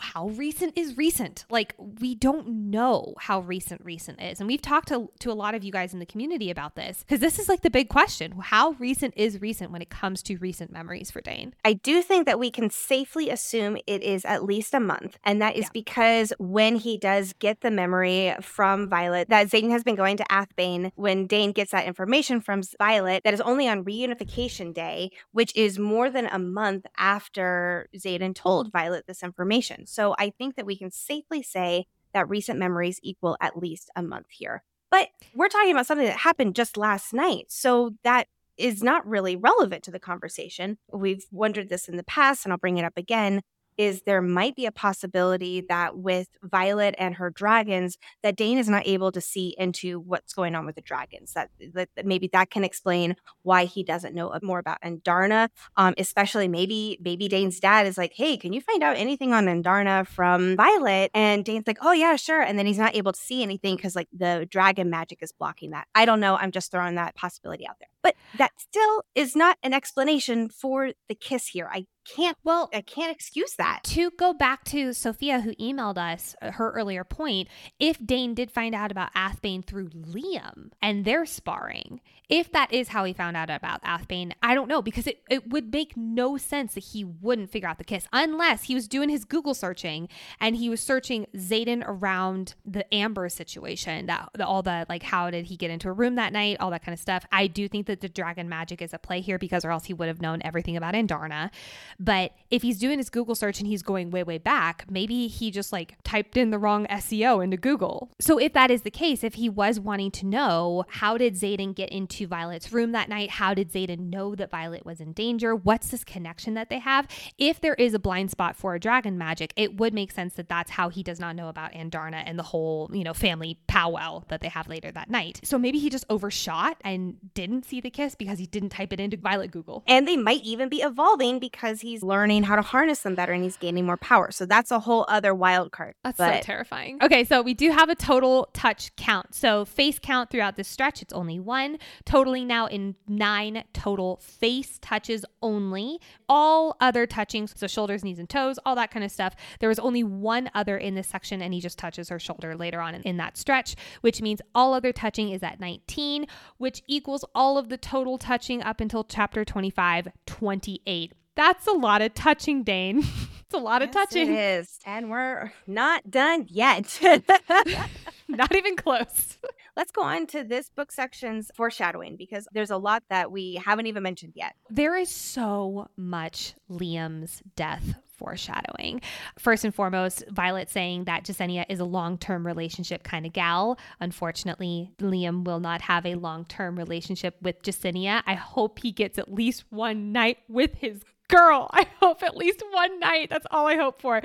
how recent is recent? Like, we don't know how recent recent is. And we've talked to, to a lot of you guys in the community about this because this is like the big question. How recent is recent when it comes to recent memories for Dain? I do think that we can safely assume it is at least a month. And that is yeah. because when he does get the memory from Violet, that Xaden has been going to Athebyne, when Dain gets that information from Violet, that is only on reunification day, which is more than a month after after Xaden told mm. Violet this information. So I think that we can safely say that recent memories equal at least a month here. But we're talking about something that happened just last night. So that is not really relevant to the conversation. We've wondered this in the past, and I'll bring it up again is there might be a possibility that with Violet and her dragons, that Dain is not able to see into what's going on with the dragons. That, that, that maybe that can explain why he doesn't know more about Andarna. Um, especially maybe maybe Dain's dad is like, "Hey, can you find out anything on Andarna from Violet?" And Dain's like, "Oh yeah, sure." And then he's not able to see anything because like the dragon magic is blocking that. I don't know. I'm just throwing that possibility out there. But that still is not an explanation for the kiss here. I can't well i can't excuse that to go back to sophia who emailed us uh, her earlier point if dain did find out about athebyne through liam and their sparring if that is how he found out about athebyne i don't know because it, it would make no sense that he wouldn't figure out the kiss unless he was doing his google searching and he was searching xaden around the amber situation that all the like how did he get into a room that night all that kind of stuff i do think that the dragon magic is at play here because or else he would have known everything about andarna but if he's doing his Google search and he's going way, way back, maybe he just like typed in the wrong SEO into Google. So if that is the case, if he was wanting to know how did Xaden get into Violet's room that night? How did Xaden know that Violet was in danger? What's this connection that they have? If there is a blind spot for a dragon magic, it would make sense that that's how he does not know about Andarna and the whole, you know, family powwow that they have later that night. So maybe he just overshot and didn't see the kiss because he didn't type it into Violet Google. And they might even be evolving because he's learning how to harness them better and he's gaining more power. So that's a whole other wild card. That's but... so terrifying. Okay, so we do have a total touch count. So face count throughout this stretch, it's only one, totaling now in nine total face touches only. All other touchings, so shoulders, knees, and toes, all that kind of stuff. There was only one other in this section, and he just touches her shoulder later on in, in that stretch, which means all other touching is at 19, which equals all of the total touching up until chapter 25, 28. That's a lot of touching, Dain. it's a lot yes, of touching. It is. And we're not done yet. not even close. Let's go on to this book section's foreshadowing because there's a lot that we haven't even mentioned yet. There is so much Liam's death foreshadowing. First and foremost, Violet saying that Jesinia is a long term relationship kind of gal. Unfortunately, Liam will not have a long term relationship with Jesinia. I hope he gets at least one night with his girl. I hope at least one night. That's all I hope for.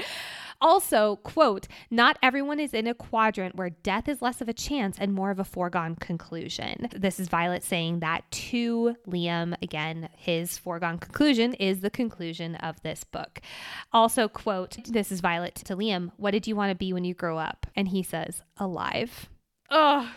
Also, quote, not everyone is in a quadrant where death is less of a chance and more of a foregone conclusion. This is Violet saying that to Liam. Again, his foregone conclusion is the conclusion of this book. Also, quote, this is Violet to Liam, what did you want to be when you grow up? And he says, alive. Ugh.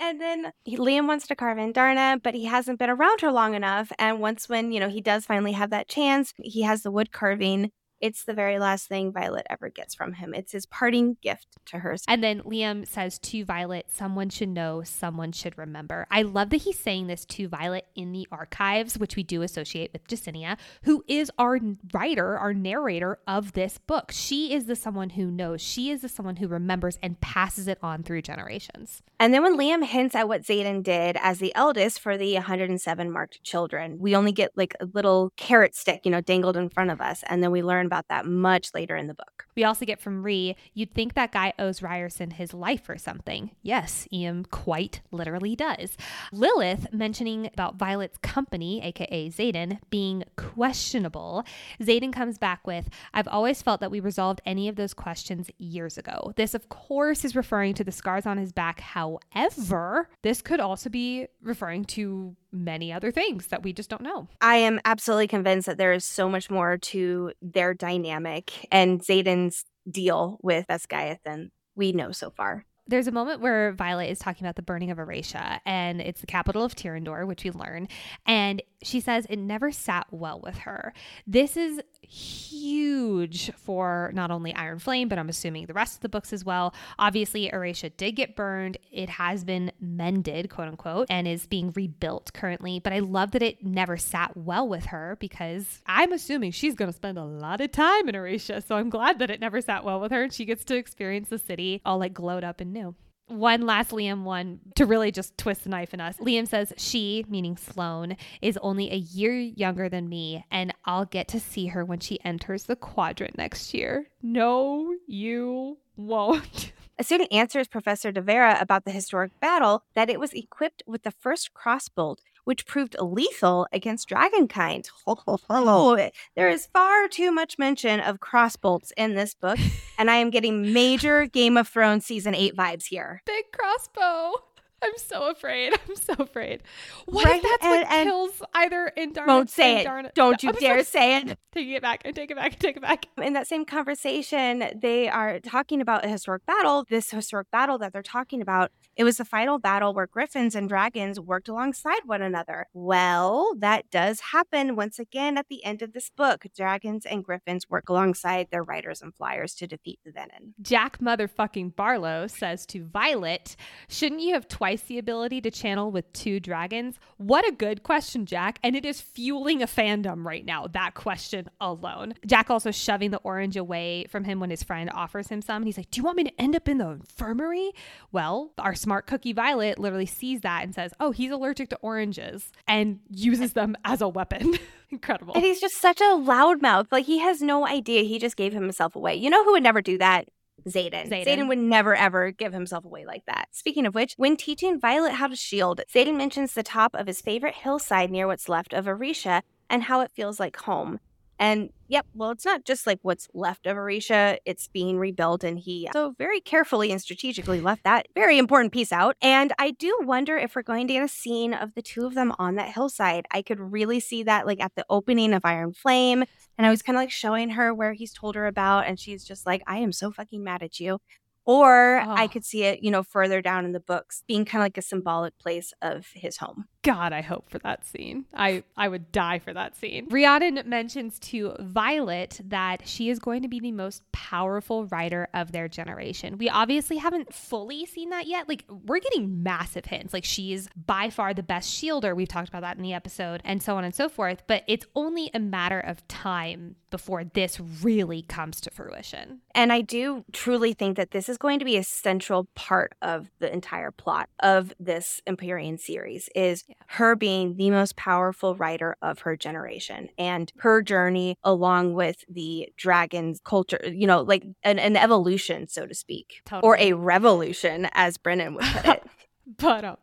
And then he, Liam wants to carve Andarna, but he hasn't been around her long enough. And once when, you know, he does finally have that chance, he has the wood carving it's the very last thing Violet ever gets from him. It's his parting gift to her. And then Liam says to Violet, someone should know, someone should remember. I love that he's saying this to Violet in the archives, which we do associate with Jesinia, who is our writer, our narrator of this book. She is the someone who knows. She is the someone who remembers and passes it on through generations. And then when Liam hints at what Xaden did as the eldest for the 107 marked children, we only get like a little carrot stick, you know, dangled in front of us. And then we learn about that much later in the book. We also get from Rhi, you'd think that guy owes Riorson his life or something. Yes, Ian quite literally does. Lilith mentioning about Violet's company, aka Xaden, being questionable. Xaden comes back with, I've always felt that we resolved any of those questions years ago. This, of course, is referring to the scars on his back. However, this could also be referring to many other things that we just don't know. I am absolutely convinced that there is so much more to their dynamic and Deal with Basgiath than we know so far there's a moment where Violet is talking about the burning of Aretia, and it's the capital of Tyrrendor, which we learn. And she says it never sat well with her. This is huge for not only Iron Flame, but I'm assuming the rest of the books as well. Obviously, Aretia did get burned. It has been mended, quote unquote, and is being rebuilt currently. But I love that it never sat well with her because I'm assuming she's going to spend a lot of time in Aretia. So I'm glad that it never sat well with her and she gets to experience the city all like glowed up and new one last Liam one to really just twist the knife in us. Liam says she, meaning Sloane, is only a year younger than me, and I'll get to see her when she enters the quadrant next year. No, you won't. A student answers Professor De Vera about the historic battle that it was equipped with the first crossbolt which proved lethal against dragonkind. Oh, there is far too much mention of crossbolts in this book, and I am getting major Game of Thrones season eight vibes here. Big crossbow. I'm so afraid. I'm so afraid. What right? if that's and, what and kills either Andarna? Won't say it. Darna? Don't you dare say it. Taking it back. I take it back. I take it back. In that same conversation, they are talking about a historic battle. This historic battle that they're talking about it was the final battle where griffins and dragons worked alongside one another. Well, that does happen once again at the end of this book. Dragons and griffins work alongside their riders and flyers to defeat the venin. Jack motherfucking Barlowe says to Violet, Shouldn't you have twice the ability to channel with two dragons? What a good question, Jack. And it is fueling a fandom right now, that question alone. Jack also shoving the orange away from him when his friend offers him some. And he's like, Do you want me to end up in the infirmary? Well, our smart cookie Violet literally sees that and says, "Oh, he's allergic to oranges," and uses them as a weapon. Incredible. And he's just such a loudmouth. Like he has no idea. He just gave himself away. You know who would never do that? Xaden. Xaden. Xaden would never ever give himself away like that. Speaking of which, when teaching Violet how to shield, Xaden mentions the top of his favorite hillside near what's left of Aretia and how it feels like home. And yep, well, it's not just like what's left of Aretia, it's being rebuilt. And he so very carefully and strategically left that very important piece out. And I do wonder if we're going to get a scene of the two of them on that hillside. I could really see that like at the opening of Iron Flame. And I was kind of like showing her where he's told her about. And she's just like, I am so fucking mad at you. Or oh. I could see it, you know, further down in the books being kind of like a symbolic place of his home. God, I hope for that scene. I, I would die for that scene. Rhiannon mentions to Violet that she is going to be the most powerful writer of their generation. We obviously haven't fully seen that yet. Like, we're getting massive hints. Like, she's by far the best shielder. We've talked about that in the episode, and so on and so forth. But it's only a matter of time before this really comes to fruition. And I do truly think that this is going to be a central part of the entire plot of this Empyrean series is yeah her being the most powerful writer of her generation and her journey along with the dragon's culture, you know, like an, an evolution, so to speak, totally. or a revolution, as Brennan would put it. but um,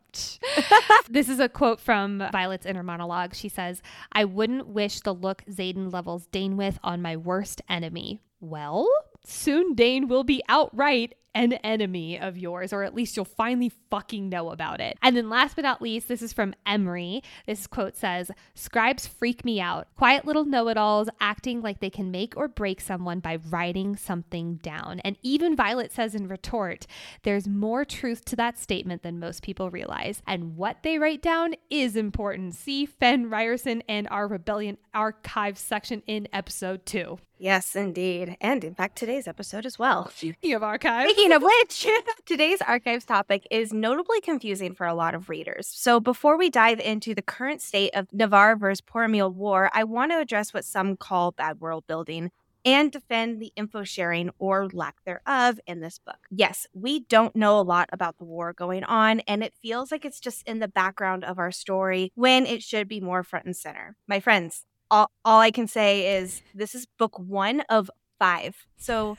this is a quote from Violet's inner monologue. She says, I wouldn't wish the look Xaden levels Dain with on my worst enemy. Well, soon Dain will be outright an enemy of yours, or at least you'll finally fucking know about it. And then last but not least, this is from Emery. This quote says Scribes freak me out. Quiet little know it alls acting like they can make or break someone by writing something down. And even Violet says in retort, there's more truth to that statement than most people realize. And what they write down is important. See Fen Riorson and our Rebellion Archive section in episode two. Yes, indeed. And in fact, today's episode as well. Speaking of archives. Speaking of which, today's archives topic is notably confusing for a lot of readers. So before we dive into the current state of Navarre versus Poromiel War, I want to address what some call bad world building and defend the info sharing or lack thereof in this book. Yes, we don't know a lot about the war going on, and it feels like it's just in the background of our story when it should be more front and center. My friends, all, all I can say is this is book one of five. So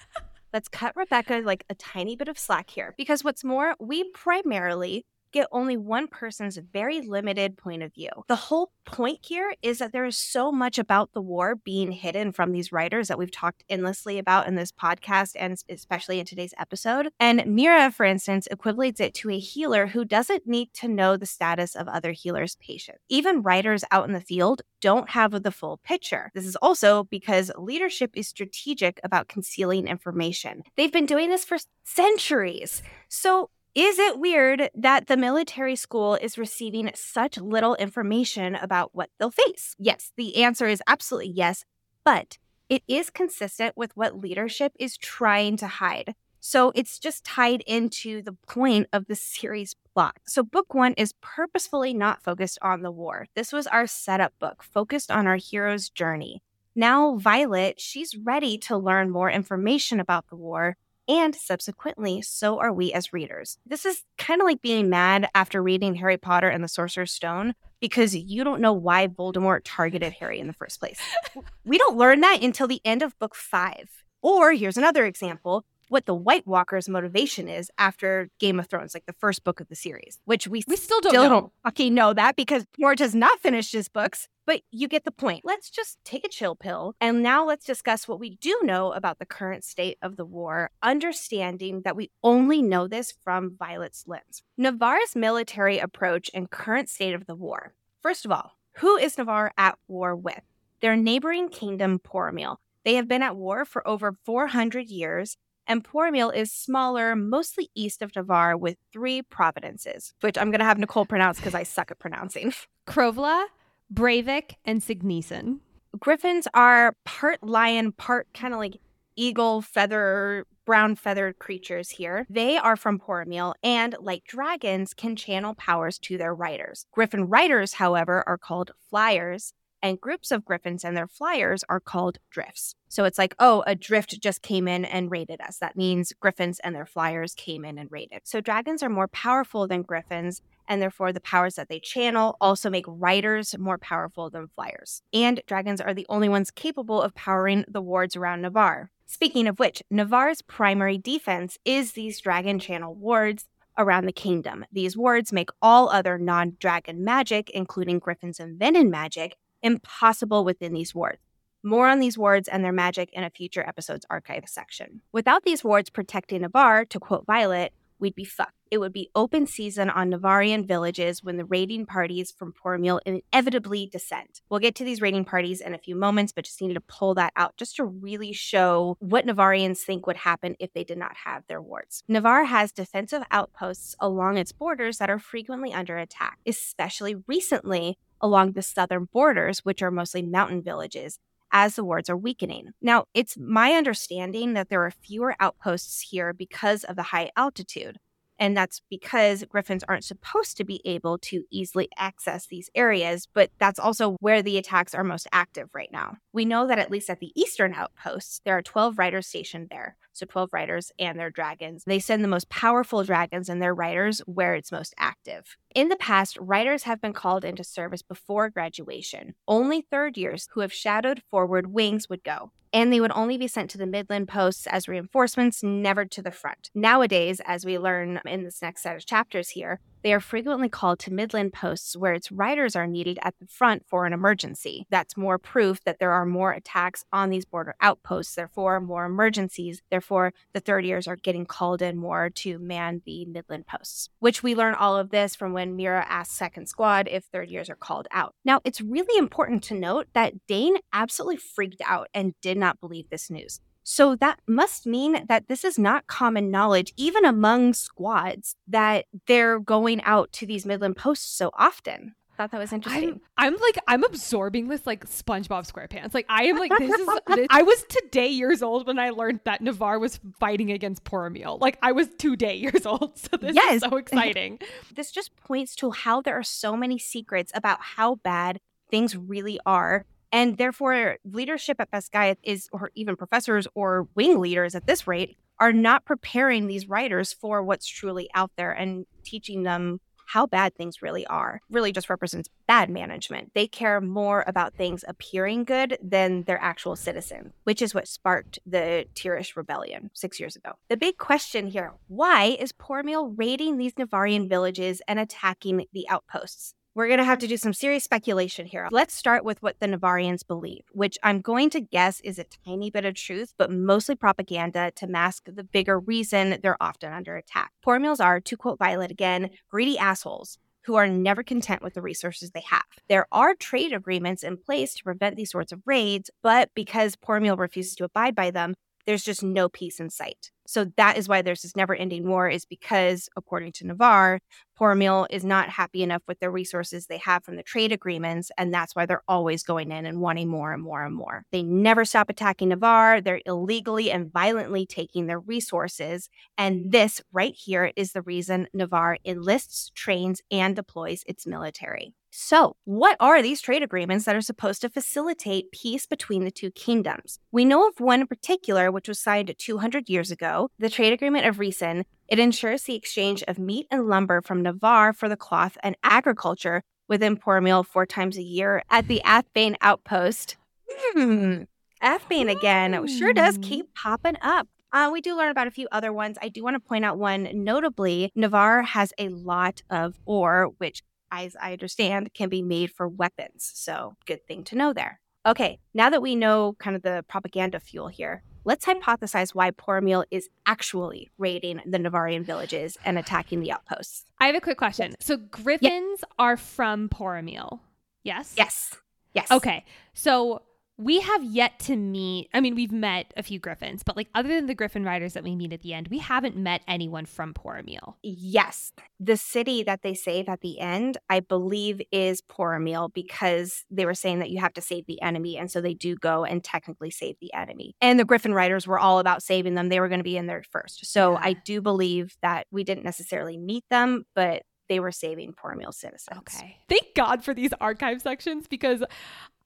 let's cut Rebecca like a tiny bit of slack here. Because what's more, we primarily get only one person's very limited point of view. The whole point here is that there is so much about the war being hidden from these writers that we've talked endlessly about in this podcast and especially in today's episode. And Mira, for instance, equates it to a healer who doesn't need to know the status of other healers' patients. Even writers out in the field don't have the full picture. This is also because leadership is strategic about concealing information. They've been doing this for centuries. So is it weird that the military school is receiving such little information about what they'll face? Yes, the answer is absolutely yes, but it is consistent with what leadership is trying to hide. So it's just tied into the point of the series plot. So book one is purposefully not focused on the war. This was our setup book, focused on our hero's journey. Now, Violet, she's ready to learn more information about the war and subsequently, so are we as readers. This is kind of like being mad after reading Harry Potter and the Sorcerer's Stone because you don't know why Voldemort targeted Harry in the first place. we don't learn that until the end of book five. Or here's another example what the White Walker's motivation is after Game of Thrones, like the first book of the series, which we, we still don't still know. don't fucking know that because George has not finished his books. But you get the point. Let's just take a chill pill. And now let's discuss what we do know about the current state of the war, understanding that we only know this from Violet's lens. Navarre's military approach and current state of the war. First of all, who is Navarre at war with? Their neighboring kingdom, Poromiel. They have been at war for over 400 years and Poromiel is smaller, mostly east of Navarre, with three provinces, which I'm going to have Nicole pronounce because I suck at pronouncing. Krovla, Braevick, and Cygnisen. Griffins are part lion, part kind of like eagle feather, brown feathered creatures here. They are from Poromiel and, like dragons, can channel powers to their riders. Griffin riders, however, are called flyers, and groups of griffins and their flyers are called drifts. So it's like, oh, a drift just came in and raided us. That means griffins and their flyers came in and raided. So dragons are more powerful than griffins, and therefore the powers that they channel also make riders more powerful than flyers. And dragons are the only ones capable of powering the wards around Navarre. Speaking of which, Navarre's primary defense is these dragon channel wards around the kingdom. These wards make all other non dragon magic, including griffins and venin magic, impossible within these wards. More on these wards and their magic in a future episode's archive section. Without these wards protecting Navarre, to quote Violet, we'd be fucked. It would be open season on Navarrian villages when the raiding parties from Poromiel inevitably descend. We'll get to these raiding parties in a few moments, but just needed to pull that out just to really show what Navarrians think would happen if they did not have their wards. Navarre has defensive outposts along its borders that are frequently under attack, especially recently along the southern borders, which are mostly mountain villages, as the wards are weakening. Now, it's my understanding that there are fewer outposts here because of the high altitude. And that's because griffins aren't supposed to be able to easily access these areas, but that's also where the attacks are most active right now. We know that at least at the eastern outposts, there are 12 riders stationed there. So 12 riders and their dragons. They send the most powerful dragons and their riders where it's most active. In the past, riders have been called into service before graduation. Only third years who have shadowed forward wings would go and they would only be sent to the midland posts as reinforcements, never to the front. Nowadays, as we learn in this next set of chapters here, they are frequently called to midland posts where its riders are needed at the front for an emergency. That's more proof that there are more attacks on these border outposts, therefore, more emergencies. Therefore, the third years are getting called in more to man the midland posts, which we learn all of this from when Mira asks Second Squad if third years are called out. Now, it's really important to note that Dain absolutely freaked out and did not believe this news. So that must mean that this is not common knowledge, even among squads, that they're going out to these Midland posts so often. Thought that was interesting. I'm, I'm like I'm absorbing this like SpongeBob SquarePants. Like I am like this is this, I was today years old when I learned that Navarre was fighting against Poromiel. Like I was today years old. So this yes. is so exciting. this just points to how there are so many secrets about how bad things really are and therefore, leadership at Basgiath is, or even professors or wing leaders at this rate, are not preparing these writers for what's truly out there and teaching them how bad things really are. Really just represents bad management. They care more about things appearing good than their actual citizens, which is what sparked the Tyrrish rebellion six years ago. The big question here why is Poromiel raiding these Navarrian villages and attacking the outposts? We're going to have to do some serious speculation here. Let's start with what the Navarrians believe, which I'm going to guess is a tiny bit of truth, but mostly propaganda to mask the bigger reason they're often under attack. Poromiels are, to quote Violet again, greedy assholes who are never content with the resources they have. There are trade agreements in place to prevent these sorts of raids, but because Poromiel refuses to abide by them, there's just no peace in sight. So that is why there's this never ending war, is because, according to Navarre, Poromiel is not happy enough with the resources they have from the trade agreements. And that's why they're always going in and wanting more and more and more. They never stop attacking Navarre. They're illegally and violently taking their resources. And this right here is the reason Navarre enlists, trains, and deploys its military. So, what are these trade agreements that are supposed to facilitate peace between the two kingdoms? We know of one in particular, which was signed 200 years ago, the Trade Agreement of Rhysand. It ensures the exchange of meat and lumber from Navarre for the cloth and agriculture within Poromiel four times a year at the Athebyne outpost. Hmm. Athebyne again sure does hmm. keep popping up. Uh, we do learn about a few other ones. I do want to point out one notably. Navarre has a lot of ore, which as I understand, can be made for weapons. So, good thing to know there. Okay, now that we know kind of the propaganda fuel here, let's mm-hmm. hypothesize why Poromiel is actually raiding the Navarrian villages and attacking the outposts. I have a quick question. Yes. So, griffins are from Poromiel, yes? Yes. Yes. Okay. So, we have yet to meet i mean we've met a few griffins but like other than the griffin riders that we meet at the end we haven't met anyone from Poromiel. yes the city that they save at the end i believe is Poromiel because they were saying that you have to save the enemy and so they do go and technically save the enemy and the griffin riders were all about saving them they were going to be in there first so yeah. i do believe that we didn't necessarily meet them but they were saving Poromiel citizens. Okay. Thank God for these archive sections because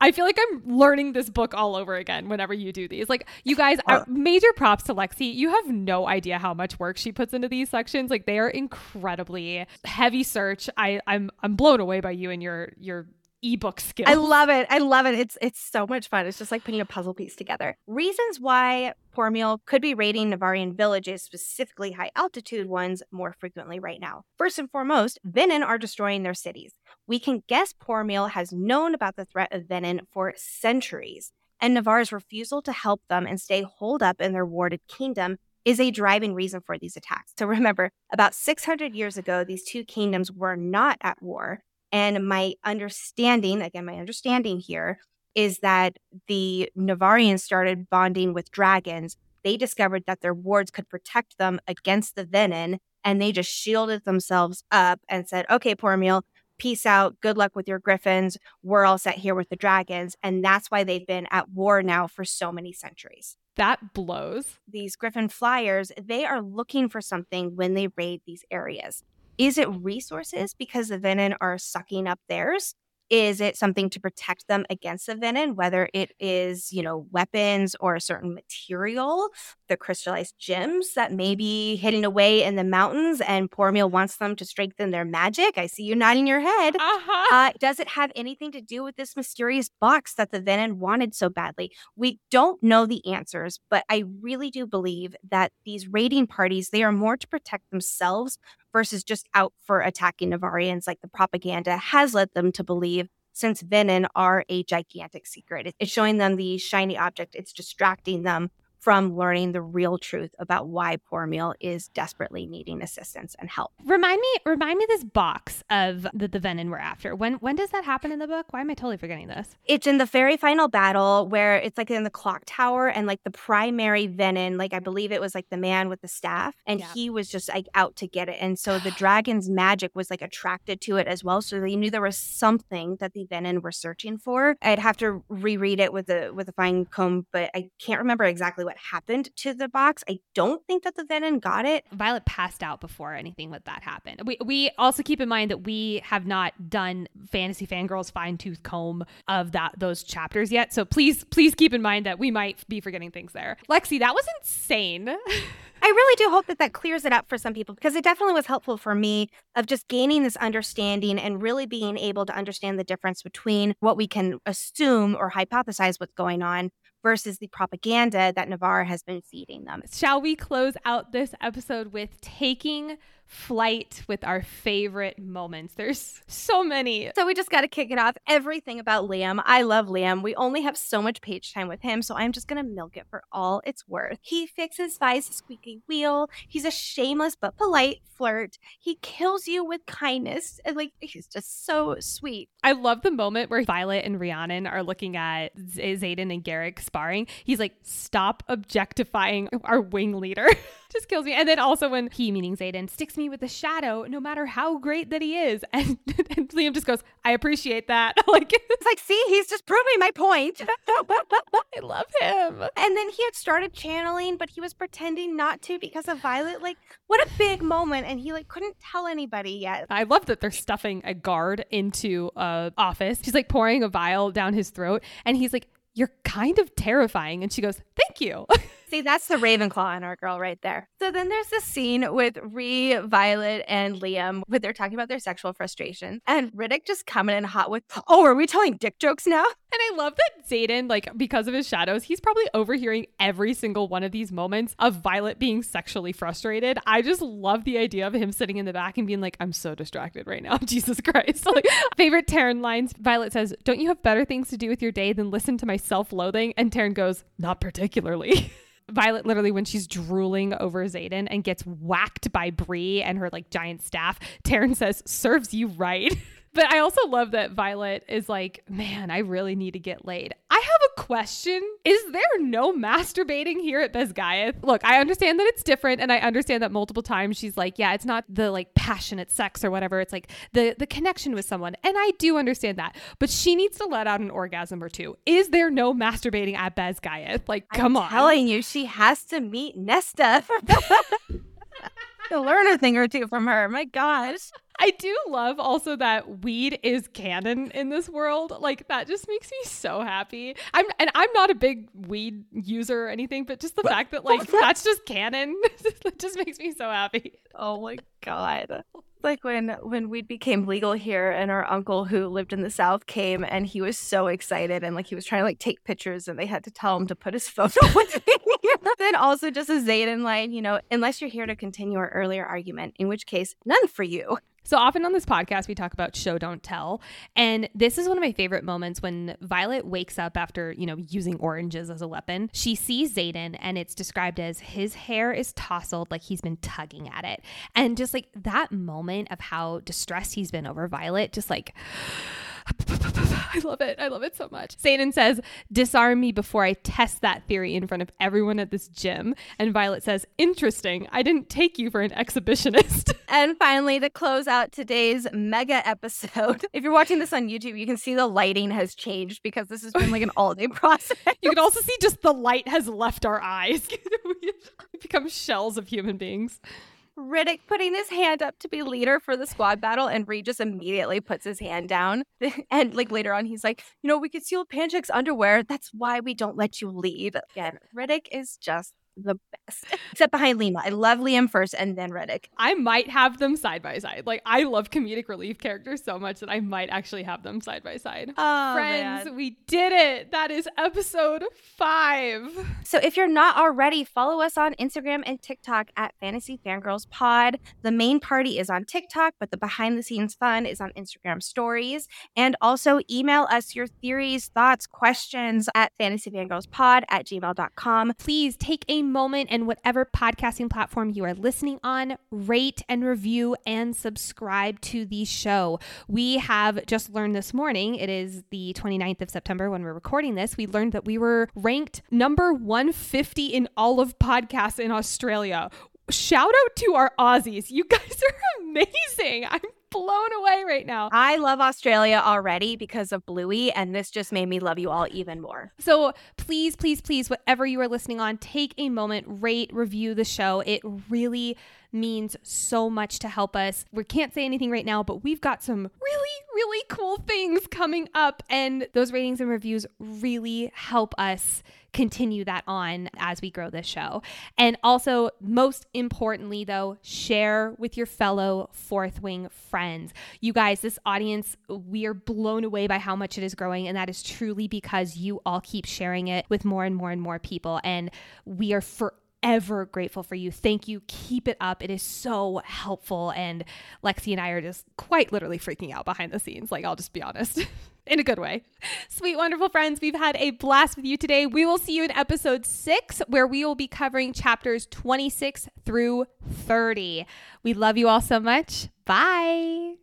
I feel like I'm learning this book all over again whenever you do these. Like, you guys, uh, major props to Lexi. You have no idea how much work she puts into these sections. Like, they are incredibly heavy search. I, I'm I'm blown away by you and your your ebook skills. I love it. I love it. It's it's so much fun. It's just like putting a puzzle piece together. Reasons why Poromiel could be raiding Navarrian villages, specifically high altitude ones, more frequently right now. First and foremost, Venin are destroying their cities. We can guess Poromiel has known about the threat of Venin for centuries, and Navarre's refusal to help them and stay holed up in their warded kingdom is a driving reason for these attacks. So remember, about 600 years ago, these two kingdoms were not at war, and my understanding, again, my understanding here is that the Navarrians started bonding with dragons. They discovered that their wards could protect them against the venin, and they just shielded themselves up and said, okay, Poromiel, peace out. Good luck with your griffins. We're all set here with the dragons. And that's why they've been at war now for so many centuries. That blows. These griffin flyers, they are looking for something when they raid these areas. Is it resources because the Venin are sucking up theirs? Is it something to protect them against the venin, whether it is, you know, weapons or a certain material, the crystallized gems that may be hidden away in the mountains and Poromiel wants them to strengthen their magic? I see you nodding your head. Uh-huh. Uh, does it have anything to do with this mysterious box that the venin wanted so badly? We don't know the answers, but I really do believe that these raiding parties, they are more to protect themselves versus just out for attacking Navarrians like the propaganda has led them to believe since Venin are a gigantic secret. It's showing them the shiny object, it's distracting them from learning the real truth about why Poromiel is desperately needing assistance and help. Remind me, remind me this box of the, the Venin we're after. When when does that happen in the book? Why am I totally forgetting this? It's in the very final battle where it's like in the clock tower and like the primary Venin, like I believe it was like the man with the staff, and Yeah. he was just like out to get it. And so the dragon's magic was like attracted to it as well. So they knew there was something that the Venin were searching for. I'd have to reread it with a with a fine comb, but I can't remember exactly what happened to the box. I don't think that the Venin got it. Violet passed out before anything with that happened. We we also keep in mind that we have not done fantasy fangirls fine tooth comb of that those chapters yet. So please please keep in mind that we might be forgetting things there. Lexi, that was insane. I really do hope that that clears it up for some people because it definitely was helpful for me of just gaining this understanding and really being able to understand the difference between what we can assume or hypothesize what's going on versus the propaganda that Navarre has been feeding them. Shall we close out this episode with taking flight with our favorite moments? There's so many. So we just got to kick it off. Everything about Liam. I love Liam. We only have so much page time with him, so I'm just going to milk it for all it's worth. He fixes Vi's squeaky wheel. He's a shameless but polite flirt. He kills you with kindness. And like, he's just so sweet. I love the moment where Violet and Rhiannon are looking at Z- Xaden and Garrick sparring. He's like, stop objectifying our wing leader. Just kills me. And then also when he, meaning Xaden, sticks me with the shadow, no matter how great that he is. And, and Liam just goes, I appreciate that. like, It's like, see, he's just proving my point. I love him. And then he had started channeling, but he was pretending not to because of Violet. Like, what a big moment. And he like couldn't tell anybody yet. I love that they're stuffing a guard into a office. She's like pouring a vial down his throat. And he's like, you're kind of terrifying. And she goes, thank you. See, that's the Ravenclaw in our girl right there. So then there's this scene with Rhi, Violet, and Liam where they're talking about their sexual frustrations. And Ridoc just coming in hot with, oh, are we telling dick jokes now? And I love that Xaden, like, because of his shadows, he's probably overhearing every single one of these moments of Violet being sexually frustrated. I just love the idea of him sitting in the back and being like, I'm so distracted right now. Jesus Christ. Like, favorite Tairn lines Violet says, Don't you have better things to do with your day than listen to my self loathing? And Tairn goes, Not particularly. Violet literally when she's drooling over Zayden and gets whacked by Bree and her like giant staff, Tairn says, serves you right. But I also love that Violet is like, man, I really need to get laid. I have a question. Is there no masturbating here at Basgiath? Look, I understand that it's different, and I understand that multiple times she's like, yeah, it's not the like passionate sex or whatever. It's like the the connection with someone. And I do understand that. But she needs to let out an orgasm or two. Is there no masturbating at Basgiath? Like, come I'm on. telling you, she has to meet Nesta. to learn a thing or two from her. My gosh. I do love also that weed is canon in this world. Like that just makes me so happy. I'm and I'm not a big weed user or anything, but just the fact that like that's just canon it just makes me so happy. Oh my god. Like when when weed became legal here and our uncle who lived in the south came and he was so excited and like he was trying to like take pictures and they had to tell him to put his phone away. then also just a Xaden line, you know, unless you're here to continue our earlier argument, in which case none for you. So often on this podcast, we talk about show, don't tell. And this is one of my favorite moments when Violet wakes up after, you know, using oranges as a weapon. She sees Xaden and it's described as his hair is tousled like he's been tugging at it. And just like that moment of how distressed he's been over Violet, just like. I love it. I love it so much. Xaden says, disarm me before I test that theory in front of everyone at this gym. And Violet says, interesting. I didn't take you for an exhibitionist. And finally, to close out today's mega episode, if you're watching this on YouTube, you can see the lighting has changed because this has been like an all day process. You can also see just the light has left our eyes. we become shells of human beings. Ridoc putting his hand up to be leader for the squad battle, and Reed just immediately puts his hand down. and like later on, he's like, you know, we could steal Panchek's underwear. That's why we don't let you lead. Again, Ridoc is just the best. Except behind Lima. I love Liam first and then Ridoc. I might have them side by side. Like I love comedic relief characters so much that I might actually have them side by side. Oh, Friends, man. we did it. That is episode five. So if you're not already, follow us on Instagram and TikTok at Fantasy Fangirls Pod. The main party is on TikTok, but the behind the scenes fun is on Instagram stories. And also email us your theories, thoughts, questions at fantasyfangirlspod at gmail.com. Please take a moment and whatever podcasting platform you are listening on, rate and review and subscribe to the show. We have just learned this morning, it is the 29th of September when we're recording this, we learned that we were ranked number 150 in all of podcasts in Australia. Shout out to our Aussies. You guys are amazing. I'm blown away right now. I love Australia already because of Bluey, and this just made me love you all even more. So please, please, please, whatever you are listening on, take a moment, rate, review the show. It really means so much to help us. We can't say anything right now, but we've got some really, really cool things coming up, and those ratings and reviews really help us continue that on as we grow this show. And also, most importantly, though, share with your fellow Fourth Wing friends. You guys, this audience, we are blown away by how much it is growing, and that is truly because you all keep sharing it with more and more and more people. And we are forever ever grateful for you. Thank you. Keep it up. It is so helpful. And Lexi and I are just quite literally freaking out behind the scenes. Like, I'll just be honest. in a good way. Sweet, wonderful friends, we've had a blast with you today. We will see you in episode six, where we will be covering chapters 26 through 30. We love you all so much. Bye.